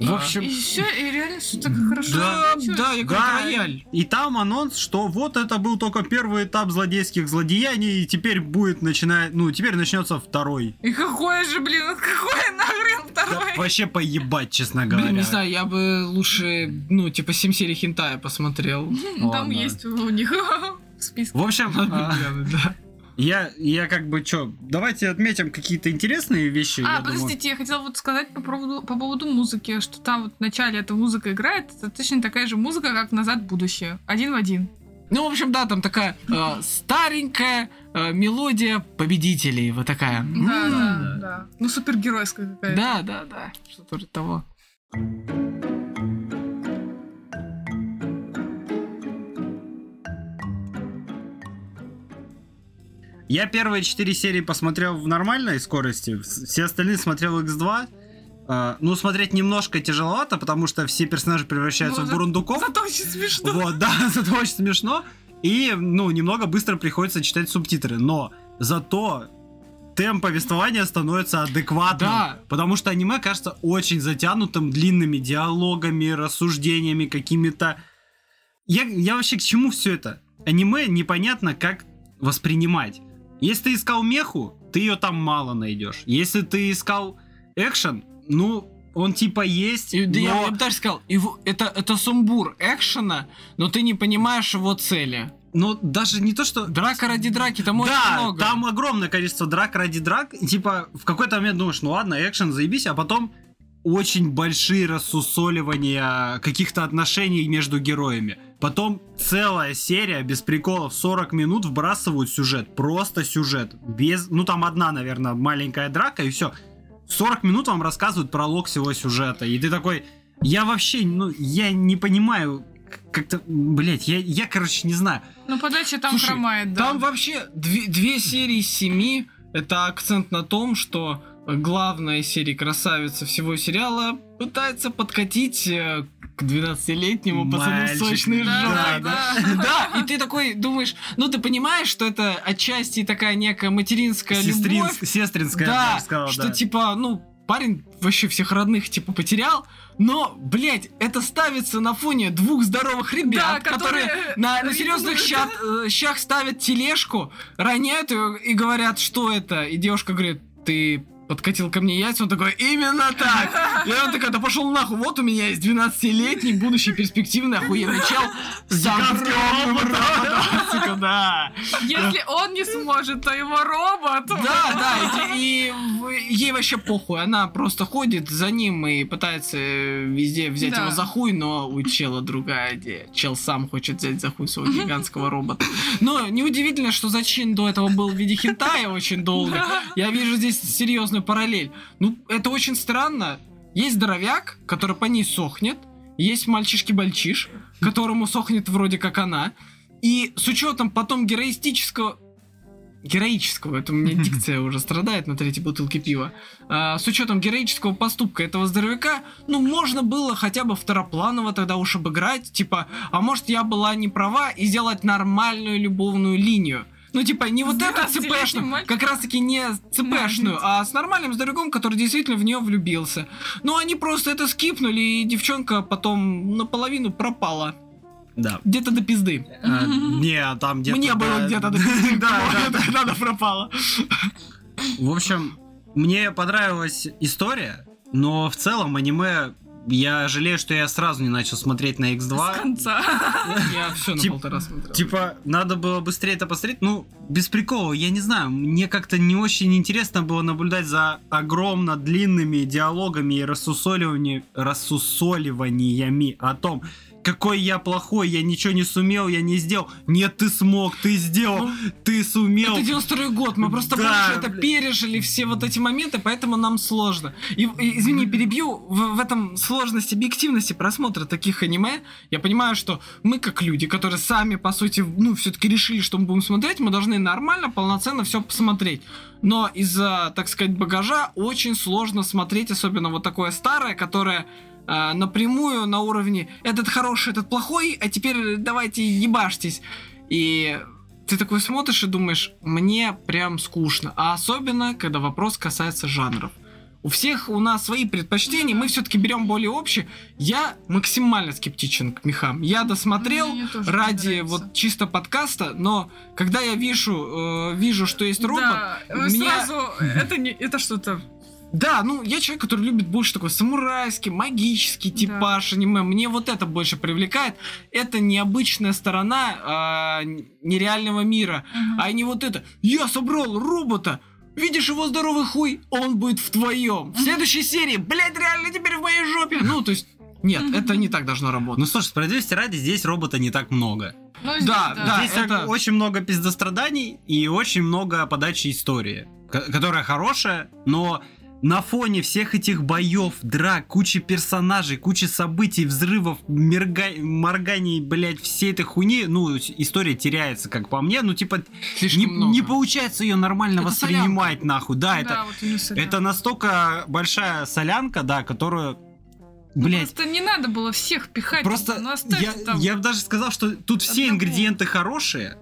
A: В общем,
B: И все, и реально все так хорошо
E: Да, да, я говорю,
A: Да,
E: рояль.
A: и там анонс, что вот это был только первый этап злодейских злодеяний, и теперь будет начинать, ну, теперь начнется второй.
B: И какой же, блин, какой нахрен
A: Да,
B: второй?
A: вообще поебать, честно говоря.
E: Блин, не знаю, я бы лучше, ну, типа, 7 серий хентая посмотрел.
B: Там есть у них [laughs] в списке.
A: В общем,
E: Да.
A: Я, я как бы что, давайте отметим какие-то интересные вещи.
B: А,
A: я думаю.
B: подождите, я хотела вот сказать по поводу, по поводу музыки, что там вот в начале эта музыка играет, это точно такая же музыка, как «Назад в будущее». Один в один.
C: Ну, в общем, да, там такая э, старенькая э, мелодия победителей. Вот такая.
B: Да,
C: М.
B: да, да. Ну, супергеройская какая-то.
C: Да, да, да. Что-то того.
A: Я первые четыре серии посмотрел в нормальной скорости, все остальные смотрел X2. А, ну, смотреть немножко тяжеловато, потому что все персонажи превращаются
B: Ну,
A: в бурундуков.
B: Зато очень смешно.
A: Вот, да, [laughs] зато очень смешно. И, ну, немного быстро приходится читать субтитры. Но зато темп повествования становится адекватным.
C: Да.
A: Потому что аниме кажется очень затянутым длинными диалогами, рассуждениями какими-то. Я, я вообще к чему все это? Аниме непонятно, как воспринимать. Если ты искал меху, ты ее там мало найдешь. Если ты искал экшен, ну, он типа есть,
C: И, да я,
A: но-
C: я бы даже сказал, его, это, это сумбур экшена, но ты не понимаешь его цели.
A: но даже не то, что...
C: Драка ради драки, там очень
A: да,
C: много.
A: там огромное количество драк ради драк. И, типа, в какой-то момент думаешь, ну ладно, экшен, заебись, а потом очень большие рассусоливания каких-то отношений между героями. Потом целая серия без приколов 40 минут вбрасывают сюжет. Просто сюжет. Без. Ну там одна, наверное, маленькая драка, и все. 40 минут вам рассказывают пролог всего сюжета. И ты такой. Я вообще, ну, я не понимаю. Как-то, блять, я, я, короче, не знаю.
B: Ну, подача там
C: Слушай,
B: хромает, да.
C: Там вообще две, две серии семи. Это акцент на том, что главная из серий красавица всего сериала пытается подкатить э, к 12-летнему пацану
A: Мальчик.
C: сочный
B: Да,
C: жопой.
B: да,
C: Да, и ты такой думаешь, ну ты понимаешь, что это отчасти такая некая материнская
A: Сестрин-
C: любовь.
A: Сестринская, я бы
C: Да,
A: даже сказал,
C: что
A: да.
C: типа, ну, парень вообще всех родных типа потерял, но, блядь, это ставится на фоне двух здоровых ребят,
B: Да,
C: которые,
B: которые
C: на, на серьезных щах, э, щах ставят тележку, роняют ее и говорят, что это. И девушка говорит, ты подкатил ко мне яйца, он такой, именно так. И он такой, да пошел нахуй, вот у меня есть 12-летний, будущий перспективный, охуенный чел. Сука, да.
B: Если он не сможет, то его робот.
C: Да, да, и, ей вообще похуй, она просто ходит за ним и пытается э, везде взять
B: Да.
C: его за хуй, но у чела другая идея. Чел сам хочет взять за хуй своего гигантского робота. Но неудивительно, что зачин до этого был в виде хентая очень долго. Я вижу здесь серьезную параллель. Ну, это очень странно. Есть здоровяк, который по ней сохнет, есть мальчишки-бальчиш, которому сохнет вроде как она. И с учетом потом героистического героического, это у меня [laughs] дикция уже страдает на третьей бутылке пива, А, с учетом героического поступка этого здоровяка, ну, можно было хотя бы второпланово тогда уж обыграть, типа, а может я была не права и сделать нормальную любовную линию. Ну, типа, не вот эту
B: 12-летним
C: цепешную, как раз таки не цепешную, а с нормальным здоровяком, который действительно в нее влюбился. Но они просто это скипнули, и девчонка потом наполовину пропала.
A: Да.
C: Где-то до пизды.
A: А, не, там где-то...
C: Мне было где-то до пизды. [laughs]
A: Да, да, да.
C: Пропала.
A: В общем, мне понравилась история, но в целом аниме... Я жалею, что я сразу не начал смотреть на
B: С
A: X2.
B: конца. [laughs]
C: Я все на полтора смотрел.
A: Типа, надо было быстрее это посмотреть. Ну, без прикола, я не знаю. Мне как-то не очень интересно было наблюдать за огромно длинными диалогами и рассусоливаниями о том, какой я плохой, я ничего не сумел, я не сделал. Нет, ты смог, ты сделал, ты сумел.
C: Это 92 год, мы просто
A: Да,
C: больше это пережили, все вот эти моменты, поэтому нам сложно. И, и, извини, перебью, в, в этом сложность объективности просмотра таких аниме, я понимаю, что мы как люди, которые сами, по сути, ну, все-таки решили, что мы будем смотреть, мы должны нормально, полноценно все посмотреть. Но из-за, так сказать, багажа очень сложно смотреть, особенно вот такое старое, которое а, напрямую на уровне этот хороший, этот плохой, а теперь давайте ебашьтесь. И ты такой смотришь и думаешь, мне прям скучно. А особенно, когда вопрос касается жанров. У всех у нас свои предпочтения, мы все-таки берем более общие. Я максимально скептичен к мехам. Я досмотрел ради вот чисто подкаста, но когда я вижу, э, вижу, что есть робот,
B: Да,
C: меня-
B: сразу это не это что-то
C: Да, ну, я человек, который любит больше такой самурайский, магический типаж аниме. Мне вот это больше привлекает. Это необычная сторона а, нереального мира.
B: Мгм.
C: А не вот это. Я собрал робота. Видишь его здоровый хуй, он будет в твоем. В следующей серии, блядь, реально теперь в моей жопе. Ну, то есть, нет, это не так должно работать.
A: Ну слушай, справедливости ради, здесь робота не так много.
B: Ну, здесь,
C: Да, да.
A: здесь
C: это-
A: очень много пиздостраданий и очень много подачи истории, ко- которая хорошая, но на фоне всех этих боев, драк, кучи персонажей, кучи событий, взрывов, мерга- морганий, блядь, всей этой хуйни, ну, история теряется, как по мне, ну, типа,
C: Слишком
A: не,
C: много.
A: не получается ее нормально
C: Это
A: воспринимать, нахуй, да,
B: Да,
A: это,
B: вот солянка.
A: это настолько большая солянка, да, которую, блядь,
B: Просто не надо было всех пихать.
A: Просто
B: ну,
A: я,
B: там.
A: я бы даже сказал, что тут все
B: одного.
A: ингредиенты хорошие,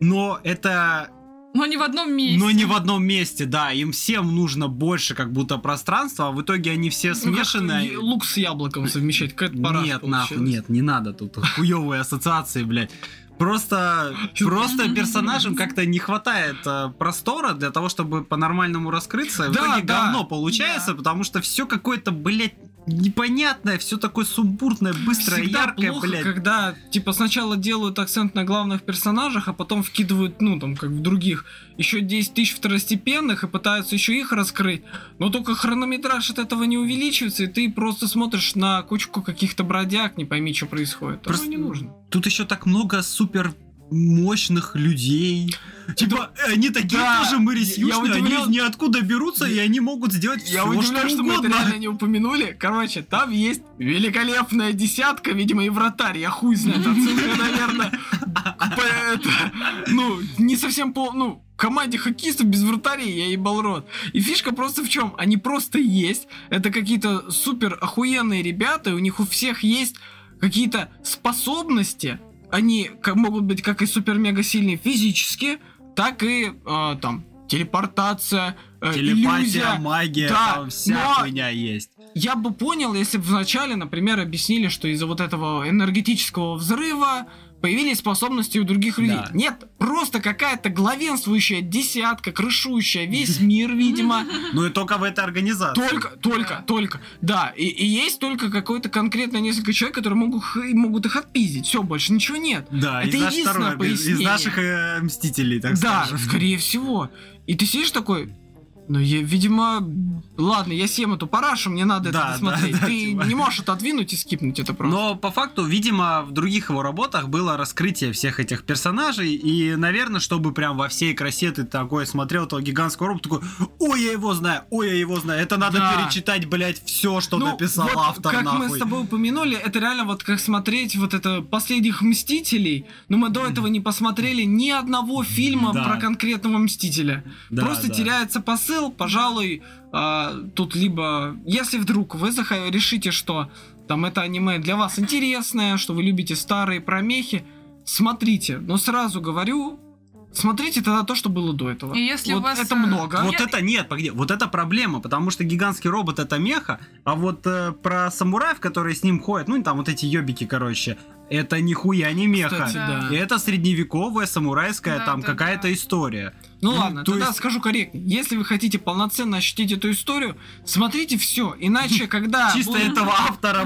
A: но это...
B: Но не в одном месте.
A: Но не в одном месте, да. Им всем нужно больше как будто пространства, а в итоге они все
C: Ну,
A: смешаны.
C: е- лук с яблоком совмещать, какая-то
A: Нет, нахуй, нет, не надо тут хуевые ассоциации, блядь. Просто, просто персонажам как-то не хватает э, простора для того, чтобы по-нормальному раскрыться. В
C: Да,
A: итоге
C: да,
A: говно получается, потому что все какое-то, блядь, непонятное, все такое сумбурное, быстрое,
C: Всегда
A: яркое,
C: плохо,
A: блядь.
C: когда, типа, сначала делают акцент на главных персонажах, а потом вкидывают, ну, там, как в других, еще 10 тысяч второстепенных и пытаются еще их раскрыть. Но только хронометраж от этого не увеличивается, и ты просто смотришь на кучку каких-то бродяг, не пойми, что происходит. Просто не нужно.
A: Тут еще так много супер мощных людей. Типа, они такие
C: Да,
A: тоже
C: я
A: морисюшные, они
C: удивлен.
A: из ниоткуда берутся, и они могут сделать
C: Я
A: все,
C: удивлен,
A: что,
C: что, мы это реально не упомянули. Короче, там есть великолепная десятка, видимо, и вратарь. Я хуй знает, отсылка, наверное, ну, не совсем пол... Ну, команде хоккеистов без вратарей, я ебал рот. И фишка просто в чем? Они просто есть. Это какие-то супер охуенные ребята, у них у всех есть какие-то способности. Они ка- могут быть как и супер-мега сильные физически, так и э, там телепортация, э,
A: Телепатия,
C: иллюзия.
A: магия,
C: Да,
A: там вся
C: но-
A: хуйня есть.
C: Я бы понял, если бы вначале, например, объяснили, что из-за вот этого энергетического взрыва появились способности у других людей.
A: Да.
C: Нет, просто какая-то главенствующая десятка, крышущая весь мир, видимо. [laughs]
A: Ну и только в этой организации.
C: Только, только, только. Да, и, и есть только какой-то конкретно несколько человек, которые могут, могут их отпиздить. Все, больше ничего нет.
A: Да,
C: Это единственное
A: второй, из- из
C: пояснение.
A: наших э, мстителей, так
C: да,
A: скажем.
C: скорее всего. И ты сидишь такой, ну, я, видимо, ладно, я съем эту парашу, мне надо
A: Да,
C: это досмотреть.
A: да, да,
C: ты
A: типа.
C: не можешь это отвинуть и скипнуть это просто.
A: Но по факту, видимо, в других его работах было раскрытие всех этих персонажей. И, наверное, чтобы прям во всей красе ты такой смотрел этого гигантского робота, такой, ой, я его знаю, ой, я его знаю. Это надо
C: Да.
A: перечитать, блядь, все, что
C: Ну,
A: написал
C: вот
A: автор,
C: Как
A: нахуй.
C: мы с тобой упомянули, это реально вот как смотреть вот это последних мстителей. Но мы до этого не посмотрели ни одного фильма
A: Да.
C: про конкретного мстителя.
A: Да,
C: Просто
A: да.
C: теряется посыл, пожалуй, а, тут либо, если вдруг вы заха- решите, что там это аниме для вас интересное, что вы любите старые промехи, смотрите. Но сразу говорю, смотрите тогда то, что было до этого.
B: И если
C: вот
B: у вас,
C: это
B: э,
C: много.
A: Вот
B: Я-
A: это нет, погоди, вот это проблема, потому что гигантский робот это меха, а вот э, про самураев, которые с ним ходят, ну там вот эти ёбики, короче, это нихуя не меха.
C: Кстати, да.
A: Это средневековая самурайская
B: Да,
A: там
B: да,
A: какая-то
B: да.
A: история.
C: Ну
A: Ну,
C: ладно,
A: то
C: тогда
A: есть-
C: скажу корректнее. Если вы хотите полноценно ощутить эту историю, смотрите все. Иначе, [laughs] когда...
A: Чисто этого автора,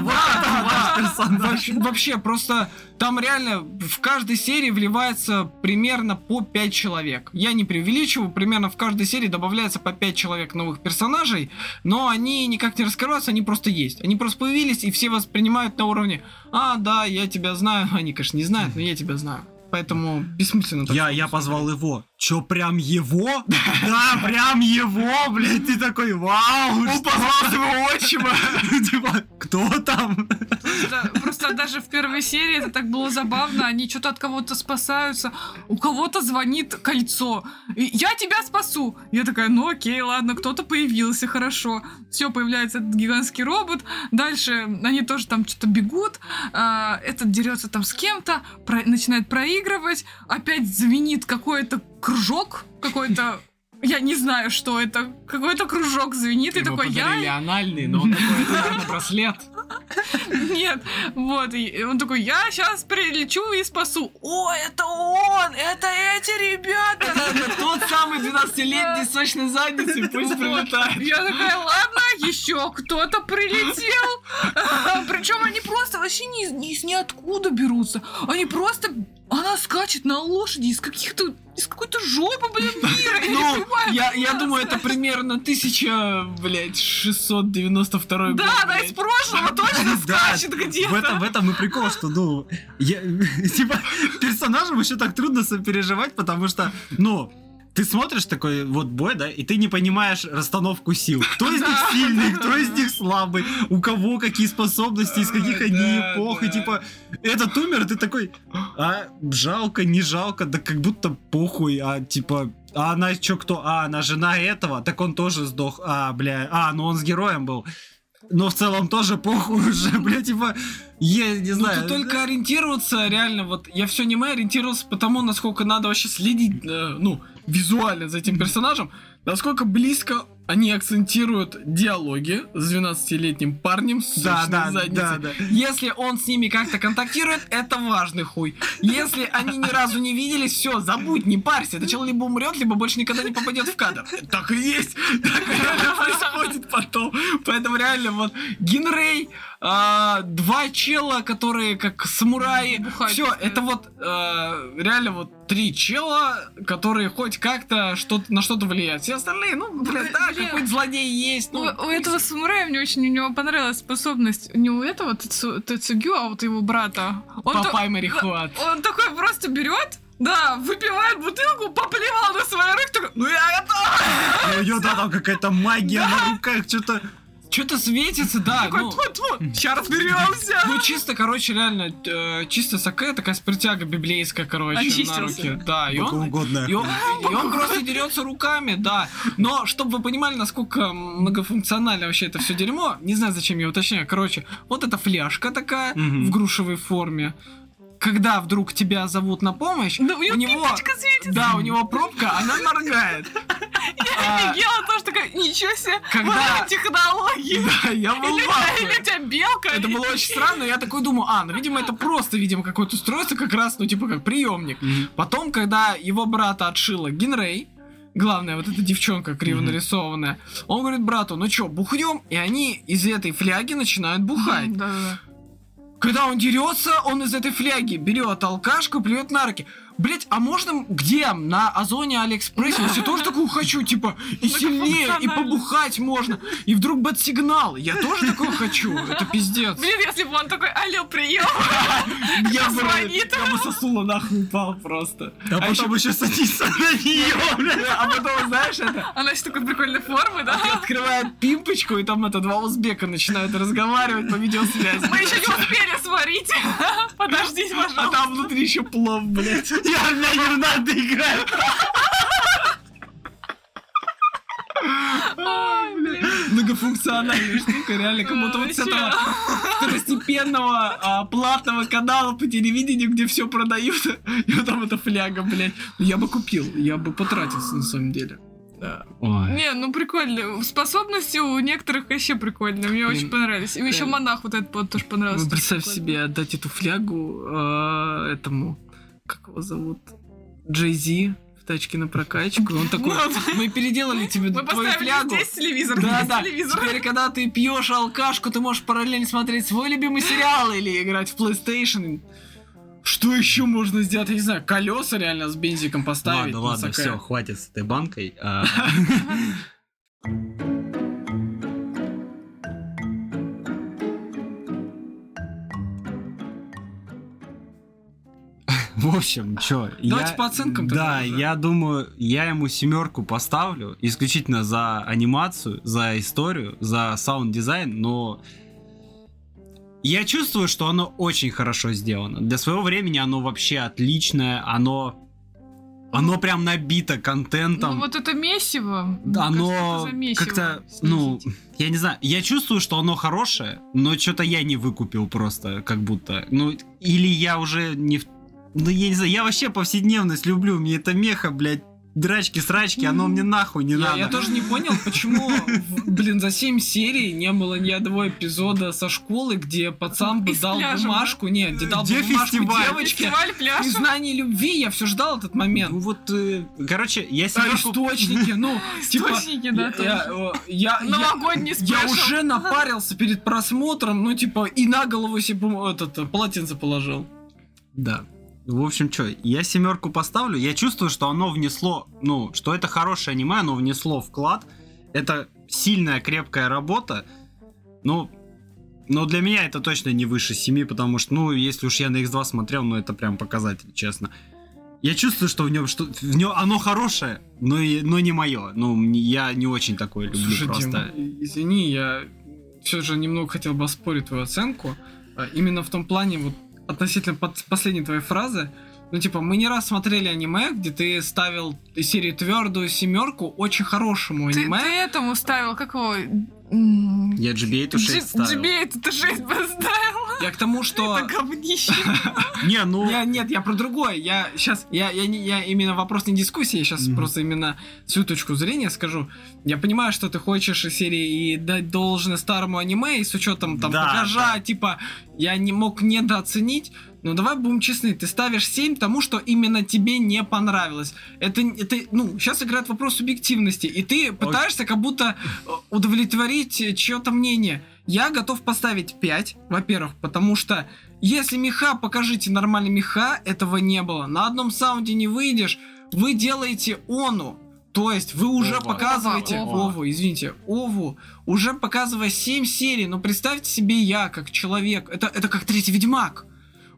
C: вообще, просто там реально в каждой серии вливается примерно по 5 человек. Я не преувеличиваю, примерно в каждой серии добавляется по 5 человек новых персонажей, но они никак не раскрываются, они просто есть. Они просто появились, и все воспринимают на уровне «А, да, я тебя знаю». [laughs] Они, конечно, не знают, но я тебя знаю. Поэтому бессмысленно.
A: Я, я позвал его. Чё, прям его? [laughs] Да, прям его, блядь, ты такой, вау,
C: Он
A: что
C: позвал [laughs] своего отчима. [laughs]
A: Типа, кто там?
B: Просто даже в первой серии это так было забавно. Они что-то от кого-то спасаются. У кого-то звонит кольцо. И Я тебя спасу. Я такая, ну окей, ладно, кто-то появился, хорошо. Все, появляется этот гигантский робот. Дальше они тоже там что-то бегут. а, этот дерется там с кем-то, начинает проигрывать. Опять звенит какой-то кружок, какой-то Я не знаю, что это. Какой-то кружок звенит, и такой, я...
C: анальный, но он такой, это, наверное, браслет.
B: Нет, вот, и он такой, я сейчас прилечу и спасу. О, это он, это эти ребята.
C: Это тот самый 12-летний с сочной задницей, пусть прилетает.
B: Я такая, ладно, еще кто-то прилетел. [laughs] Причем вообще ни, ни из ниоткуда берутся. Они просто... Она скачет на лошади из каких-то... Из какой-то жопы, блин, [laughs] мира. Я не
C: Ну,
B: понимаю,
C: я, я думаю, это примерно 1000, блядь, 692 год.
B: Да, она
C: блядь.
B: из прошлого точно
A: Да,
B: скачет где-то.
A: В этом, в этом и прикол, что, ну, я, [laughs] типа, персонажам еще так трудно сопереживать, потому что, ну, ты смотришь такой вот бой, да, и ты не понимаешь расстановку сил. Кто из них сильный, кто из них слабый, у кого какие способности, из каких они эпох, и типа, этот умер, ты такой, а, жалко, не жалко, да как будто похуй, а, типа, а она чё, кто? А, она жена этого, так он тоже сдох, а, бля, а, ну он с героем был. Но в целом тоже похуй уже, [laughs] бля, типа, я не
C: Ну,
A: знаю.
C: тут только ориентироваться, реально, вот я все аниме ориентировался по тому, насколько надо вообще следить, э, ну, визуально за этим персонажем, насколько близко они акцентируют диалоги с 12-летним парнем с
A: Да, да,
C: задницей.
A: да, да.
C: Если он с ними как-то контактирует, это важный хуй. Если они ни разу не виделись, все, забудь, не парься. Это человек либо умрет, либо больше никогда не попадет в кадр. Так и есть. Так реально [laughs] происходит потом. Поэтому реально вот Генрей, а, два чела, которые как самураи.
B: Бухать.
C: Все, это вот а, реально вот три чела, которые хоть как-то что-то на что-то влияют. Все остальные, ну, блин, да,
B: Блин.
C: какой-то злодей есть.
B: У,
C: Ну,
B: у этого самурая мне очень у него понравилась способность. Не у этого Тэцу- Тэцугю, а вот его брата. Он,
C: Папай морехват.
B: он такой просто берет, да, выпивает бутылку, поплевал на свои руки, такой, ну я готов!
A: У нее, да, там какая-то магия на руках, что-то...
C: Что-то светится, да.
B: Такой,
C: ну,
B: сейчас разберемся.
C: Ну, чисто, короче, реально, э, чисто саке, такая спиртяга библейская, короче, на
B: Очистился.
C: руки. Да, и он,
A: угодно.
C: и он, и он просто дерется руками, да. Но, чтобы вы понимали, насколько многофункционально вообще это все дерьмо, не знаю, зачем я уточняю. Короче, вот эта фляжка такая в грушевой форме. Когда вдруг тебя зовут на помощь,
B: Да, у него
C: у него, да, у него пробка, она моргает. А,
B: Офигела тоже такая, ничего себе,
C: Когда-
B: технологии.
C: Да, я был
B: Или, у тебя белка.
C: Это было очень странно, я такой думаю, а, ну, видимо, это просто, видимо, какое-то устройство, как раз, ну, типа, как приемник. Потом, когда его брата отшила Генрей, главная вот эта девчонка криво нарисованная, он говорит брату, ну чё, бухнем? И они из этой фляги начинают бухать.
B: Да, да, да.
C: Когда он дерется, он из этой фляги берет алкашку плюет на руки. Блять, а можно где? На Озоне Алиэкспрессе? Я тоже [laughs] такую хочу, типа, и сильнее, и побухать можно. И вдруг bat-сигнал. Я тоже такое хочу. Это пиздец.
B: Блин, если бы он такой, алло, прием. [laughs]
C: Я бы, я бы сосула нахуй упал просто.
A: А потом еще садиться на нее. [laughs]
C: А потом, знаешь, это...
B: Она еще такой прикольной формы, да?
C: Открывает пимпочку, и там это два узбека начинают разговаривать по видеосвязи.
B: Мы еще не успели сварить. Подождите,
C: А
B: пожалуйста.
C: там внутри еще плов, блядь.
A: Я, бля, Ернанда играю.
B: Ой, блин.
C: Многофункциональная штука, реально, как будто вот с этого второстепенного а, платного канала по телевидению, где все продают, и вот там эта фляга, блядь. Я бы купил, я бы потратился на самом деле.
A: Ой.
B: Не, ну прикольно. Способности у некоторых вообще прикольные. Мне
C: Блин,
B: очень понравились. И еще монах вот этот вот тоже понравился.
C: Ну, представь
B: Прикольно.
C: себе отдать эту флягу а, этому, как его зовут, Джей Зи в тачке на прокачку. Он такой, мы переделали тебе
B: Мы
C: твою флягу.
B: здесь телевизор,
C: Да,
B: здесь
C: да.
B: телевизор.
C: Теперь, когда ты пьешь алкашку, ты можешь параллельно смотреть свой любимый сериал или играть в PlayStation. Что еще можно сделать? Я не знаю, колеса реально с бензиком поставить.
A: Ладно, ладно, все, хватит с этой банкой. [laughs] В общем, чё,
C: Давайте
A: я-
C: по оценкам
A: Да, я думаю, я ему семерку поставлю исключительно за анимацию, за историю, за саунд-дизайн, но я чувствую, что оно очень хорошо сделано. Для своего времени оно вообще отличное, оно оно прям набито контентом.
B: Ну вот это месиво.
A: Да, оно как-то, ну, я не знаю, я чувствую, что оно хорошее, но что-то я не выкупил просто, как будто. Ну, или я уже не в... Ну, я не знаю, я вообще повседневность люблю, мне это меха, блядь, драчки-срачки, оно мне нахуй не
C: Я,
A: надо.
C: я тоже не понял, почему, [laughs] блин, за 7 серий не было ни одного эпизода со школы, где пацан бы дал
B: пляжем,
C: бумажку, нет, где дал бы
A: Где
C: бумажку
A: фестиваль?
C: девочке
B: Фестиваль пляж.
C: признание любви, я все ждал этот момент.
A: Ну вот, э, короче, я
C: А
A: семерку...
C: источники, ну, [laughs] типа,
B: Источники, да,
C: я,
B: тоже.
C: я,
B: Новогодний
C: я уже напарился перед просмотром, ну, типа, и на голову себе этот, э, полотенце положил.
A: Да. В общем, что, я семерку поставлю. Я чувствую, что оно внесло, ну, что это хорошее аниме, оно внесло вклад. Это сильная, крепкая работа. Ну, но для меня это точно не выше 7, потому что, ну, если уж я на X2 смотрел, ну, это прям показатель, честно. Я чувствую, что в нем что в нем оно хорошее, но, и- но не мое. Ну, я не очень такое люблю
C: Слушай,
A: просто.
C: Дим, извини, я все же немного хотел бы оспорить твою оценку. А, Именно в том плане, вот относительно под- последней твоей фразы, ну, типа, мы не раз смотрели аниме, где ты ставил из серии твердую семерку очень хорошему
B: Ты,
C: аниме.
B: ты этому ставил, как его...
A: Я GB-8
B: Джи-
A: ставил.
B: Джибейт, ты 6 поставил.
C: Я к тому, что...
B: Это говнище. [laughs]
A: Не, ну...
C: Я, нет, я про другое. Я сейчас, я, я, не- я именно вопрос не дискуссии, я сейчас просто именно свою точку зрения скажу. Я понимаю, что ты хочешь из серии и дать должное старому аниме, и с учетом там
A: Да,
C: багажа, типа, я не мог недооценить. Но давай будем честны, ты ставишь 7 тому, что именно тебе не понравилось. Это, это ну, сейчас играет вопрос субъективности, и ты пытаешься как будто э, удовлетворить э, чье-то мнение. Я готов поставить 5, во-первых, потому что если меха, покажите нормальный меха, этого не было. На одном саунде не выйдешь, вы делаете ону. То есть вы уже
A: Ова.
C: показываете
B: Ова,
C: Ову, извините, Ову, уже показывая 7 серий, но представьте себе я, как человек, это, это как третий Ведьмак.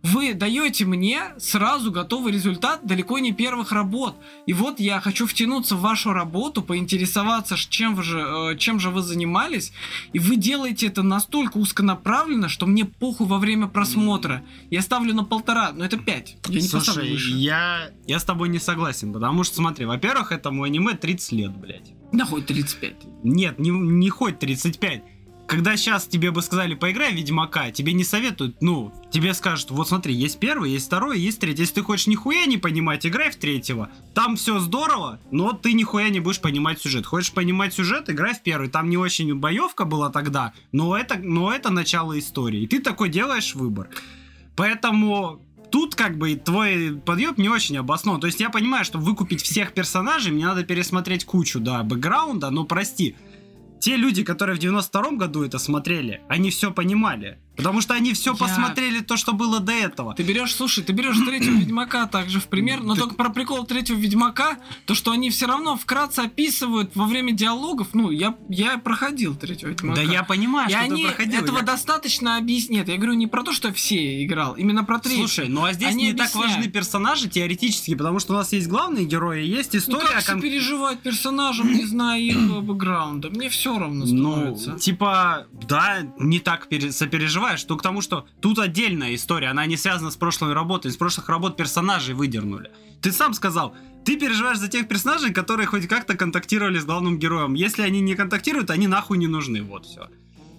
C: Вы даете мне сразу готовый результат далеко не первых работ. И вот я хочу втянуться в вашу работу, поинтересоваться, чем, вы же, э, чем же вы занимались. И вы делаете это настолько узконаправленно, что мне похуй во время просмотра. Я ставлю на полтора, но это 5. Я не
A: Слушай,
C: выше.
A: я, я с тобой не согласен, потому что, смотри, во-первых, этому аниме 30 лет, блядь.
C: Да хоть 35.
A: Нет, не, не хоть 35. Когда сейчас тебе бы сказали, поиграй в Ведьмака, тебе не советуют, ну, тебе скажут, вот смотри, есть первый, есть второй, есть третий. Если ты хочешь нихуя не понимать, играй в третьего. Там все здорово, но ты нихуя не будешь понимать сюжет. Хочешь понимать сюжет, играй в первый. Там не очень боевка была тогда, но это, но это начало истории. И ты такой делаешь выбор. Поэтому тут как бы твой подъеб не очень обоснован. То есть я понимаю, чтобы выкупить всех персонажей, мне надо пересмотреть кучу, да, бэкграунда, но прости. Те люди, которые в 92-м году это смотрели, они все понимали. Потому что они все
C: Я-
A: посмотрели то, что было до этого.
C: Ты берешь, слушай, ты берешь третьего [clears throat] Ведьмака также в пример, но
A: Так-
C: только про прикол третьего Ведьмака, то что они все равно вкратце описывают во время диалогов, ну, я, я проходил третьего Ведьмака.
A: Да я понимаю,
C: И
A: что
C: они
A: ты проходил.
C: этого
A: Я-
C: достаточно объяснят. Я говорю не про то, что все играл, именно про третий.
A: Слушай, ну а здесь
C: Они
A: не так
C: объясняют.
A: важны персонажи теоретически, потому что у нас есть главные герои, есть
C: ну
A: история
C: как
A: кон-
C: сопереживать персонажам, не зная их э, бэкграунда? Мне все равно
A: Ну,
C: становится.
A: типа, да, не так пере- сопереживаешь, только к тому, что тут отдельная история, она не связана с прошлой работой, из прошлых работ персонажей выдернули. Ты сам сказал, ты переживаешь за тех персонажей, которые хоть как-то контактировали с главным героем. Если они не контактируют, они нахуй не нужны, вот все.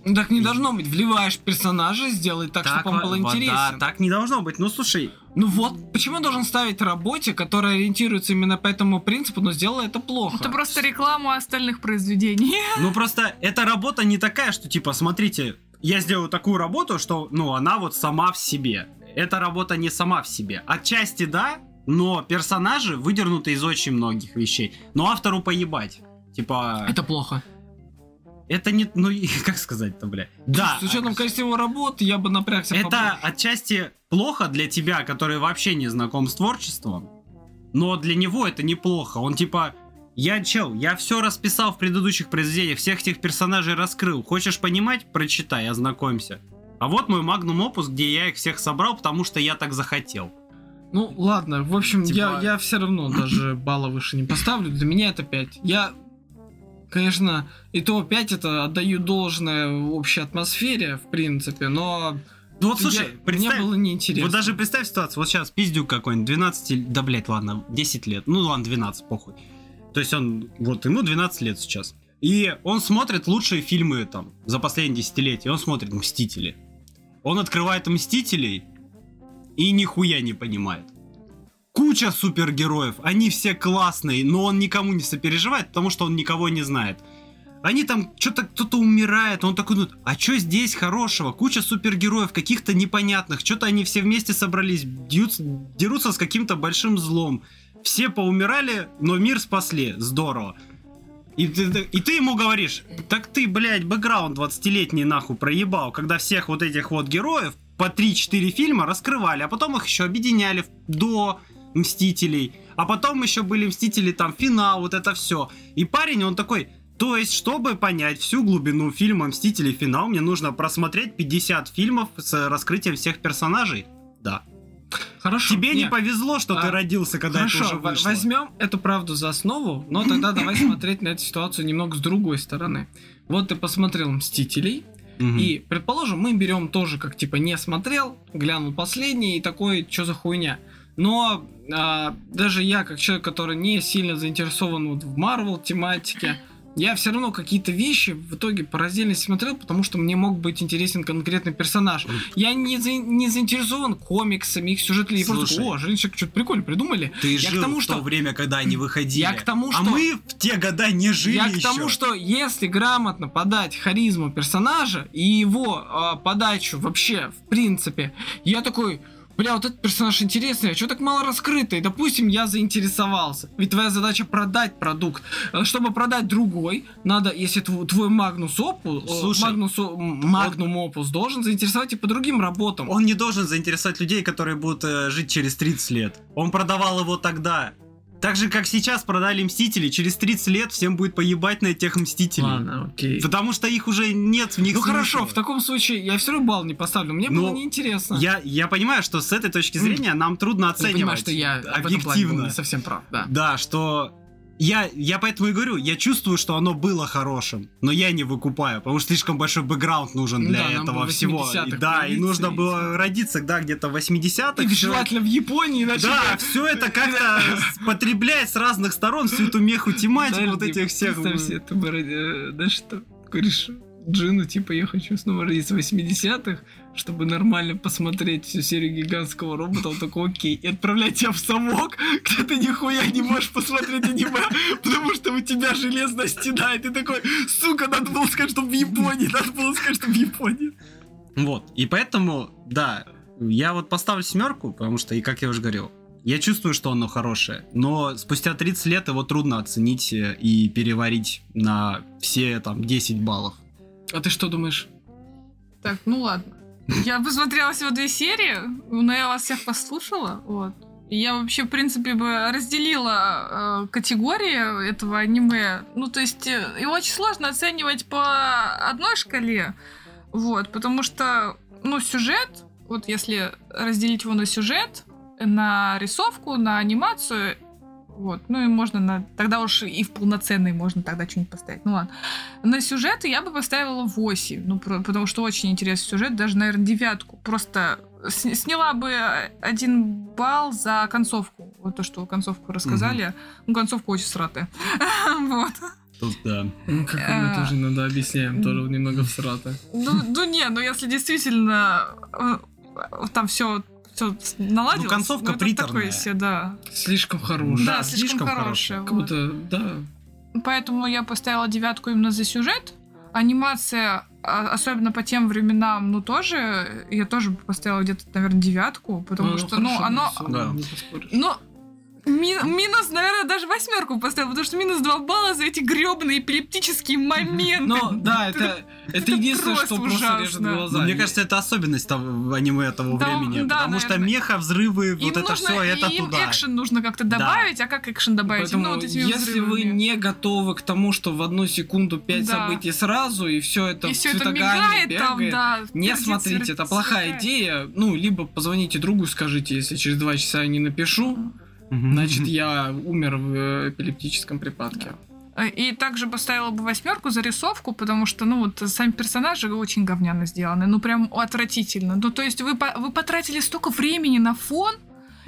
C: Ну, так не должно быть. Вливаешь персонажа, сделай так, чтобы он был интересен.
A: Да, так не должно быть. Ну, слушай,
C: Ну вот, почему должен ставить работе, которая ориентируется именно по этому принципу, но сделала это плохо?
B: Это просто реклама остальных произведений.
A: ну просто эта работа не такая, что типа, смотрите, я сделаю такую работу, что, ну, она вот сама в себе. Эта работа не сама в себе. Отчасти да, но персонажи выдернуты из очень многих вещей. Но автору поебать. Типа, это,
C: Это плохо.
A: не, ну, [laughs] как сказать-то, бля. Да,
C: С учетом количества его работ, я бы напрягся
A: это
C: побольше.
A: отчасти плохо для тебя, который вообще не знаком с творчеством, но для него это неплохо. Он типа, я чел, я все расписал в предыдущих произведениях, всех этих персонажей раскрыл. Хочешь понимать? Прочитай, ознакомься. А вот мой магнум опус, где я их всех собрал, потому что я так захотел.
C: Ну ладно, в общем,
A: Типа-
C: я, я все равно даже [coughs] балла выше не поставлю. Для меня это 5. Я, конечно, и то 5 это отдаю должное общей атмосфере, в принципе, но
A: Ну вот слушай,
C: я-
A: представь,
C: мне было неинтересно.
A: вот даже представь ситуацию, вот сейчас пиздюк какой-нибудь, 12, да блять, ладно, 10 лет, ну ладно, 12, похуй. То есть он, вот ему 12 лет сейчас. И он смотрит лучшие фильмы там за последние десятилетия, он смотрит «Мстители». Он открывает «Мстителей» и нихуя не понимает. куча супергероев, они все классные, но он никому не сопереживает, потому что он никого не знает. Они там, что-то кто-то умирает, он такой, ну, а что здесь хорошего? Куча супергероев, каких-то непонятных, что-то они все вместе собрались, дерутся, дерутся с каким-то большим злом. Все поумирали, но мир спасли, здорово. И ты, и ты ему говоришь, так ты, блядь, бэкграунд 20-летний нахуй проебал, когда всех вот этих вот героев по 3-4 фильма раскрывали, а потом их еще объединяли до Мстителей, а потом еще были Мстители, там, финал, вот это все. И парень, он такой, то есть, чтобы понять всю глубину фильма Мстители финал, мне нужно просмотреть 50 фильмов с раскрытием всех персонажей? Да.
C: Хорошо.
A: Тебе не
C: Не,
A: повезло, что ты
C: А,
A: родился, когда это уже
C: Хорошо,
A: вышло.
C: возьмем эту правду за основу, но тогда давай [coughs] смотреть на эту ситуацию немного с другой стороны. Вот ты посмотрел Мстителей,
A: Мгм.
C: и, предположим, мы берем тоже, как типа не смотрел, глянул последний и такой, что за хуйня. Но а, даже я, как человек, который не сильно заинтересован вот в Марвел тематике, я все равно какие-то вещи в итоге по раздельности смотрел, потому что мне мог быть интересен конкретный персонаж. Я не, за- не заинтересован комиксами, их сюжетами. Я просто такой, о, женщины что-то прикольно придумали.
A: Ты
C: я
A: жил
C: к тому,
A: в то
C: что-
A: время, когда они выходили.
C: Я к тому,
A: А
C: что-
A: мы в те года не жили
C: Я
A: еще.
C: к тому, что если грамотно подать харизму персонажа и его а, подачу вообще, в принципе, я такой, бля, вот этот персонаж интересный, а что так мало раскрытый? Допустим, я заинтересовался. Ведь твоя задача продать продукт. А Чтобы продать другой, надо, если тв- твой Magnus Opus,
A: Слушай,
C: Magnus, Magnum Opus должен заинтересовать и по другим работам.
A: Он не должен заинтересовать людей, которые будут э, жить через 30 лет. Он продавал его тогда. Так же, как сейчас продали Мстители, через 30 лет всем будет поебать на этих Мстителей.
C: Ладно, окей.
A: Потому что их уже нет в них
C: Ну хорошо,
A: смысла.
C: в таком случае я все равно балл не поставлю. Мне
A: Ну,
C: было неинтересно.
A: Я, я понимаю, что с этой точки зрения нам трудно
C: Я
A: оценивать.
C: понимаю, что я
A: объективно.
C: не совсем прав, да.
A: Да, что я, я поэтому и говорю, я чувствую, что оно было хорошим, но я не выкупаю, потому что слишком большой бэкграунд нужен
C: Ну
A: для
C: да,
A: этого всего.
C: 80-х
A: И да, и нужно
C: и
A: было родиться, да, где-то в 80-х.
C: И желательно в Японии, иначе...
A: Да, все это [laughs] как-то потреблять с разных сторон, всю эту меху тематику вот этих всех.
C: Представь себе, ты бы, ради- э, что говоришь Джину, типа, я хочу снова родиться в 80-х, чтобы нормально посмотреть всю серию гигантского робота, он такой, окей, и отправлять тебя в совок, [laughs] где ты нихуя не можешь посмотреть аниме, [laughs] потому что у тебя железная стена, и ты такой, сука, надо было сказать, что в Японии, надо было сказать, что в Японии.
A: Вот, и поэтому, да, я вот поставлю семерку, потому что, и как я уже говорил, я чувствую, что оно хорошее, но спустя 30 лет его трудно оценить э, и переварить на все там 10 баллов.
C: А ты что думаешь?
B: Так, ну ладно. Я посмотрела всего две серии, но я вас всех послушала, вот. Я вообще, в принципе, бы разделила э, категории этого аниме. Ну, то есть, э, его очень сложно оценивать по одной шкале, вот, потому что, ну, сюжет, вот если разделить его на сюжет, на рисовку, на анимацию, вот, ну и можно на... Тогда уж и в полноценный можно тогда что-нибудь поставить. Ну ладно. На сюжеты я бы поставила 8. Ну, про- потому что очень интересный сюжет, даже, наверное, девятку. Просто с- сняла бы один балл за концовку. Вот то, что концовку рассказали. Ну, концовка очень сратая. [laughs] Вот.
A: Тут, да.
C: Ну, как мы
B: А.
C: тоже иногда объясняем, тоже немного всрато.
B: Ну, ну не, ну если действительно э, там все все наладилось.
A: Ну, концовка
B: это
A: приторная.
B: такое себе, да.
C: Слишком хорош.
B: Да,
A: Да,
B: слишком,
A: слишком
B: хорошая.
C: Как
B: вот.
C: будто, да.
B: Поэтому я поставила девятку именно за сюжет. Анимация, а, особенно по тем временам, ну тоже, я тоже поставила где-то, наверное, девятку, потому
C: Ну,
B: что,
C: хорошо,
B: ну, оно,
A: да.
B: ну, ми- минус, наверное, даже восьмерку поставила, потому что минус 2 балла за эти гребаные эпилептические моменты.
C: Но да, это, это,
B: это
C: единственное,
B: просто
C: что просто режет глаза.
A: Ну, мне кажется, это особенность того, аниме того
B: Да,
A: времени.
B: да,
A: потому что меха, взрывы,
B: Им
A: вот это
B: нужно,
A: все, это
B: им
A: туда.
B: экшен нужно как-то
A: Да.
B: добавить, а как экшен добавить?
C: Поэтому,
B: Именно вот этими
C: если вы не готовы к тому, что в одну секунду пять
B: Да.
C: событий сразу, и все это
B: и все это
C: цветоганит,
B: мигает там,
C: бегает,
B: да.
C: Не
B: пердит,
C: смотрите, это плохая идея. Ну, либо позвоните другу, скажите, если через два часа я не напишу, Значит я умер в эпилептическом припадке.
B: И также поставила бы восьмерку за рисовку, потому что, ну, вот сами персонажи очень говняно сделаны. Ну, прям отвратительно. Ну, то есть вы, по- вы потратили столько времени на фон.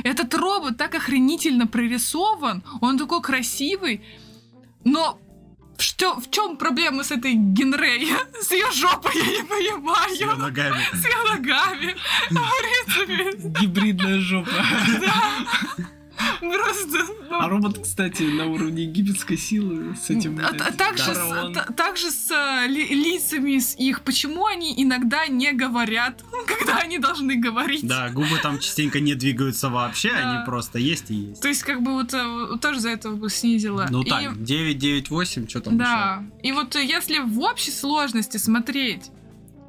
B: Этот робот так охренительно прорисован. Он такой красивый. Но что, в чем проблема с этой Генрей? [laughs] С ее жопой, я не понимаю.
A: С её ногами.
B: С ее ногами. [laughs] В принципе,
C: Гибридная жопа.
B: да. [laughs] Просто.
F: А робот, кстати, на уровне египетской силы с этим...
B: А,
F: блядь,
B: та- также, с, также э, ли- лицами с их, почему они иногда не говорят, [laughs] когда они должны говорить.
A: Да, губы там частенько не двигаются вообще, они просто есть и есть.
B: То есть, как бы вот э, тоже за это бы снизила.
A: Ну так, 9, 9, 8, что там
B: Да. И вот э, если в общей сложности смотреть,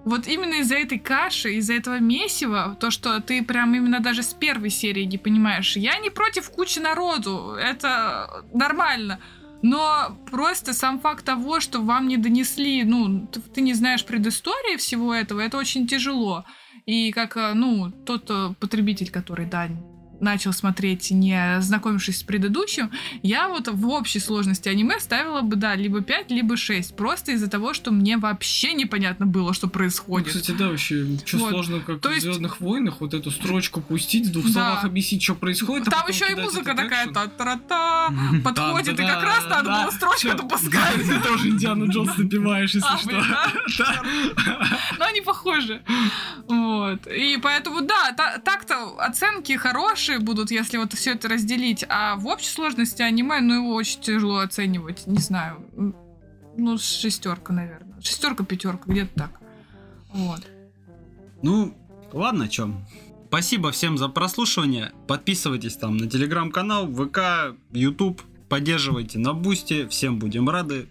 B: вот именно из-за этой каши, из-за этого месива, то, что ты прям именно даже с первой серии не понимаешь, я не против кучи народу, это нормально. Но просто сам факт того, что вам не донесли, ну, ты не знаешь предыстории всего этого, это очень тяжело. И как, э, ну, тот э, потребитель, который, да, начал смотреть, не знакомившись с предыдущим, я вот в общей сложности аниме ставила бы, да, либо 5, либо 6. Просто из-за того, что мне вообще непонятно было, что
F: Ну,
B: происходит.
F: кстати, да, вообще, что
B: Вот.
F: сложно, как
B: То
F: в
B: есть-
F: Звездных войнах, вот эту строчку пустить, в двух
B: Да.
F: словах объяснить, что происходит. а
B: Там
F: потом
B: еще и музыка такая та-та-та, подходит, и как раз надо было строчку допускать.
F: Ты тоже Индиану Джонс напиваешь, если
B: А,
F: что. [laughs]
B: Но они похожи. Вот. И поэтому, да, та- так-то оценки хорошие будут, если вот все это разделить. А в общей сложности аниме, ну, его очень тяжело оценивать. Не знаю. Ну, шестерка, наверное. Шестерка, пятерка, где-то так. Вот.
A: Ну, ладно, чем. Спасибо всем за прослушивание. Подписывайтесь там на телеграм-канал, ВК, YouTube. Поддерживайте на Бусти. Всем будем рады.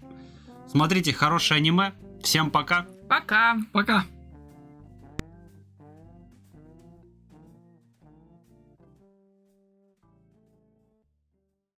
A: Смотрите хорошее аниме. Всем пока.
B: Пока.
F: Пока.